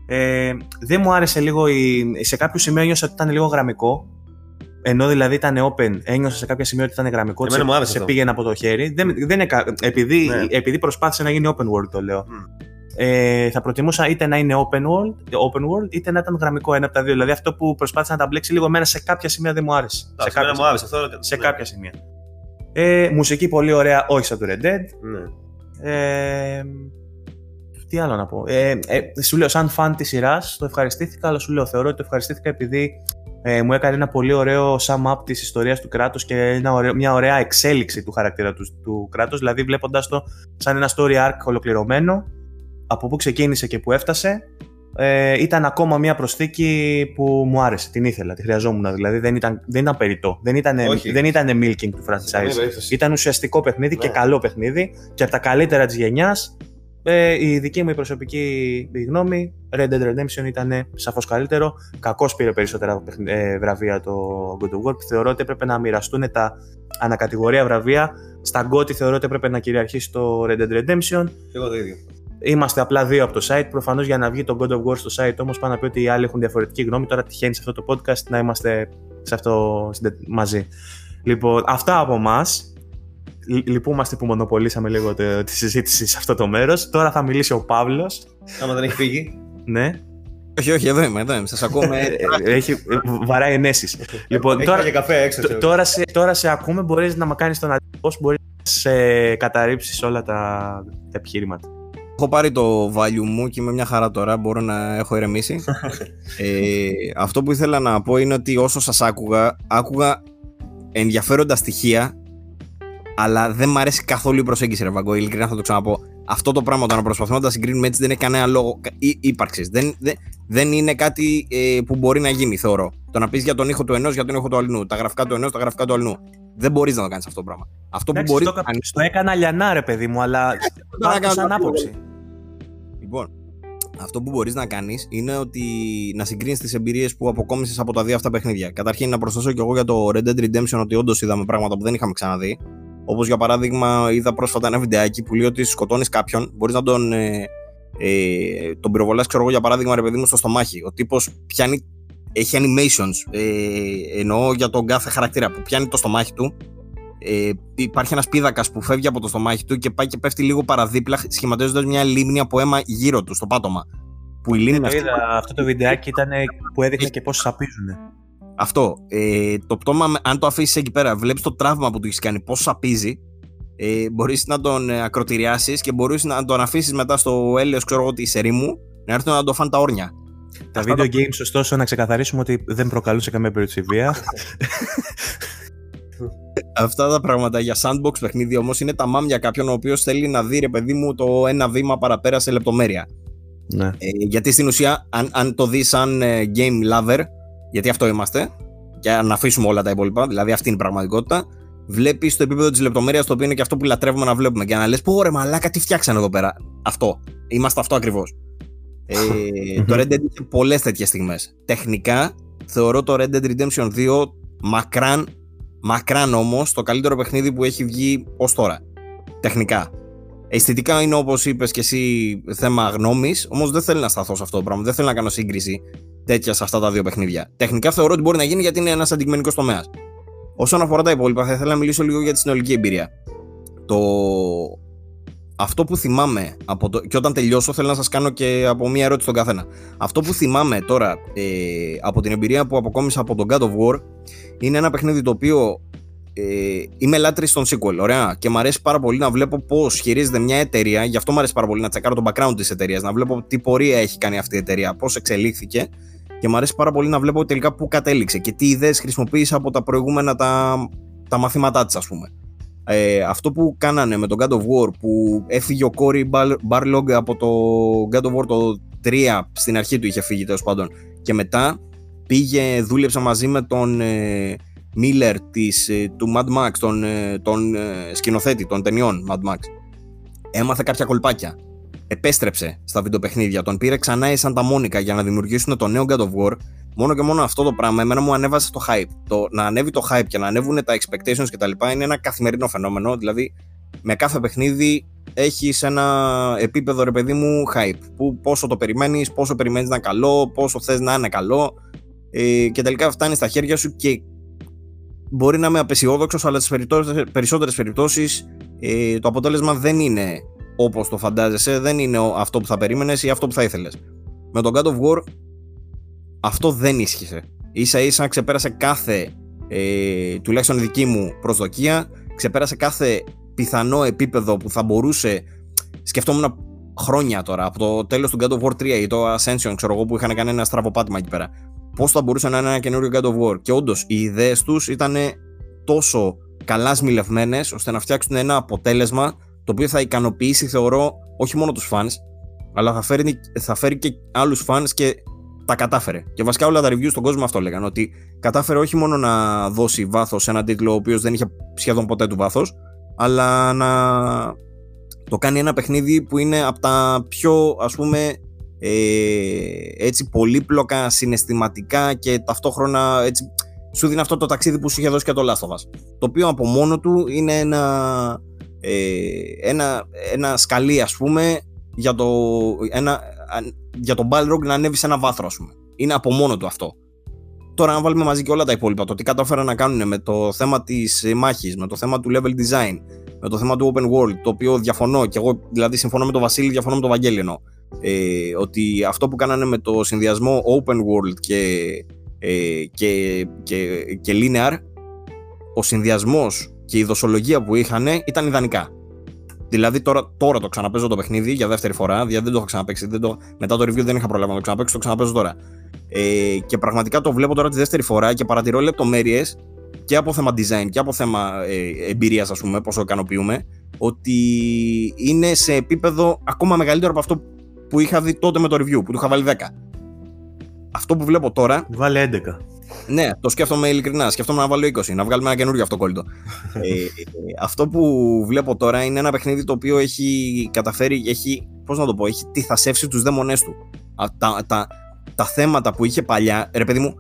Ε, δεν μου άρεσε λίγο, η, σε κάποιο σημείο ένιωσα ότι ήταν λίγο γραμμικό. Ενώ δηλαδή ήταν open, ένιωσα σε κάποια σημεία ότι ήταν γραμμικό. Εμένα σε, μου άρεσε σε αυτό. πήγαινε από το χέρι. Δεν, δεν είναι, κα- επειδή, Ναι. επειδή προσπάθησε να γίνει open world, το λέω. Μμ. Ε, θα προτιμούσα είτε να είναι open world, open world, είτε να ήταν γραμμικό ένα από τα δύο. Δηλαδή αυτό που προσπάθησε να τα μπλέξει λίγο εμένα σε κάποια σημεία δεν μου άρεσε. σε Εντάξει, κάποια, εμένα μου άρεσε αυτό. σε ναι. κάποια σημεία. Ε, μουσική πολύ ωραία, όχι σαν το Red Dead. Ναι. Ε, τι άλλο να πω. Ε, ε, σου λέω, σαν φαν της σειράς, το ευχαριστήθηκα, αλλά σου λέω, θεωρώ ότι το ευχαριστήθηκα επειδή ε, μου έκανε ένα πολύ ωραίο sum up της ιστορίας του κράτους και ένα ωραίο- μια ωραία εξέλιξη του χαρακτήρα του, του κράτους. Δηλαδή, βλέποντας το σαν ένα story arc ολοκληρωμένο, από πού ξεκίνησε και πού έφτασε. Ε, ήταν ακόμα μια προσθήκη που μου άρεσε, την ήθελα, τη χρειαζόμουν. Δηλαδή δεν ήταν, δεν ήταν περιττό, δεν ήταν, Όχι. δεν ήταν milking του Σε καμία franchise. περίπτωση. Ήταν ουσιαστικό παιχνίδι και Ναι. καλό παιχνίδι και από τα καλύτερα της γενιάς ε, η δική μου η προσωπική γνώμη Red Dead Redemption ήταν σαφώς καλύτερο κακώς πήρε περισσότερα παιχνι- ε, βραβεία το God of War θεωρώ ότι έπρεπε να μοιραστούν τα ανακατηγορία βραβεία στα GOTY θεωρώ ότι έπρεπε να κυριαρχήσει το Red Dead Redemption Και εγώ το ίδιο. Είμαστε απλά δύο από το site. Προφανώς για να βγει το God of War στο site όμως πάνω να πει ότι οι άλλοι έχουν διαφορετική γνώμη. Τώρα τυχαίνει σε αυτό το podcast να είμαστε σε αυτό συντε- μαζί. Λοιπόν, αυτά από εμά. Λυπούμαστε που μονοπολίσαμε λίγο το- τη συζήτηση σε αυτό το μέρος. Τώρα θα μιλήσει ο Παύλος. Άμα δεν έχει φύγει. Ναι, Όχι, όχι, εδώ είμαι, εδώ είμαι. Σας ακούω με. Ε, έχει, ε, βαράει ενέσεις. λοιπόν, Έχει τώρα, πάει για καφέ έξω. τ- ξέρω. τώρα, σε, τώρα σε ακούμε, μπορείς να μα κάνεις τον αντίπο, μπορείς να σε καταρρύψεις όλα τα, τα επιχείρηματα. Έχω πάρει το value μου και με μια χαρά τώρα μπορώ να έχω ηρεμήσει. ε, αυτό που ήθελα να πω είναι ότι όσο σας άκουγα, άκουγα ενδιαφέροντα στοιχεία, αλλά δεν μ' αρέσει καθόλου η προσέγγιση, ρε Βαγκό. Ειλικρινά θα το ξαναπώ. Αυτό το πράγμα το να προσπαθούμε να τα συγκρίνουμε έτσι δεν έχει κανένα λόγο ύπαρξης. Δεν, δεν, δεν είναι κάτι ε, που μπορεί να γίνει, θεωρώ. Το να πεις για τον ήχο του ενός, για τον ήχο του αλλού. Τα γραφικά του ενός, τα γραφικά του αλλού. Δεν μπορείς να το κάνεις αυτό το πράγμα. Αυτό που Εντάξει, μπορεί το, να κάνει. στο έκανα λιανά, ρε παιδί μου, αλλά έκανα πάρω σαν το- άποψη. Λοιπόν, αυτό που μπορείς να κάνεις είναι ότι να συγκρίνεις τις εμπειρίες που αποκόμισες από τα δύο αυτά παιχνίδια. Καταρχήν, να προσθέσω κι εγώ για το Red Dead Redemption ότι όντως είδαμε πράγματα που δεν είχαμε ξαναδεί. Όπως για παράδειγμα, είδα πρόσφατα ένα βιντεάκι που λέει ότι σκοτώνεις κάποιον, μπορείς να τον. Ε, ε, τον πυροβολάς, ξέρω εγώ για παράδειγμα, ρε παιδί μου, στο στομάχι. Ο τύπος πιάνει. Έχει animations. Ε, εννοώ για τον κάθε χαρακτήρα που πιάνει το στομάχι του. Ε, υπάρχει ένας πίδακας που φεύγει από το στομάχι του και πάει και πέφτει λίγο παραδίπλα, σχηματίζοντας μια λίμνη από αίμα γύρω του, στο πάτωμα. Που η λίμνη Το αυτή είδα, αυτό το βιντεάκι ήταν που έδειχνε και πώ σαπίζουν. Αυτό. Ε, το πτώμα, με- αν το αφήσεις εκεί πέρα, βλέπεις το τραύμα που του έχεις κάνει, πώ σαπίζει. Ε, μπορείς να τον ε, ακροτηριάσεις και μπορείς να τον αφήσεις μετά στο έλεος, ξέρω εγώ, τη ερήμου, να έρθουν να το φάνε τα όρνια. Τα Αυτά video games, ωστόσο, να ξεκαθαρίσουμε ότι δεν προκαλούν σε καμία περίπτωση βία. Αυτά τα πράγματα για sandbox παιχνίδι όμως είναι τα μάμια κάποιον ο οποίος θέλει να δει, ρε παιδί μου, το ένα βήμα παραπέρα σε λεπτομέρεια. ναι. Ε, γιατί στην ουσία, αν, αν το δεις σαν ε, game lover, γιατί αυτό είμαστε, και να αφήσουμε όλα τα υπόλοιπα, δηλαδή αυτή είναι η πραγματικότητα, βλέπεις το επίπεδο της λεπτομέρειας, το οποίο είναι και αυτό που λατρεύουμε να βλέπουμε. Και να λες, Πω ρε μαλάκα, τι φτιάξανε εδώ πέρα. Αυτό. Είμαστε αυτό ακριβώς. Ε, το Red Dead είχε πολλές τέτοιες στιγμές. Τεχνικά, θεωρώ το Red Dead Redemption 2 μακράν, μακράν όμως το καλύτερο παιχνίδι που έχει βγει ως τώρα. Τεχνικά. Αισθητικά είναι όπως είπες και εσύ θέμα γνώμης, όμως δεν θέλω να σταθώ σε αυτό το πράγμα. Δεν θέλω να κάνω σύγκριση τέτοια σε αυτά τα δύο παιχνίδια. Τεχνικά θεωρώ ότι μπορεί να γίνει γιατί είναι ένας αντικειμενικός τομέας. Όσον αφορά τα υπόλοιπα, θα ήθελα να μιλήσω λίγο για τη συνολική εμπειρία. Το... Αυτό που θυμάμαι από το... και όταν τελειώσω θέλω να σας κάνω και από μία ερώτηση στον καθένα. Αυτό που θυμάμαι τώρα ε, από την εμπειρία που αποκόμισα από τον God of War είναι ένα παιχνίδι το οποίο ε, είμαι λάτρης στον sequel, ωραία. Και μου αρέσει πάρα πολύ να βλέπω πώς χειρίζεται μια εταιρεία. Γι' αυτό μου αρέσει πάρα πολύ να τσεκάρω το background της εταιρείας, να βλέπω τι πορεία έχει κάνει αυτή η εταιρεία, πώς εξελίχθηκε. Και μου αρέσει πάρα πολύ να βλέπω τελικά πού κατέληξε και τι ιδέες χρησιμοποίησε από τα προηγούμενα τα, τα μαθήματά της, ας πούμε. Ε, αυτό που κάνανε με τον God of War που έφυγε ο Cory Barlog από το God of War το 3 στην αρχή του είχε φύγει τέλος πάντων και μετά πήγε, δούλεψε μαζί με τον ε, Miller της, ε, του Mad Max, τον, ε, τον ε, σκηνοθέτη των ταινιών Mad Max. Έμαθε κάποια κολπάκια. Επέστρεψε στα βιντεοπαιχνίδια, τον πήρε ξανά η Santa Monica για να δημιουργήσουν το νέο God of War. Μόνο και μόνο αυτό το πράγμα εμένα μου ανέβασε το hype. Το να ανέβει το hype και να ανέβουν τα expectations κτλ. είναι ένα καθημερινό φαινόμενο. Δηλαδή, με κάθε παιχνίδι έχεις ένα επίπεδο ρε παιδί μου hype. Που πόσο το περιμένεις, πόσο περιμένεις να είναι καλό, πόσο θες να είναι καλό. Ε, και τελικά φτάνει στα χέρια σου και μπορεί να είμαι απεσιόδοξος, αλλά στις περισσότερες περιπτώσεις ε, το αποτέλεσμα δεν είναι όπως το φαντάζεσαι, δεν είναι αυτό που θα περίμενες ή αυτό που θα ήθελες. Με τον God of War αυτό δεν ίσχυσε. σα ίσα ξεπέρασε κάθε, ε, τουλάχιστον δική μου προσδοκία, ξεπέρασε κάθε πιθανό επίπεδο που θα μπορούσε. Σκεφτόμουν χρόνια τώρα, από το τέλος του God of War 3 ή το Ascension, ξέρω εγώ, που είχαν κάνει ένα στραβοπάτημα εκεί πέρα πώς θα μπορούσε να είναι ένα καινούριο God of War. Και όντως οι ιδέες τους ήταν τόσο καλά σμιλευμένες ώστε να φτιάξουν ένα αποτέλεσμα το οποίο θα ικανοποιήσει, θεωρώ, όχι μόνο τους fans, αλλά θα φέρει, θα φέρει και άλλους fans και τα κατάφερε. Και βασικά όλα τα reviews στον κόσμο αυτό λέγανε. Ότι κατάφερε όχι μόνο να δώσει βάθος σε έναν τίτλο ο οποίος δεν είχε σχεδόν ποτέ του βάθος, αλλά να το κάνει ένα παιχνίδι που είναι από τα πιο ας πούμε ε, έτσι πολύπλοκα, συναισθηματικά και ταυτόχρονα έτσι, σου δίνει αυτό το ταξίδι που σου είχε δώσει και το Last of Us. Το οποίο από μόνο του είναι ένα, ε, ένα, ένα σκαλί ας πούμε για το, ένα, για το Balrog να ανέβει σε ένα βάθρο ας πούμε. Είναι από μόνο του αυτό. Τώρα, αν βάλουμε μαζί και όλα τα υπόλοιπα, το τι κατάφεραν να κάνουν με το θέμα της μάχης, με το θέμα του level design, με το θέμα του open world, το οποίο διαφωνώ και εγώ δηλαδή συμφωνώ με τον Βασίλη, διαφωνώ με τον Βαγγέλη ε, ότι αυτό που κάνανε με το συνδυασμό open world και, ε, και, και, και linear ο συνδυασμός και η δοσολογία που είχαν ήταν ιδανικά. Δηλαδή τώρα, τώρα το ξαναπέζω το παιχνίδι για δεύτερη φορά, δηλαδή δεν το έχω ξαναπέξει. Δεν το, μετά το review δεν είχα πρόβλημα να το ξαναπέξω, το ξαναπέζω τώρα. Ε, και πραγματικά το βλέπω τώρα τη δεύτερη φορά και παρατηρώ λεπτομέρειες και από θέμα design και από θέμα ε, εμπειρίας, ας πούμε, πόσο ικανοποιούμε, ότι είναι σε επίπεδο ακόμα μεγαλύτερο από αυτό που είχα δει τότε με το review, που του είχα βάλει 10. Αυτό που βλέπω τώρα. Βάλε 11. Ναι, το σκέφτομαι ειλικρινά. Σκέφτομαι να βάλω 20, να βγάλουμε ένα καινούριο αυτοκόλλητο. ε, αυτό που βλέπω τώρα είναι ένα παιχνίδι το οποίο έχει καταφέρει, έχει, πώς να το πω, έχει τυθασεύσει τους δαίμονές του. Α, τα, τα, τα θέματα που είχε παλιά, ρε παιδί μου,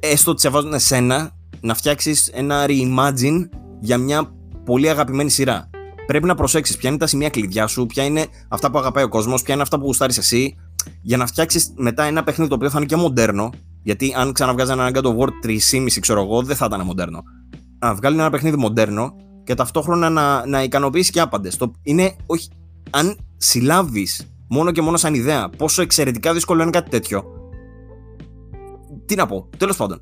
έστω ότι σε βάζουν εσένα να φτιάξεις ένα reimagine για μια πολύ αγαπημένη σειρά πρέπει να προσέξεις ποια είναι τα σημεία κλειδιά σου, ποια είναι αυτά που αγαπάει ο κόσμος, ποια είναι αυτά που γουστάρεις εσύ, για να φτιάξεις μετά ένα παιχνίδι το οποίο θα είναι και μοντέρνο. Γιατί αν ξαναβγάζει ένα God of War 3,5 ξέρω εγώ, δεν θα ήταν μοντέρνο. Να βγάλει ένα παιχνίδι μοντέρνο και ταυτόχρονα να, να ικανοποιήσει και άπαντες. Είναι, όχι, αν συλλάβεις μόνο και μόνο σαν ιδέα πόσο εξαιρετικά δύσκολο είναι κάτι τέτοιο. Τι να πω, τέλος πάντων.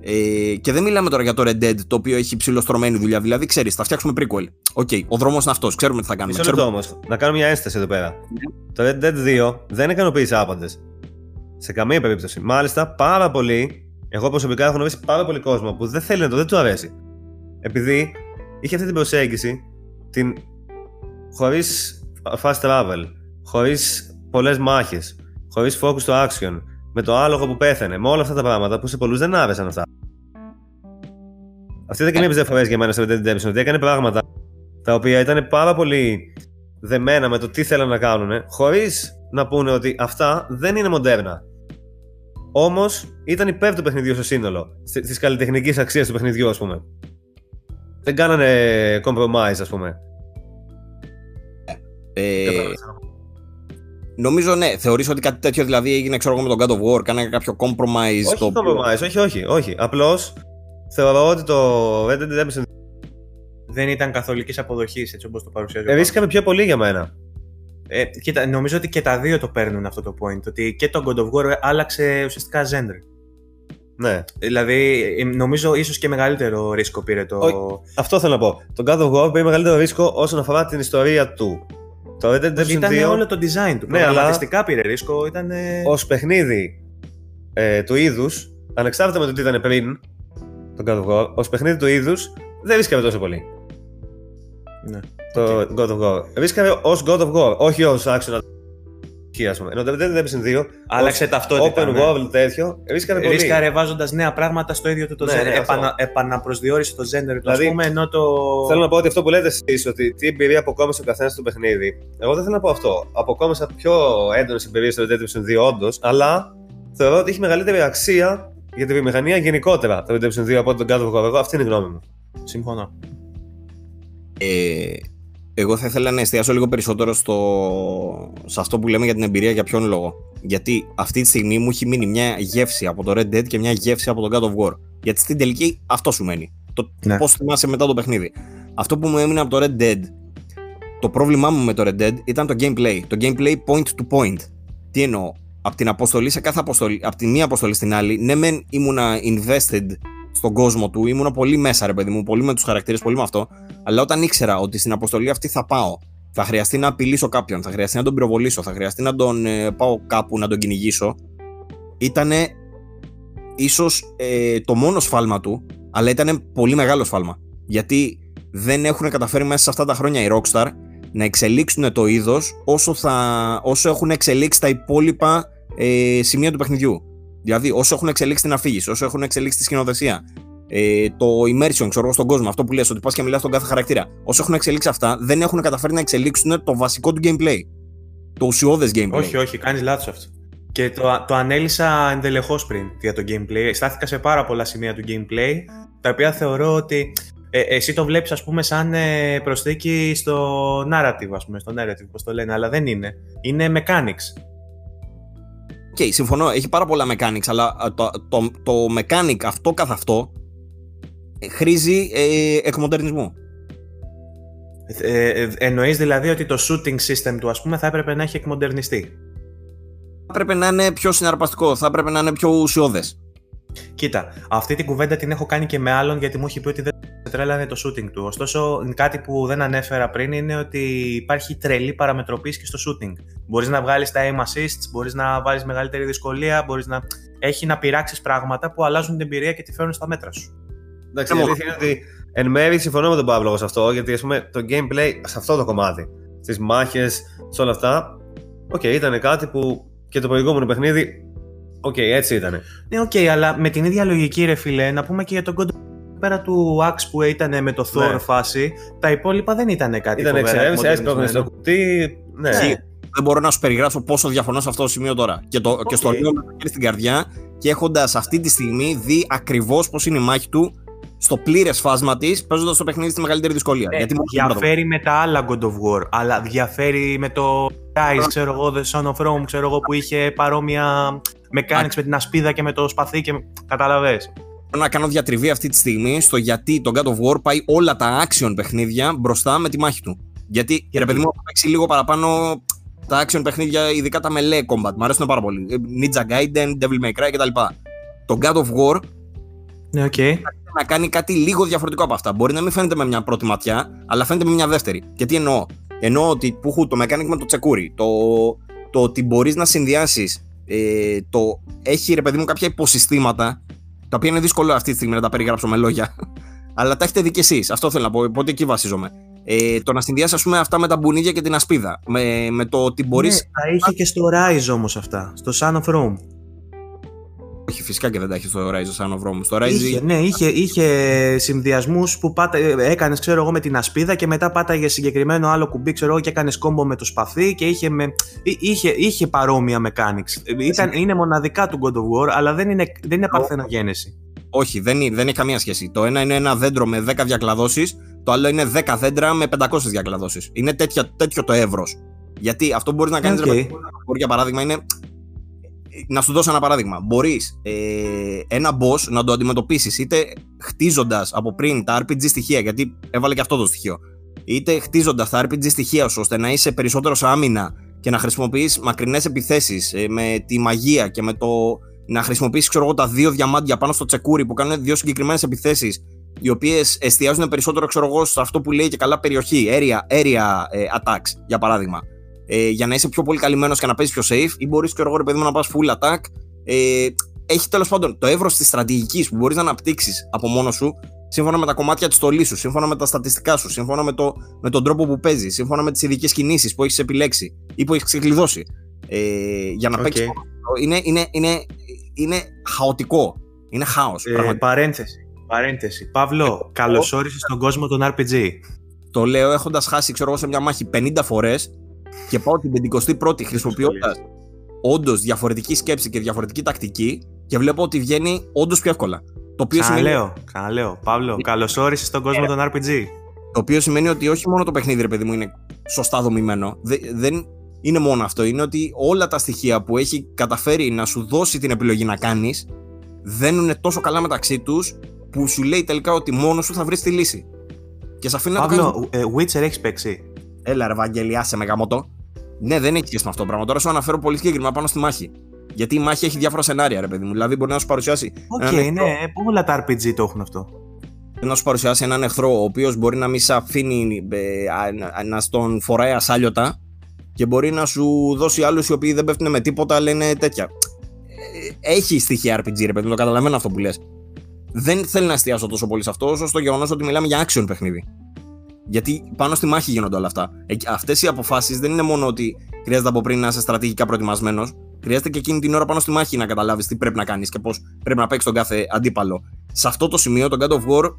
Ε, και δεν μιλάμε τώρα για το Red Dead το οποίο έχει ψιλοστρωμένη δουλειά. Δηλαδή, ξέρεις, θα φτιάξουμε prequel. OK, okay, ο δρόμος είναι αυτός, ξέρουμε τι θα κάνουμε. Μισό ξέρουμε... όμως, να κάνω μια ένσταση εδώ πέρα. Το Red Dead 2 δεν ικανοποίησε άπαντες. Σε καμία περίπτωση. Μάλιστα, πάρα πολύ. Εγώ προσωπικά έχω γνωρίσει πάρα πολύ κόσμο που δεν θέλει να το, δεν του αρέσει. Επειδή είχε αυτή την προσέγγιση, την χωρίς fast travel, χωρίς πολλές μάχες, χωρίς focus στο action, με το άλογο που πέθανε, με όλα αυτά τα πράγματα που σε πολλούς δεν άρεσαν αυτά. Αυτή ήταν και μια από για μένα στο Red Dead Redemption, ότι έκανε πράγματα τα οποία ήταν πάρα πολύ δεμένα με το τι θέλουν να κάνουν, χωρίς να πούνε ότι αυτά δεν είναι μοντέρνα. Όμως ήταν υπέρ του παιχνιδιού στο σύνολο, της καλλιτεχνικής αξίας του παιχνιδιού, ας πούμε. Δεν κάνανε compromise, ας πούμε. Ε, Νομίζω ναι, θεωρείς ότι κάτι τέτοιο δηλαδή έγινε ξέρω εγώ με τον God of War, κάνανε κάποιο compromise. Όχι το compromise, όχι, όχι, όχι. Απλώς θεωρώ ότι το Red Dead Redemption δεν ήταν καθολικής αποδοχής έτσι όπως το παρουσιάζει. Ρίσκαμε πιο πολύ για μένα. Ε, κοίτα, νομίζω ότι και τα δύο το παίρνουν αυτό το point. Ότι και το God of War άλλαξε ουσιαστικά gender. Ναι. Δηλαδή, ε, νομίζω ίσως και μεγαλύτερο ρίσκο πήρε το. Όχι. Αυτό θέλω να πω. Το God of War πήρε μεγαλύτερο ρίσκο όσον αφορά την ιστορία του. Το Red Dead Redemption Ήταν 2 όλο το design του. Ναι, αλλά- Προγραμματιστικά πήρε ρίσκο. Ήταν. ως παιχνίδι ε, του είδους, ανεξάρτητα με το τι ήταν πριν, το God of War, ως παιχνίδι του είδους, δεν ρίσκαρε τόσο πολύ. Ναι. Το God of War. Ρίσκαρε ως God of War, όχι ως action adventure, ας πούμε. Ενώ το Red Dead Redemption 2, Άλλαξε ως ταυτότητα. open ναι. world τέτοιο, ρίσκαρε πολύ. Ρίσκαρε βάζοντας νέα πράγματα στο ίδιο του το Ναι, genre. ναι, αυτό. Επανα, επαναπροσδιορίσε το genre του, Δηλαδή, α πούμε, ενώ το. Θέλω να πω ότι αυτό που λέτε εσείς, ότι τι εμπειρία αποκόμισε ο καθένας στο παιχνίδι. Εγώ δεν θέλω να πω αυτό. Αποκόμισα πιο έντονες εμπειρίες στο Red Dead Redemption 2, όντως, αλλά θεωρώ ότι έχει μεγαλύτερη αξία για τη βιομηχανία γενικότερα το Red Dead Redemption 2 από τον God of War. Εγώ αυτή είναι η γνώμη μου. Συμφωνώ. Ε, εγώ θα ήθελα να εστιάσω λίγο περισσότερο στο, σε αυτό που λέμε για την εμπειρία για ποιον λόγο. Γιατί αυτή τη στιγμή μου έχει μείνει μια γεύση από το Red Dead και μια γεύση από το God of War. Γιατί στην τελική αυτό σου μένει. Το Ναι. πώς θυμάσαι μετά το παιχνίδι. Αυτό που μου έμεινε από το Red Dead, το πρόβλημά μου με το Red Dead ήταν το gameplay. Το gameplay point to point. Τι εννοώ, από την αποστολή σε κάθε αποστολή, από τη μία αποστολή στην άλλη, ναι, μεν ήμουνα invested στον κόσμο του, ήμουνα πολύ μέσα, ρε παιδί μου, πολύ με τους χαρακτήρες, πολύ με αυτό. Αλλά όταν ήξερα ότι στην αποστολή αυτή θα πάω, θα χρειαστεί να απειλήσω κάποιον, θα χρειαστεί να τον πυροβολήσω, θα χρειαστεί να τον ε, πάω κάπου να τον κυνηγήσω, ήταν ίσως ε, το μόνος σφάλμα του, αλλά ήταν πολύ μεγάλο σφάλμα. Γιατί δεν έχουν καταφέρει μέσα σε αυτά τα χρόνια οι Rockstar να εξελίξουν το είδος όσο, θα, όσο έχουν εξελίξει τα υπόλοιπα ε, σημεία του παιχνιδιού. Δηλαδή, όσο έχουν εξελίξει την αφήγηση, όσο έχουν εξελίξει τη σκηνοθεσία, ε, το immersion, ξέρω εγώ, στον κόσμο, αυτό που λες, ότι πας και μιλάς στον κάθε χαρακτήρα. Όσο έχουν εξελίξει αυτά, δεν έχουν καταφέρει να εξελίξουν το βασικό του gameplay. Το ουσιώδες gameplay. Όχι, όχι, κάνεις λάθος αυτό. Και το, το ανέλυσα ενδελεχώς πριν για το gameplay. Στάθηκα σε πάρα πολλά σημεία του gameplay, τα οποία θεωρώ ότι ε, εσύ το βλέπεις, ας πούμε, σαν ε, προσθήκη στο narrative, ας πούμε, στο narrative, πώς το λένε, αλλά δεν είναι. Είναι mechanics. OK, συμφωνώ, έχει πάρα πολλά mechanics, αλλά α, το, το, το mechanic αυτό καθ' αυτό ε, χρήζει ε, εκμοντερνισμού. Ε, ε, Εννοείς δηλαδή ότι το shooting system του, ας πούμε, θα έπρεπε να έχει εκμοντερνιστεί; Θα έπρεπε να είναι πιο συναρπαστικό, θα έπρεπε να είναι πιο ουσιώδες. Κοίτα, αυτή την κουβέντα την έχω κάνει και με άλλον γιατί μου έχει πει ότι δεν σε τρέλανε το shooting του. Ωστόσο, κάτι που δεν ανέφερα πριν είναι ότι υπάρχει τρελή παραμετροποίηση και στο shooting. Μπορείς να βγάλεις τα aim assists, μπορείς να βάλεις μεγαλύτερη δυσκολία, μπορείς να. Έχει να πειράξεις πράγματα που αλλάζουν την εμπειρία και τη φέρνουν στα μέτρα σου. Εντάξει, η Ναι, αλήθεια είναι ότι εν μέρει συμφωνώ με τον Παύλο σε αυτό, γιατί ας πούμε, το gameplay σε αυτό το κομμάτι, στις μάχες, σε όλα αυτά, οκ, ήταν κάτι που και το προηγούμενο παιχνίδι, οκ, έτσι ήταν. Ναι, οκ, αλλά με την ίδια λογική, ρε φίλε, να πούμε και για τον God of War, πέρα του axe που ήταν με το Thor Ναι. φάση, τα υπόλοιπα δεν ήταν κάτι Ήταν φοβερά εξαιρέμιση, έσπρωχνες στο εκμοντερνισμένο. κουτί. Ναι. Εσύ, δεν μπορώ να σου περιγράψω πόσο διαφωνώ σε αυτό το σημείο τώρα. Και, το, και στο Οκ. λίγο με το χέρι στην καρδιά και έχοντας αυτή τη στιγμή δει ακριβώς πώς είναι η μάχη του στο πλήρες φάσμα της, παίζοντας το παιχνίδι στη μεγαλύτερη δυσκολία. Ναι, Γιατί μου έχει διαφέρει με τα άλλα God of War, αλλά διαφέρει με το Rise, ξέρω εγώ, The Son of Rome, ξέρω εγώ, που είχε παρόμοια mechanics με την ασπίδα και με το σπαθί και καταλαβες. Θέλω να κάνω διατριβή αυτή τη στιγμή στο γιατί το God of War πάει όλα τα action παιχνίδια μπροστά με τη μάχη του. Γιατί, ρε παιδί μου, έχω παίξει λίγο παραπάνω τα action παιχνίδια, ειδικά τα melee combat. Μου αρέσουν πάρα πολύ. Ε, Ninja Gaiden, Devil May Cry κτλ. Το God of War Ναι, οκ. Να κάνει κάτι λίγο διαφορετικό από αυτά. Μπορεί να μην φαίνεται με μια πρώτη ματιά, αλλά φαίνεται με μια δεύτερη. Και τι εννοώ; Εννοώ ότι που έχω το mechanic με το τσεκούρι. Το, το ότι μπορείς να συνδυάσεις. Ε, το, έχει ρε παιδί μου κάποια υποσυστήματα τα οποία είναι δύσκολο αυτή τη στιγμή να τα περιγράψω με λόγια. αλλά τα έχετε δει κι εσείς. Αυτό θέλω να πω. Οπότε εκεί βασίζομαι. Ε, το να συνδυάσεις, ας πούμε, αυτά με τα μπουνίδια και την ασπίδα. Με, με το ότι μπορείς. Ναι, τα είχε και στο Rise όμως αυτά, στο Son of Rome. Όχι, φυσικά και δεν τα έχεις στο Rise Son of Rome. Στο Rise. Είχε, ναι, είχε, είχε συνδυασμούς που έκανες, ξέρω εγώ, με την ασπίδα και μετά πάταγες συγκεκριμένο άλλο κουμπί, ξέρω εγώ, και έκανες κόμπο με το σπαθί και είχε, με, εί- είχε, είχε παρόμοια mechanics. Ήταν, είναι μοναδικά του God of War, αλλά δεν είναι, δεν είναι παρθενογένεση. Όχι, δεν, είναι- δεν έχει καμία σχέση. Το ένα είναι ένα δέντρο με 10 διακλαδώσεις, το άλλο είναι 10 δέντρα με 500 διακλαδώσεις. Είναι τέτοια, τέτοιο το εύρος. Γιατί αυτό που μπορείς να κάνεις, Οκ. για παράδειγμα, είναι. Να σου δώσω ένα παράδειγμα. Μπορείς ε, ένα boss να το αντιμετωπίσεις είτε χτίζοντας από πριν τα RPG στοιχεία, γιατί έβαλε και αυτό το στοιχείο, είτε χτίζοντας τα RPG στοιχεία σου ώστε να είσαι περισσότερος σε άμυνα και να χρησιμοποιείς μακρινές επιθέσεις με τη μαγεία και με το να χρησιμοποιήσει ξέρω εγώ, τα δύο διαμάντια πάνω στο τσεκούρι που κάνουν δύο συγκεκριμένες επιθέσεις, οι οποίες εστιάζουν περισσότερο ξέρω εγώ, σε αυτό που λέει και καλά περιοχή, area, area ε, attacks, για παράδειγμα. Ε, για να είσαι πιο πολύ καλυμμένος και να παίζεις πιο safe, ή μπορείς και εγώ, ρε παιδί μου, να πας full attack. Ε, έχει τέλος πάντων το εύρος της στρατηγικής που μπορείς να αναπτύξεις από μόνος σου, σύμφωνα με τα κομμάτια της στολής σου, σύμφωνα με τα στατιστικά σου, σύμφωνα με, το, με τον τρόπο που παίζεις, σύμφωνα με τις ειδικές κινήσεις που έχεις επιλέξει ή που έχεις ξεκλειδώσει. Ε, για να okay. παίξεις. Είναι, είναι, είναι, είναι χαοτικό. Είναι χάος. Ε, παρένθεση. Παρένθεση. Παύλο, ε, καλώ όρισε στον κόσμο των RPG. Το λέω έχοντας χάσει, ξέρω εγώ, σε μια μάχη 50 φορές και πάω την 51η χρησιμοποιώντας όντως διαφορετική σκέψη και διαφορετική τακτική και βλέπω ότι βγαίνει όντως πιο εύκολα. Το οποίο ξαναλέω, σημαίνει... ξαναλέω. Παύλο, καλώ όρισε στον κόσμο των RPG. Το οποίο σημαίνει ότι όχι μόνο το παιχνίδι, ρε παιδί μου, είναι σωστά δομημένο. Δεν είναι μόνο αυτό. Είναι ότι όλα τα στοιχεία που έχει καταφέρει να σου δώσει την επιλογή να κάνεις δένουν τόσο καλά μεταξύ τους που σου λέει τελικά ότι μόνος σου θα βρεις τη λύση. Και σε αφήνει να το ε, Witcher έχεις παίξει. Έλα, ρε Βαγγελιά, σε μεγαμότο. Ναι, δεν έχει σχέση με αυτό το πράγμα. Τώρα σου αναφέρω πολύ συγκεκριμένα πάνω στη μάχη. Γιατί η μάχη έχει διάφορα σενάρια, ρε παιδί μου. Δηλαδή μπορεί να σου παρουσιάσει. OK, okay, ναι, όλα τα RPG το έχουν αυτό. Να σου παρουσιάσει έναν εχθρό ο οποίος μπορεί να μην σε αφήνει ε, να στον φοράει ασάλιωτα και μπορεί να σου δώσει άλλους οι οποίοι δεν πέφτουν με τίποτα, αλλά είναι τέτοια. Ε, έχει στοιχεία RPG, ρε παιδί, το καταλαβαίνω αυτό που λες. Δεν θέλει να εστιάσω τόσο πολύ σε αυτό, όσο στο γεγονός ότι μιλάμε για action παιχνίδι. Γιατί πάνω στη μάχη γίνονται όλα αυτά. Ε, Αυτές οι αποφάσεις δεν είναι μόνο ότι χρειάζεται από πριν να είσαι στρατηγικά προετοιμασμένος, χρειάζεται και εκείνη την ώρα πάνω στη μάχη να καταλάβεις τι πρέπει να κάνεις και πώς πρέπει να παίξεις τον κάθε αντίπαλο. Σε αυτό το σημείο, τον God of War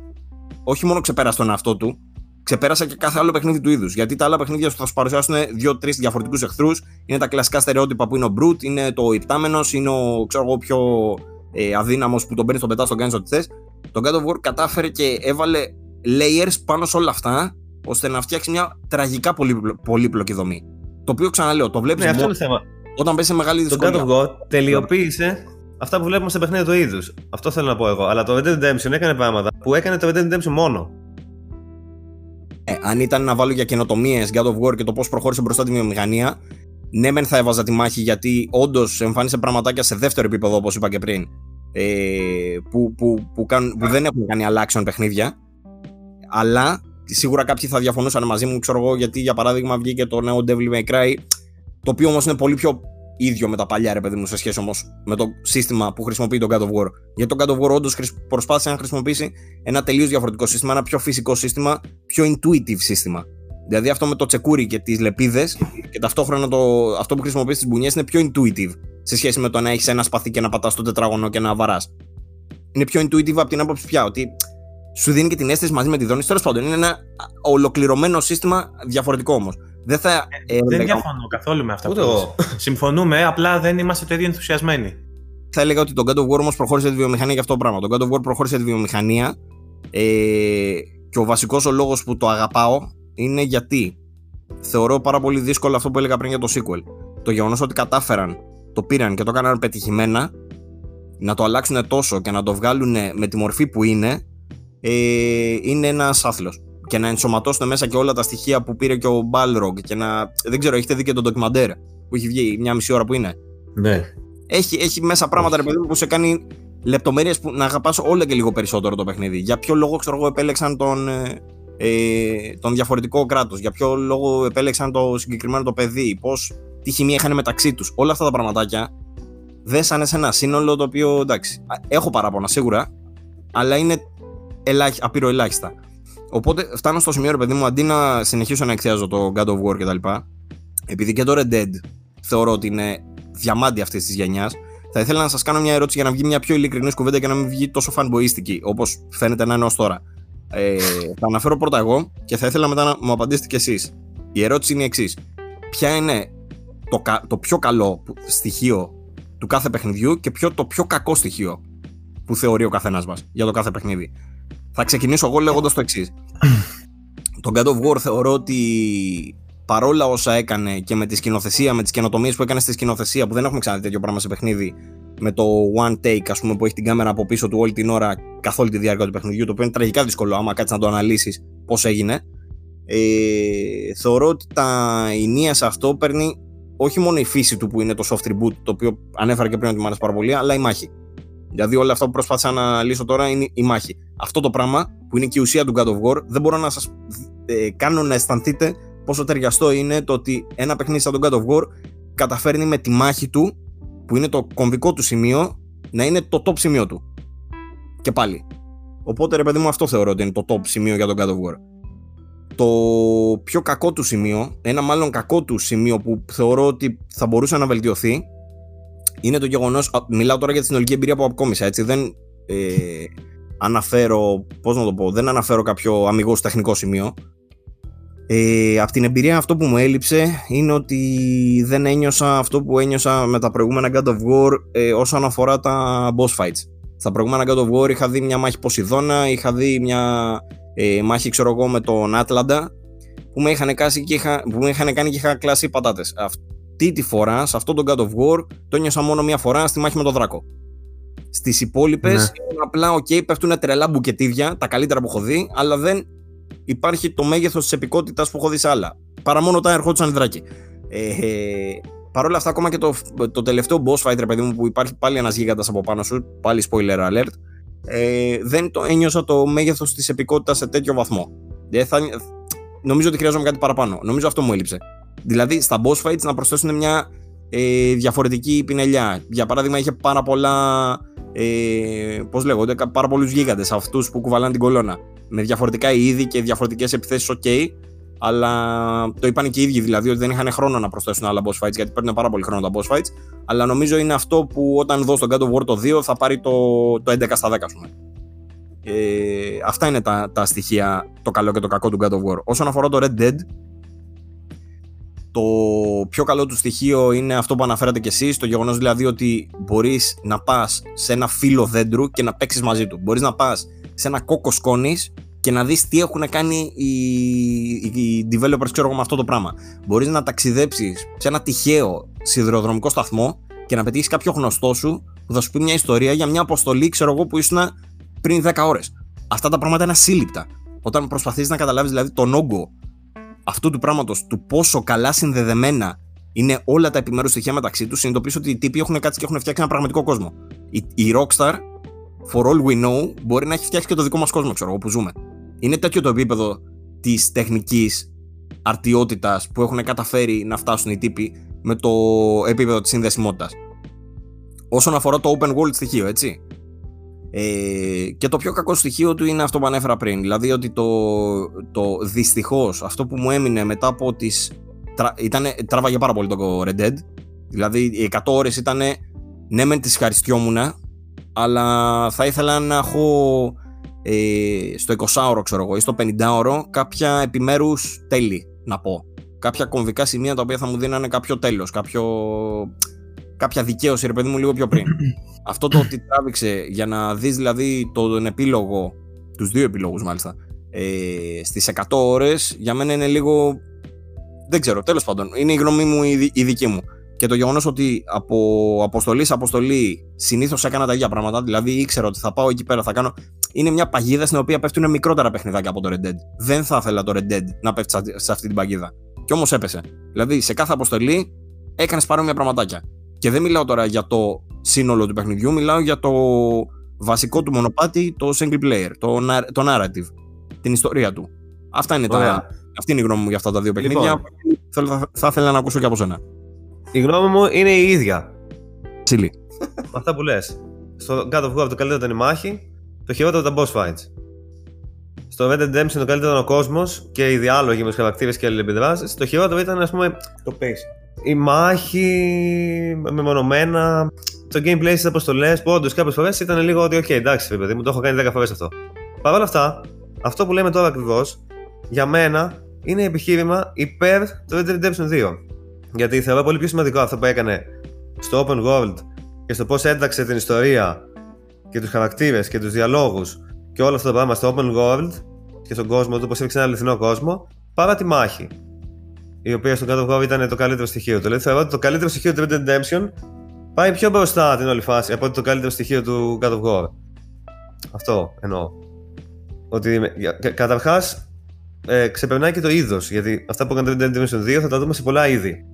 όχι μόνο ξεπέρασε τον εαυτό του, ξεπέρασε και κάθε άλλο παιχνίδι του είδους. Γιατί τα άλλα παιχνίδια σου θα σου παρουσιάσουν δύο-τρεις διαφορετικούς εχθρούς. Είναι τα κλασικά στερεότυπα που είναι ο Brute, είναι το υπτάμενος, είναι ο ξέρω εγώ, πιο ε, αδύναμος που τον παίρνει, τον πετά, τον κάνεις ό,τι θες. Το God of War κατάφερε και έβαλε layers πάνω σε όλα αυτά ώστε να φτιάξει μια τραγικά πολύπλοκη δομή. Το οποίο ξαναλέω, το βλέπεις. Ναι, αυτό είναι θέμα. Όταν πέσει σε μεγάλη δυσκολία. Το God of War τελειοποίησε αυτά που βλέπουμε σε παιχνίδια του είδους. Αυτό θέλω να πω εγώ. Αλλά το Red Dead Redemption έκανε πράγματα που έκανε το Red Dead Redemption μόνο. Ε, αν ήταν να βάλω για καινοτομίες God of War και το πώς προχώρησε μπροστά τη βιομηχανία, ναι, μεν θα έβαζα τη μάχη γιατί όντως εμφάνισε πραγματάκια σε δεύτερο επίπεδο, όπως είπα και πριν. Ε, που, που, που, που δεν έχουν κάνει αλλάξεων παιχνίδια. Αλλά σίγουρα κάποιοι θα διαφωνούσαν μαζί μου, ξέρω εγώ, γιατί για παράδειγμα βγήκε το νέο Devil May Cry, το οποίο όμως είναι πολύ πιο ίδιο με τα παλιά, ρε παιδί μου, σε σχέση όμως με το σύστημα που χρησιμοποιεί το God of War. Γιατί το God of War όντως προσπάθησε να χρησιμοποιήσει ένα τελείως διαφορετικό σύστημα, ένα πιο φυσικό σύστημα, πιο intuitive σύστημα. Δηλαδή αυτό με το τσεκούρι και τις λεπίδες και ταυτόχρονα το, αυτό που χρησιμοποιείς στις μπουνιές είναι πιο intuitive σε σχέση με το να έχεις ένα σπαθί και να πατάς το τετράγωνο και να βαράς. Είναι πιο intuitive από την άποψη πια ότι σου δίνει και την αίσθηση μαζί με τη δόνηση. Τέλος πάντων, είναι ένα ολοκληρωμένο σύστημα διαφορετικό όμως. Δεν, θα, ε, ε, δεν διαφωνώ καθόλου με αυτά που Συμφωνούμε, απλά δεν είμαστε το ίδιο ενθουσιασμένοι. Θα έλεγα ότι το God of War όμως προχώρησε τη βιομηχανία για αυτό το πράγμα. Το God of War προχώρησε τη βιομηχανία ε, και ο βασικός ο λόγος που το αγαπάω είναι γιατί θεωρώ πάρα πολύ δύσκολο αυτό που έλεγα πριν για το sequel. Το γεγονός ότι κατάφεραν, το πήραν και το έκαναν πετυχημένα, να το αλλάξουν τόσο και να το βγάλουν με τη μορφή που είναι, ε, είναι ένας άθλος. Και να ενσωματώσουν μέσα και όλα τα στοιχεία που πήρε και ο Balrog και να. Δεν ξέρω, έχετε δει και το ντοκιμαντέρ που έχει βγει μια μισή ώρα που είναι; Ναι. Έχει, έχει μέσα πράγματα ρε παιδί που σε κάνει λεπτομέρειες που να αγαπάς όλο και λίγο περισσότερο το παιχνίδι. Για ποιο λόγο ξέρω εγώ επέλεξαν τον, ε, ε τον διαφορετικό κράτος, για ποιο λόγο επέλεξαν το συγκεκριμένο το παιδί, πώς τι χημία είχαν μεταξύ τους; Όλα αυτά τα πραγματάκια δέσανε σε ένα σύνολο το οποίο εντάξει, έχω παράπονα σίγουρα, αλλά είναι ελάχιστα, απείρο ελάχιστα. Οπότε φτάνω στο σημείο, ρε παιδί μου, αντί να συνεχίσω να εκθιάζω το God of War κτλ. Επειδή και το Red Dead θεωρώ ότι είναι διαμάντι αυτής της γενιάς, θα ήθελα να σας κάνω μια ερώτηση για να βγει μια πιο ειλικρινής κουβέντα και να μην βγει τόσο fanboyιστική, όπως φαίνεται να είναι ως τώρα. Ε, θα αναφέρω πρώτα εγώ και θα ήθελα μετά να μου απαντήσετε κι εσείς. Η ερώτηση είναι η εξής. Ποια είναι το, το πιο καλό στοιχείο του κάθε παιχνιδιού και ποιο το πιο κακό στοιχείο που θεωρεί ο καθένας μας για το κάθε παιχνίδι; Θα ξεκινήσω εγώ λέγοντας το εξής. Το God of War θεωρώ ότι παρόλα όσα έκανε και με τη σκηνοθεσία, με τις καινοτομίες που έκανε στη σκηνοθεσία, που δεν έχουμε ξαναδεί τέτοιο πράγμα σε παιχνίδι, με το one take, ας πούμε, που έχει την κάμερα από πίσω του όλη την ώρα καθ' όλη τη διάρκεια του παιχνιδιού, το οποίο είναι τραγικά δύσκολο άμα κάτσεις να το αναλύσεις πώς έγινε. Ε, θεωρώ ότι τα ενία σε αυτό παίρνει όχι μόνο η φύση του που είναι το soft reboot, το οποίο ανέφερα και πριν ότι μου άρεσε πάρα πολύ, αλλά η μάχη. Δηλαδή, όλα αυτά που προσπάθησα να λύσω τώρα είναι η μάχη. Αυτό το πράγμα που είναι και η ουσία του God of War, δεν μπορώ να σας ε, κάνω να αισθανθείτε πόσο ταιριαστό είναι το ότι ένα παιχνίδι σαν τον God of War καταφέρνει με τη μάχη του, που είναι το κομβικό του σημείο, να είναι το top σημείο του. Και πάλι. Οπότε ρε παιδί μου, αυτό θεωρώ ότι είναι το top σημείο για τον God of War. Το πιο κακό του σημείο, ένα μάλλον κακό του σημείο που θεωρώ ότι θα μπορούσε να βελτιωθεί, είναι το γεγονός. Μιλάω τώρα για τη συνολική εμπειρία που αποκόμισα, έτσι. Δεν ε, αναφέρω. Πώς να το πω, δεν αναφέρω κάποιο αμυγός τεχνικό σημείο. Ε, από την εμπειρία αυτό που μου έλειψε είναι ότι δεν ένιωσα αυτό που ένιωσα με τα προηγούμενα God of War ε, όσον αφορά τα boss fights. Στα προηγούμενα God of War είχα δει μια μάχη Ποσειδώνα, είχα δει μια ε, μάχη ξέρω εγώ με τον Άτλαντα που με είχαν, και είχα, που με είχαν κάνει και είχα κλάσει πατάτες. Αυτή τη φορά, σε αυτό τον God of War, το ένιωσα μόνο μια φορά στη μάχη με τον Δράκο. Στις υπόλοιπες, ναι. απλά, OK, okay, πέφτουν τρελά μπουκετίδια, τα καλύτερα που έχω δει, αλλά δεν υπάρχει το μέγεθος της επικότητας που έχω δει σε άλλα. Παρά μόνο όταν ερχόντουσαν οι δράκοι. Ε, Παρ' όλα αυτά, ακόμα και το, το τελευταίο boss fight, ρε παιδί μου, που υπάρχει πάλι ένας γίγαντας από πάνω σου, πάλι spoiler alert, ε, δεν το ένιωσα το μέγεθος της επικότητας σε τέτοιο βαθμό. Ε, θα, νομίζω ότι χρειάζομαι κάτι παραπάνω. Νομίζω αυτό μου έλειψε. Δηλαδή, στα boss fights να προσθέσουν μια ε, διαφορετική πινελιά. Για παράδειγμα, είχε πάρα πολλά. Ε, Πώς λέγονται, πάρα πολλούς γίγαντες αυτούς που κουβαλάνε την κολόνα. Με διαφορετικά είδη και διαφορετικές επιθέσεις, OK. Αλλά το είπαν και οι ίδιοι δηλαδή ότι δεν είχαν χρόνο να προσθέσουν άλλα boss fights γιατί παίρνουν πάρα πολύ χρόνο τα boss fights. Αλλά νομίζω είναι αυτό που όταν δω στον God of War το 2 θα πάρει το, το 11 στα 10, ας πούμε. Ε, αυτά είναι τα, τα στοιχεία, το καλό και το κακό του God of War. Όσον αφορά το Red Dead, το πιο καλό του στοιχείο είναι αυτό που αναφέρατε κι εσείς, το γεγονός δηλαδή ότι μπορείς να πας σε ένα φύλλο δέντρου και να παίξεις μαζί του. Μπορείς να πας σε ένα κόκκο σκόνης και να δεις τι έχουν κάνει οι, οι developers ξέρω με αυτό το πράγμα. Μπορείς να ταξιδέψεις σε ένα τυχαίο σιδηροδρομικό σταθμό και να πετύχεις κάποιο γνωστό σου που θα σου πει μια ιστορία για μια αποστολή ξέρω εγώ που ήσουν πριν 10 ώρες. Αυτά τα πράγματα είναι ασύλληπτα. Όταν προσπαθείς να καταλάβεις δηλαδή τον όγκο αυτού του πράγματος, του πόσο καλά συνδεδεμένα είναι όλα τα επιμέρους στοιχεία μεταξύ τους, συνειδητοποιείς ότι οι τύποι έχουν κάτσει και έχουν φτιάξει ένα πραγματικό κόσμο. Η, η Rockstar, for all we know, μπορεί να έχει φτιάξει και το δικό μας κόσμο, ξέρω εγώ, που ζούμε. Είναι τέτοιο το επίπεδο της τεχνικής αρτιότητας που έχουν καταφέρει να φτάσουν οι τύποι με το επίπεδο της συνδεσιμότητας. Όσον αφορά το open world στοιχείο, έτσι. Ε, και το πιο κακό στοιχείο του είναι αυτό που ανέφερα πριν. Δηλαδή ότι το, το δυστυχώς αυτό που μου έμεινε μετά από τις. Τρα, τράβαγε πάρα πολύ το Red Dead. Δηλαδή οι 100 ώρες ήταν. Ναι, μεν τις ευχαριστιόμουν, αλλά θα ήθελα να έχω ε, στο 20ωρο, ξέρω εγώ, ή στο 50ωρο κάποια επιμέρους τέλη να πω. Κάποια κομβικά σημεία τα οποία θα μου δίνανε κάποιο τέλος, κάποιο κάποια δικαίωση, ρε παιδί μου, λίγο πιο πριν. Αυτό το ότι τράβηξε για να δεις δηλαδή τον επίλογο, τους δύο επιλόγους μάλιστα, ε, στις 100 ώρες, για μένα είναι λίγο, δεν ξέρω, τέλος πάντων, είναι η γνώμη μου η, η δική μου. Και το γεγονός ότι από αποστολή σε αποστολή συνήθως έκανα τα ίδια πράγματα, δηλαδή ήξερα ότι θα πάω εκεί πέρα, θα κάνω. Είναι μια παγίδα στην οποία πέφτουν μικρότερα παιχνιδάκια από το Red Dead. Δεν θα ήθελα το Red Dead να πέφτει σε αυτή την παγίδα. Και όμως έπεσε. Δηλαδή σε κάθε αποστολή έκανες παρόμοια πραγματάκια. Και δεν μιλάω τώρα για το σύνολο του παιχνιδιού, μιλάω για το βασικό του μονοπάτι, το single player, το, το narrative, την ιστορία του. Αυτά είναι τα, αυτή είναι η γνώμη μου για αυτά τα δύο παιχνίδια. Λοιπόν, θα, θα ήθελα να ακούσω και από σένα. Η γνώμη μου είναι η ίδια. Τσιλί. αυτά που λες. Στο God of War το καλύτερο ήταν η μάχη, το χειρότερο ήταν boss fights. Στο Red Dead Redemption το καλύτερο ήταν ο κόσμος και οι διάλογοι με τους χαρακτήρες και αλληλεπιδράσεις. Το χειρότερο ήταν, ας πούμε, το pace η μάχη μεμονωμένα, το gameplay στις αποστολές που όντως κάποιες φορές ήταν λίγο ότι, OK, εντάξει, παιδί μου, το έχω κάνει 10 φορές αυτό. Παρ' όλα αυτά, αυτό που λέμε τώρα ακριβώς, για μένα είναι επιχείρημα υπέρ του Red Dead Redemption 2. Γιατί θεωρώ πολύ πιο σημαντικό αυτό που έκανε στο open world και στο πώς ένταξε την ιστορία και τους χαρακτήρες και τους διαλόγους και όλο αυτό το πράγμα στο open world και στον κόσμο του, πώς έφτιαξε ένα αληθινό κόσμο, παρά τη μάχη η οποία στο God of War ήταν το καλύτερο στοιχείο του. Δηλαδή θεωρώ ότι το καλύτερο στοιχείο του Red Dead Redemption πάει πιο μπροστά την όλη φάση από ότι το καλύτερο στοιχείο του God of War. Αυτό εννοώ. Ότι καταρχάς ε, ξεπερνάει και το είδος. Γιατί αυτά που έκανε το Red Dead Redemption 2 θα τα δούμε σε πολλά είδη.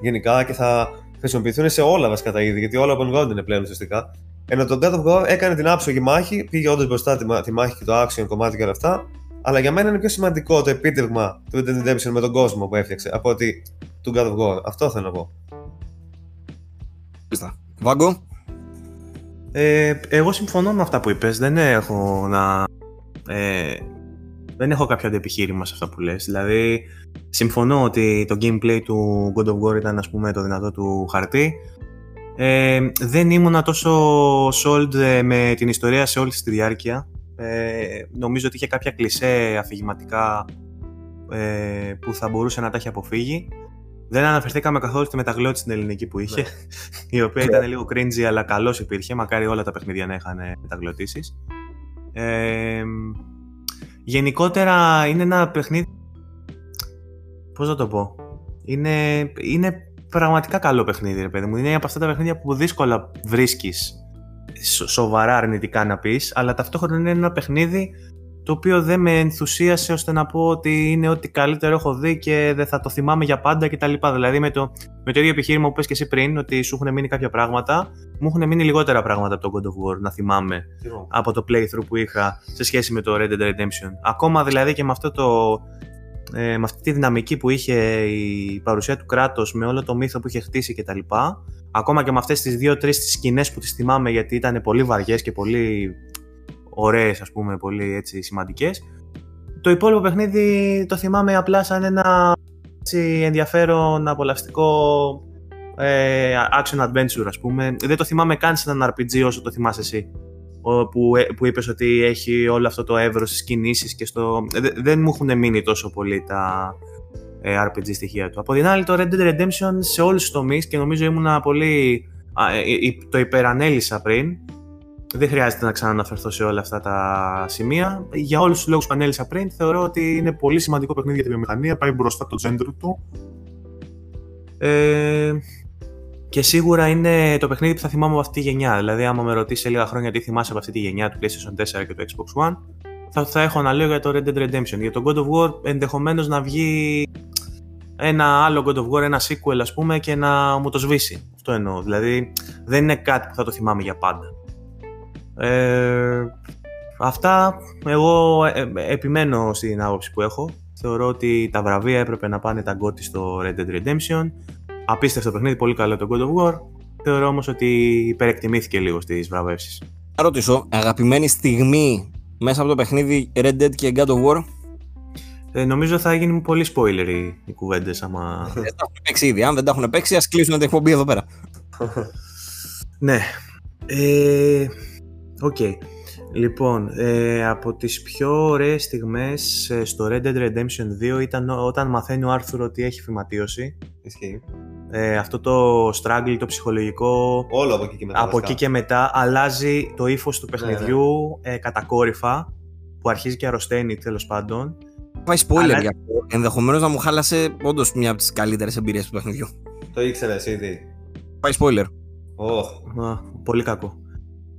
γενικά και θα χρησιμοποιηθούν σε όλα βασικά τα είδη, γιατί όλα open world είναι πλέον ουσιαστικά. Ενώ το God of War έκανε την άψογη μάχη, πήγε όντως μπροστά τη, τη μάχη και το action κομμάτι και όλα αυτά. Αλλά για μένα είναι πιο σημαντικό το επίτευγμα του Red Dead Redemption με τον κόσμο που έφτιαξε από ότι του God of War. Αυτό θέλω να πω. Βάγκο; Ε, εγώ συμφωνώ με αυτά που είπες. Δεν έχω να... Ε, δεν έχω κάποιο αντιεπιχείρημα σε αυτά που λες. Δηλαδή, συμφωνώ ότι το gameplay του God of War ήταν ας πούμε το δυνατό του χαρτί. Ε, δεν ήμουνα τόσο sold ε, με την ιστορία σε όλη τη διάρκεια. Ε, νομίζω ότι είχε κάποια κλισέ αφηγηματικά ε, που θα μπορούσε να τα έχει αποφύγει. Δεν αναφερθήκαμε καθόλου στη μεταγλώτη στην ελληνική που είχε, ναι. η οποία ήταν λίγο cringy αλλά καλώς υπήρχε. Μακάρι όλα τα παιχνίδια να είχαν μεταγλωτήσεις. Ε, γενικότερα είναι ένα παιχνίδι... Πώς να το πω... Είναι, είναι πραγματικά καλό παιχνίδι, ρε παιδί μου. Είναι από αυτά τα παιχνίδια που δύσκολα βρίσκεις σοβαρά αρνητικά να πεις, αλλά ταυτόχρονα είναι ένα παιχνίδι το οποίο δεν με ενθουσίασε ώστε να πω ότι είναι ό,τι καλύτερο έχω δει και δεν θα το θυμάμαι για πάντα κτλ. Δηλαδή με το, με το ίδιο επιχείρημα που πες και εσύ πριν, ότι σου έχουν μείνει κάποια πράγματα, μου έχουν μείνει λιγότερα πράγματα από το God of War να θυμάμαι από το playthrough που είχα σε σχέση με το Red Dead Redemption. Ακόμα δηλαδή και με αυτό το, ε, με αυτή τη δυναμική που είχε η παρουσία του κράτος με όλο το μύθο που είχε χτίσει κτλ. Ακόμα και με αυτές τις δύο-τρεις σκηνές που τις θυμάμαι γιατί ήταν πολύ βαριές και πολύ ωραίες ας πούμε, πολύ έτσι, σημαντικές. Το υπόλοιπο παιχνίδι το θυμάμαι απλά σαν ένα έτσι, ενδιαφέρον, απολαυστικό ε, action adventure ας πούμε. Δεν το θυμάμαι καν σαν ένα RPG όσο το θυμάσαι εσύ. Που, ε, που είπες ότι έχει όλο αυτό το εύρος στις κινήσεις και στο... Δεν μου έχουν μείνει τόσο πολύ τα ε, RPG στοιχεία του. Από την άλλη το Red Dead Redemption σε όλους τους τομείς και νομίζω ήμουν πολύ... Ε, το υπερανέλησα πριν δεν χρειάζεται να ξαναναφερθώ σε όλα αυτά τα σημεία. Για όλους τους λόγους που ανέλησα πριν, θεωρώ ότι είναι πολύ σημαντικό παιχνίδι για τη βιομηχανία. Πάει μπροστά το gender του. Ε, και σίγουρα είναι το παιχνίδι που θα θυμάμαι από αυτή τη γενιά. Δηλαδή, άμα με ρωτήσεις σε λίγα χρόνια τι θυμάσαι από αυτή τη γενιά του PlayStation 4 και του Xbox One, θα, θα έχω να λέω για το Red Dead Redemption. Για το God of War ενδεχομένως να βγει ένα άλλο God of War, ένα sequel ας πούμε και να μου το σβήσει. Αυτό εννοώ. Δηλαδή δεν είναι κάτι που θα το θυμάμαι για πάντα. Ε, αυτά εγώ ε, ε, επιμένω στην άποψη που έχω. Θεωρώ ότι τα βραβεία έπρεπε να πάνε τα γκότι στο Red Dead Redemption. Απίστευτο παιχνίδι, πολύ καλό το God of War. Θεωρώ όμως ότι υπερεκτιμήθηκε λίγο στις βραβεύσεις. Να ρωτήσω, αγαπημένη στιγμή μέσα από το παιχνίδι Red Dead και God of War. Ε, νομίζω θα γίνει πολύ spoiler οι κουβέντες άμα. Δεν τα έχουν παίξει ήδη. Αν δεν τα έχουν παίξει, ας κλείσουν την εκπομπή εδώ πέρα. ναι. Ε, Οκ. Λοιπόν, ε, από τις πιο ωραίες στιγμές ε, στο Red Dead Redemption 2 ήταν όταν μαθαίνει ο Άρθουρ ότι έχει φυματίωση. Ισχύει. Ε, αυτό το struggle, το ψυχολογικό. Όλο από εκεί και μετά. Από εκεί και μετά αλλάζει το ύφος του ναι, παιχνιδιού ναι, ναι. Ε, κατακόρυφα, που αρχίζει και αρρωσταίνει τέλος πάντων. Πάει spoiler Αλλά... για αυτό. Ενδεχομένως να μου χάλασε όντως μια από τις καλύτερες εμπειρίες του παιχνιδιού. Το ήξερε ήδη. Πάει spoiler. Oh. πολύ κακό.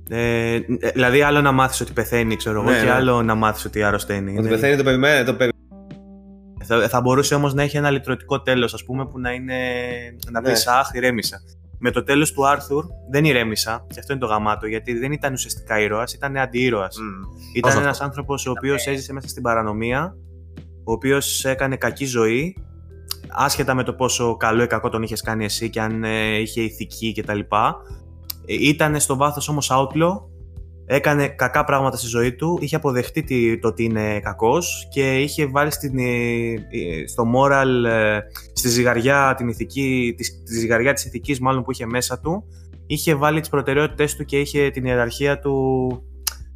Ε, δηλαδή, άλλο να μάθεις ότι πεθαίνει, ξέρω εγώ, ναι, και ναι. άλλο να μάθεις ότι αρρωσταίνει. Ότι πεθαίνει το περιμένει. Το περι... θα, θα μπορούσε όμως να έχει ένα λυτρωτικό τέλος, ας πούμε, που να είναι. να πει ναι. Αχ, ηρέμησα. Με το τέλος του Άρθουρ δεν ηρέμησα, και αυτό είναι το γαμάτο, γιατί δεν ήταν ουσιαστικά ήρωας, ήταν αντιήρωα. Mm. Ήταν ένας άνθρωπος ο οποίος έζησε μέσα στην παρανομία, ο οποίος έκανε κακή ζωή, άσχετα με το πόσο καλό ή κακό τον είχες κάνει εσύ και αν ε, είχε ηθική κτλ. Ήταν στο βάθος όμως outlaw, έκανε κακά πράγματα στη ζωή του, είχε αποδεχτεί το ότι είναι κακός και είχε βάλει στην, ε, ε, στο moral, ε, στη ζυγαριά, την ηθική, της ζυγαριά της ηθικής μάλλον που είχε μέσα του, είχε βάλει τις προτεραιότητες του και είχε την ιεραρχία του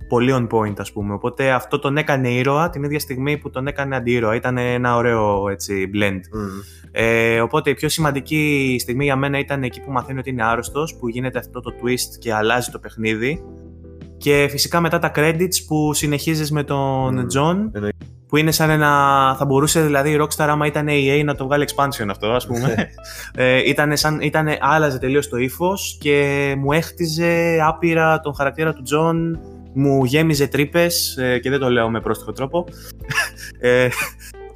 πολύ on point ας πούμε. Οπότε αυτό τον έκανε ήρωα την ίδια στιγμή που τον έκανε αντίρωα. Ήταν ένα ωραίο έτσι blend. Mm. Ε, οπότε η πιο σημαντική στιγμή για μένα ήταν εκεί που μαθαίνει ότι είναι άρρωστος, που γίνεται αυτό το twist και αλλάζει το παιχνίδι. Και φυσικά μετά τα credits που συνεχίζεις με τον John, που είναι σαν ένα... θα μπορούσε δηλαδή η Rockstar άμα ήταν EA να το βγάλει expansion αυτό ας πούμε. ε, ήτανε σαν, ήτανε, άλλαζε τελείως το ύφος και μου έχτιζε άπειρα τον χαρακτήρα του John μου γέμιζε τρύπες ε, και δεν το λέω με πρόστιχο τρόπο. Ε,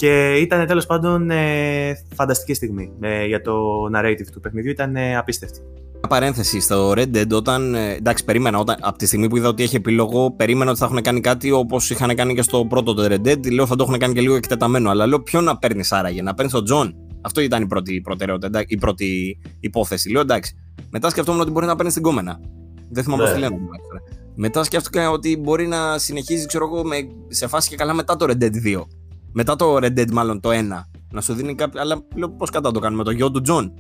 Και ήταν τέλος πάντων ε, φανταστική στιγμή ε, για το narrative του παιχνιδιού, ήταν ε, απίστευτη. Παρένθεση, στο Red Dead όταν. ε, Εντάξει, περίμενα. Όταν, από τη στιγμή που είδα ότι έχει επίλογο, περίμενα ότι θα έχουν κάνει κάτι όπως είχαν κάνει και στο πρώτο το Red Dead. Λέω θα το έχουν κάνει και λίγο εκτεταμένο. Αλλά λέω ποιον να παίρνεις άραγε, να παίρνεις τον Τζον. Αυτό ήταν η πρώτη προτεραιότητα, εντάξει, η πρώτη υπόθεση. Λέω εντάξει. Μετά σκεφτόμουν ότι μπορεί να παίρνεις την γκόμενα. Δεν θυμάμαι Ναι. πώς τη λένε. Μετά σκέφτηκα ότι μπορεί να συνεχίζει, ξέρω εγώ, με, σε φάση και καλά μετά το Red Dead 2. Μετά το Red Dead, μάλλον το 1. Να σου δίνει κάποιο. Αλλά λέω πώς κατά το κάνουμε, το γιο του Τζον.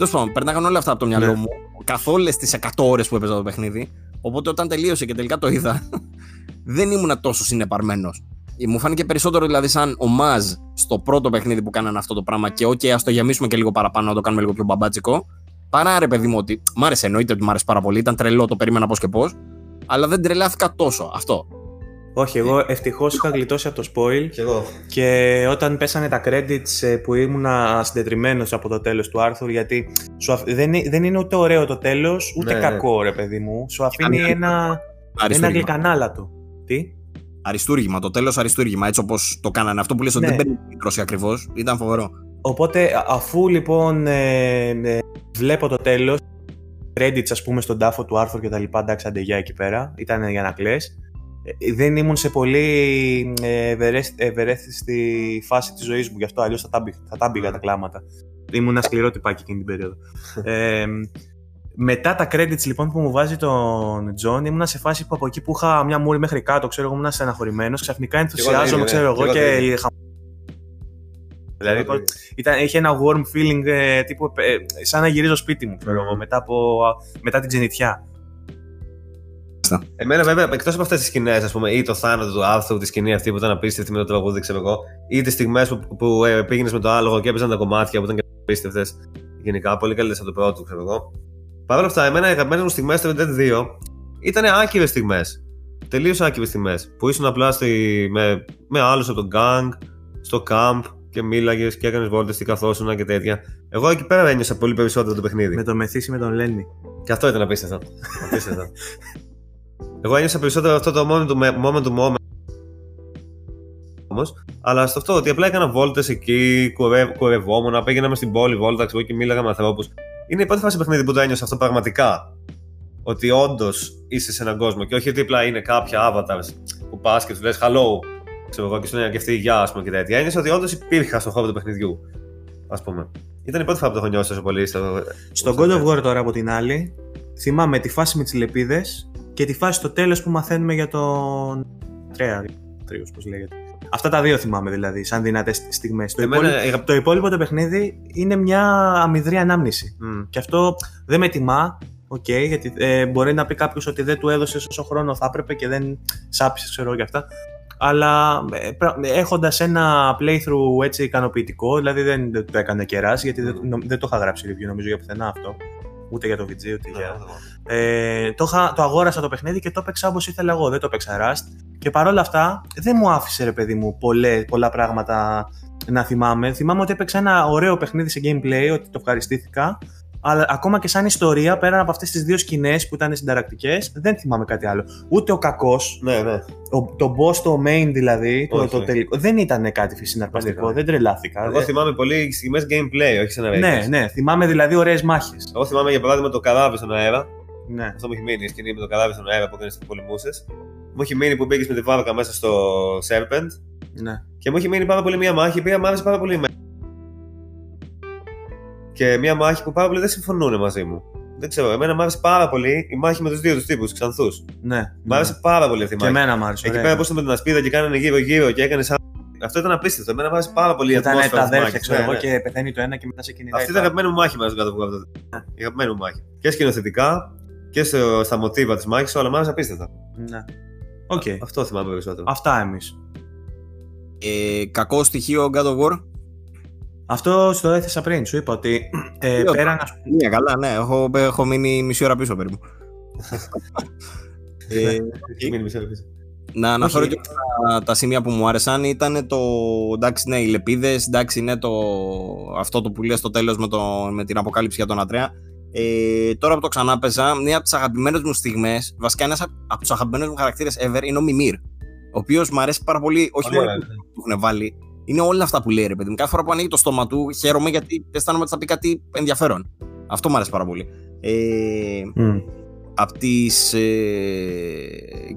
Τέλος πάντων, περνάγαν όλα αυτά από το μυαλό Ναι. μου καθ' όλες τις 100 ώρες που έπαιζα το παιχνίδι. Οπότε όταν τελείωσε και τελικά το είδα, δεν ήμουν τόσο συνεπαρμένος. Μου φάνηκε περισσότερο δηλαδή σαν ομάζ στο πρώτο παιχνίδι που κάνανε αυτό το πράγμα και OK, ας το γεμίσουμε και λίγο παραπάνω, να το κάνουμε λίγο πιο μπαμπάτσικο. Παρά ρε παιδί μου ότι μ' άρεσε, εννοείται ότι μ' άρεσε πάρα πολύ, ήταν τρελό, το περίμενα πώς και πώς. Αλλά δεν τρελάθηκα τόσο. Αυτό. Όχι, εγώ ευτυχώς είχα γλιτώσει από το spoil Κι εγώ. και όταν πέσανε τα credits ε, που ήμουνα συντετριμένο από το τέλος του άρθρου, γιατί σου αφ- δεν, είναι- δεν είναι ούτε ωραίο το τέλος, ούτε Ναι, ναι. κακό, ρε παιδί μου. Σου αφήνει κάνει- ένα, ένα Αριστούργημα. γλυκανάλατο. Τι; Αριστούργημα, το τέλος αριστούργημα, έτσι όπως το κάνανε. Αυτό που λες ότι Ναι. δεν παίρνει μικρόση ακριβώς, ήταν φοβερό. Οπότε α- αφού λοιπόν ε, ε, βλέπω το τέλος, credits ας πούμε στον τάφο του άρθρου και τα λοιπά, εντάξει αντεγιά εκεί πέρα, ήταν για να κλαις. Ε, Δεν ήμουν σε πολύ ε, ευερέσ- ευερέθιστη φάση της ζωής μου, γι' αυτό αλλιώς θα τα, μπη- θα τα μπήγα τα κλάματα. Ήμουν ένα σκληρό τυπάκι εκείνη την περίοδο. ε, μετά τα credits λοιπόν που μου βάζει τον Τζον, ήμουν σε φάση που από εκεί που είχα μια μούρη μέχρι κάτω, ξέρω εγώ, ήμουν στεναχωρημένο. Ξαφνικά εγώ το ενθουσιάζομαι, ίδιο, ξέρω ναι. εγώ, Και εγώ το και ίδιο. χα- Δηλαδή, ήταν, είχε ένα warm feeling ε, τύπου, ε, σαν να γυρίζω σπίτι μου, ξέρω εγώ, μετά, από, μετά την ξενιτιά. Εμένα βέβαια, εκτός από αυτές τις σκηνές, ας πούμε, ή το θάνατο του Άρθουρ, τη σκηνή αυτή που ήταν απίστευτη με το τραγούδι, ξέρω εγώ, ή τις στιγμές που, που ε, πήγαινες με το άλογο και έπαιζαν τα κομμάτια που ήταν και απίστευτες. Γενικά, πολύ καλύτερε από το πρώτο, ξέρω εγώ. Παρ' όλα αυτά, εμένα οι αγαπημένες μου στιγμές στο Red Dead 2 ήταν άκυρε στιγμές. Τελείως άκυρε στιγμές. Που ήσουν απλά στη, με, με άλλους από τον gang, στο camp και μίλαγες και έκανες βόλτες και καθόσουν και τέτοια. Εγώ εκεί πέρα ένιωσα πολύ περισσότερο το παιχνίδι. Με το μεθύσι με τον Λένι. Και αυτό ήταν απίστευτο. απίστευτο. Εγώ ένιωσα περισσότερο αυτό το moment του moment, του moment όμως, αλλά στο αυτό ότι απλά έκανα βόλτες εκεί, κουρε, κουρευόμουν, πήγαινα μες στην πόλη βόλτα, ξέρω και μίλαγα με ανθρώπους. Είναι η πρώτη φάση παιχνίδι που το ένιωσα αυτό πραγματικά. Ότι όντως είσαι σε έναν κόσμο και όχι ότι απλά είναι κάποια avatars που πας και του λες hello, ξέρω εγώ, και σου λένε και αυτή γεια, ας πούμε και τέτοια. Ένιωσα ότι όντως υπήρχα στον χώρο του παιχνιδιού. Α πούμε. Ήταν η πρώτη φορά που το έχω νιώσει τόσο πολύ. Στο... Στον God of War τώρα από την άλλη, θυμάμαι τη φάση με τις λεπίδες και τη φάση στο τέλος που μαθαίνουμε για τον Τρέα, Τρίος, πώς λέγεται. Αυτά τα δύο θυμάμαι δηλαδή, σαν δυνατές στιγμές. Το, Εμένα, υπόλοιπο, η αγαπη- το υπόλοιπο το παιχνίδι είναι μια αμυδρή ανάμνηση. Μμ. Και αυτό δεν με τιμά, οκ, γιατί ε, μπορεί να πει κάποιος ότι δεν του έδωσε όσο χρόνο θα έπρεπε και δεν σάπισε, ξέρω 'γω αυτά. Αλλά ε, έχοντας ένα playthrough έτσι ικανοποιητικό, δηλαδή δεν το έκανα και rush, γιατί δεν, νο- δεν το είχα γράψει review νομίζω για πουθενά αυτό. Ούτε για το VG, ούτε για. Ε, το, είχα, το αγόρασα το παιχνίδι και το έπαιξα όπως ήθελα εγώ. Δεν το έπαιξα Rust. Και παρόλα αυτά δεν μου άφησε ρε παιδί μου πολλέ, πολλά πράγματα να θυμάμαι. Θυμάμαι ότι έπαιξα ένα ωραίο παιχνίδι σε gameplay, ότι το ευχαριστήθηκα. Αλλά ακόμα και σαν ιστορία, πέραν από αυτές τις δύο σκηνές που ήταν συνταρακτικές, δεν θυμάμαι κάτι άλλο. Ούτε ο κακός, Ναι, ναι. το boss, το main δηλαδή, το, Όχι. το τελικό, δεν ήταν κάτι συναρπαστικό, Όχι, δεν τρελάθηκα. Εγώ Ε, θυμάμαι πολύ στιγμές gameplay, όχι σε ένα ναι, ναι, θυμάμαι δηλαδή ωραίες μάχες. Εγώ θυμάμαι για παράδειγμα το καράβι στον αέρα. Ναι. Αυτό μου έχει μείνει η σκηνή με το καράβι στον αέρα που έκανε στις πολεμούσε. Μου έχει μείνει που μπήκες με τη βάρκα μέσα στο Serpent. ναι. Και μου έχει μείνει πάρα πολύ μια μάχη η οποία μου άρεσε πάρα πολύ. Με- Και μια μάχη που πάρα πολλοί δεν συμφωνούν μαζί μου. Δεν ξέρω, εμένα μου άρεσε πάρα πολύ η μάχη με τους δύο τους τύπους, του ξανθούς. ναι. Μου άρεσε πάρα πολύ αυτή η Και μάχη. εμένα μου άρεσε. Εκεί ωραία. πέρα που ήσουν με την ασπίδα και κάνανε γύρω-γύρω και έκανε σαν. Αυτό ήταν απίστευτο. Εμένα μου άρεσε πάρα πολύ η Ήταν ατμόσφαιρα τα της αδέρφια, μάχης. ξέρω Ναι, εγώ, ναι. και πεθαίνει το ένα και μετά σε κυνηγάει. Αυτή το ήταν η άλλο. αγαπημένη μου μάχη μέσα κάτω από αυτό. Η αγαπημένη μου μάχη. Και σκηνοθετικά και στο- στα μοτίβα της μάχης, όλα μου άρεσε απίστευτα. Ναι. Οκ. Αυτό θυμάμαι περισσότερο. Αυτά εμείς. Ε, κακό στοιχείο God of War; Αυτό στο έθεσα πριν. Σου είπα ότι ε, Λέω, πέραν. ας πούμε- Ναι, καλά, ναι. Έχω, έχω μείνει μισή ώρα πίσω περίπου. ε, Έχει μείνει μισή ώρα πίσω. να αναφέρω Όχι. και τα, τα σημεία που μου άρεσαν ήταν το. Εντάξει, ναι, οι λεπίδες. Εντάξει, είναι το, αυτό το που λέει στο τέλος με, το, με την αποκάλυψη για τον Ατρέα. Ε, τώρα που το ξανά παίζα, μία από τις αγαπημένες μου στιγμές, βασικά ένας από τους αγαπημένους μου χαρακτήρες ever είναι ο Μιμήρ. Ο οποίος μου αρέσει πάρα πολύ, όχι Πολύ μόνο ωραία, που του έχουν βάλει. Είναι όλα αυτά που λέει ρε παιδί μου. Κάθε φορά που ανοίγει το στόμα του, χαίρομαι γιατί αισθάνομαι ότι θα πει κάτι ενδιαφέρον. Αυτό μου αρέσει πάρα πολύ. Ε, Μμ. από τις ε,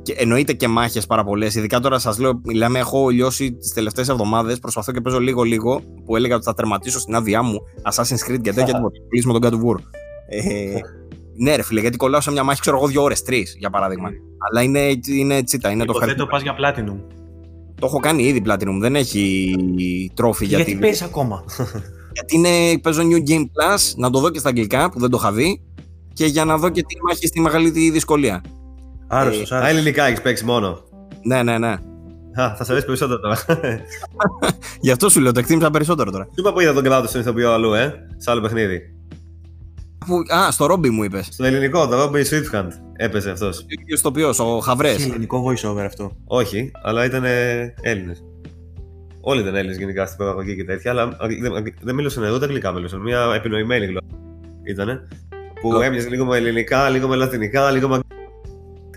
και εννοείται και μάχες πάρα πολλές. Ειδικά τώρα σας λέω, μιλάμε, έχω λιώσει τις τελευταίες εβδομάδες Προσπαθώ και παίζω λίγο λίγο Που έλεγα ότι θα τερματίσω στην άδειά μου Assassin's Creed και τέτοια τίποτα. Κλείσουμε τον God of War. Ε, ναι, ρε φίλε, γιατί κολλάω σε μια μάχη, ξέρω εγώ, δύο ώρες, τρεις για παράδειγμα. Αλλά είναι, είναι τσίτα, είναι το Υποθέτω ευχαριστώ. πας για Platinum. Το έχω κάνει ήδη Platinum, δεν έχει τρόφι Γιατί, γιατί. παίζεις ακόμα. Γιατί είναι, παίζω New Game Plus, να το δω και στα αγγλικά που δεν το είχα δει και για να δω και τη μάχη στη μεγαλύτερη δυσκολία. Άρρωστος, Α, άρρωστος. ελληνικά έχεις παίξει μόνο. Ναι, ναι, ναι. Α, θα σε αρέσει περισσότερο τώρα. Γι' αυτό σου λέω, το εκτίμησα περισσότερο τώρα. Σου είπα που είδα τον κράτος στον ηθοποιό αλλού, ε, σε άλλο παιχνίδι. Που- Α, στο Ρόμπι μου είπες. Στο ελληνικό, το Robbie Swift έπαιζε αυτός. Στο οποίος, ο Χαβρές. Έχει ελληνικό voice over αυτό. Όχι, αλλά ήταν Έλληνες. Όλοι ήταν Έλληνες γενικά στην παραγωγή και τέτοια, αλλά αγγλ- δεν, αγγλ- δεν μιλούσαν εδώ, τα αγγλικά μιλούσαν. Μια επινοημένη γλώσσα ήταν. Που Ω. έμοιαζε λίγο με ελληνικά, λίγο με λατινικά, λίγο με.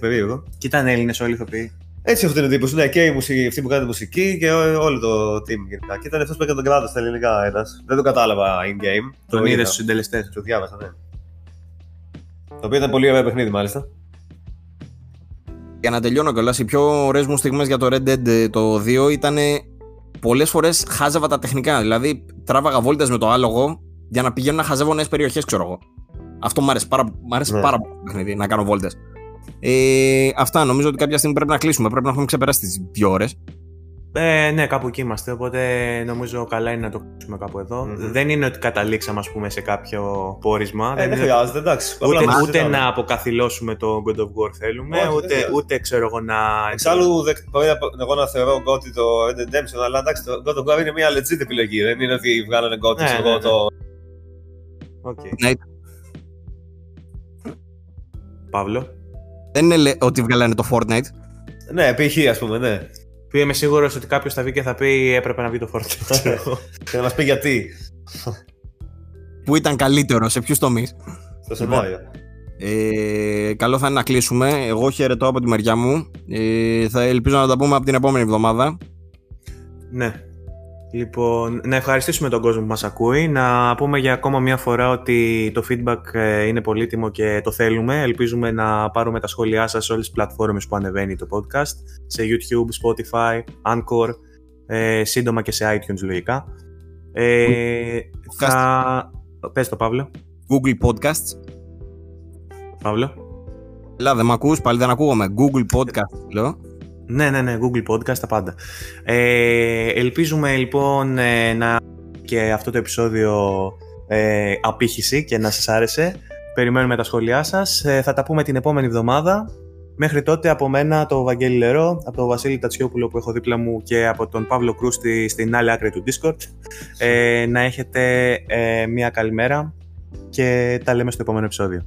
Περίεργο. Και ήταν Έλληνες όλοι οι ηθοποιοί. Έτσι αυτό είναι ο τύπο. Ναι, και η μουσική, αυτή που κάνει τη μουσική και ό- όλο το team γενικά. Και ήταν αυτός που έκανε τον κράτος στα ελληνικά ένας. Δεν το κατάλαβα in-game. Τον Το είδες είδα. στους συντελεστές. Το διάβασα, ναι. Το οποίο ήταν πολύ ωραίο παιχνίδι, μάλιστα. Για να τελειώνω κιόλας, οι πιο ωραίες μου στιγμές για το Red Dead ε, το 2 ήταν πολλές φορές χάζευα τα τεχνικά. Δηλαδή, τράβαγα βόλτες με το άλογο για να πηγαίνω να χαζεύω νέες περιοχές, ξέρω εγώ. Αυτό μου άρεσε πάρα, μ' άρεσε Ναι. πάρα πολύ το παιχνίδι, να κάνω βόλτες. Ε, αυτά νομίζω ότι κάποια στιγμή πρέπει να κλείσουμε. Πρέπει να έχουμε ξεπεράσει τις δύο ώρες. Ε, ναι, κάπου εκεί είμαστε. Οπότε νομίζω καλά είναι να το κλείσουμε κάπου εδώ. Μμμ. Δεν είναι ότι καταλήξαμε, ας πούμε, σε κάποιο πόρισμα. Ε, δεν δεν είναι χρειάζεται, εντάξει. Απλά Ούτε, να ούτε συζητάμε. να αποκαθηλώσουμε το God of War θέλουμε, Όχι, δεν ούτε, χρειάζεται. ούτε ξέρω εγώ να. Εξάλλου, δεν- μπορεί να- εγώ να θεωρώ ότι το Red Dead Redemption, αλλά εντάξει, το God of War είναι μια legit επιλογή. Δεν είναι ότι βγάλανε GOTY Ναι, ξέρω ναι, εγώ ναι. το. Οκ. Ναι. Παύλο. Δεν είναι λε- ότι βγάλανε το Fortnite. Ναι, π.χ. ας πούμε, ναι. Που είμαι σίγουρος ότι κάποιος θα βγει και θα πει έπρεπε να βγει το Fortnite. ξέρω εγώ. Και να μας πει γιατί. Που ήταν καλύτερο, σε ποιους τομείς. Στο σενάριο. Ε, καλό θα είναι να κλείσουμε. Εγώ χαιρετώ από τη μεριά μου. Ε, θα ελπίζω να τα πούμε από την επόμενη εβδομάδα. ναι. Λοιπόν, να ευχαριστήσουμε τον κόσμο που μας ακούει, να πούμε για ακόμα μια φορά ότι το feedback ε, είναι πολύτιμο και το θέλουμε. Ελπίζουμε να πάρουμε τα σχόλιά σας σε όλες τις πλατφόρμες που ανεβαίνει το podcast, σε YouTube, Spotify, Anchor, ε, σύντομα και σε iTunes λογικά. Ε, θα... Πες το Παύλο. Google Podcasts. Παύλο. Ελά, δεν με ακούς, πάλι δεν ακούγομαι. Google Podcasts, λέω. Ναι, ναι, ναι, Google Podcast, τα πάντα. Ε, ελπίζουμε λοιπόν ε, να και αυτό το επεισόδιο ε, απήχηση και να σας άρεσε. Περιμένουμε τα σχόλιά σας. Ε, θα τα πούμε την επόμενη εβδομάδα. Μέχρι τότε από μένα το Βαγγέλη Λερό, από τον Βασίλη Τατσιόπουλο που έχω δίπλα μου και από τον Παύλο Κρούστη στην άλλη άκρη του Discord. Ε, να έχετε ε, μια καλημέρα και τα λέμε στο επόμενο επεισόδιο.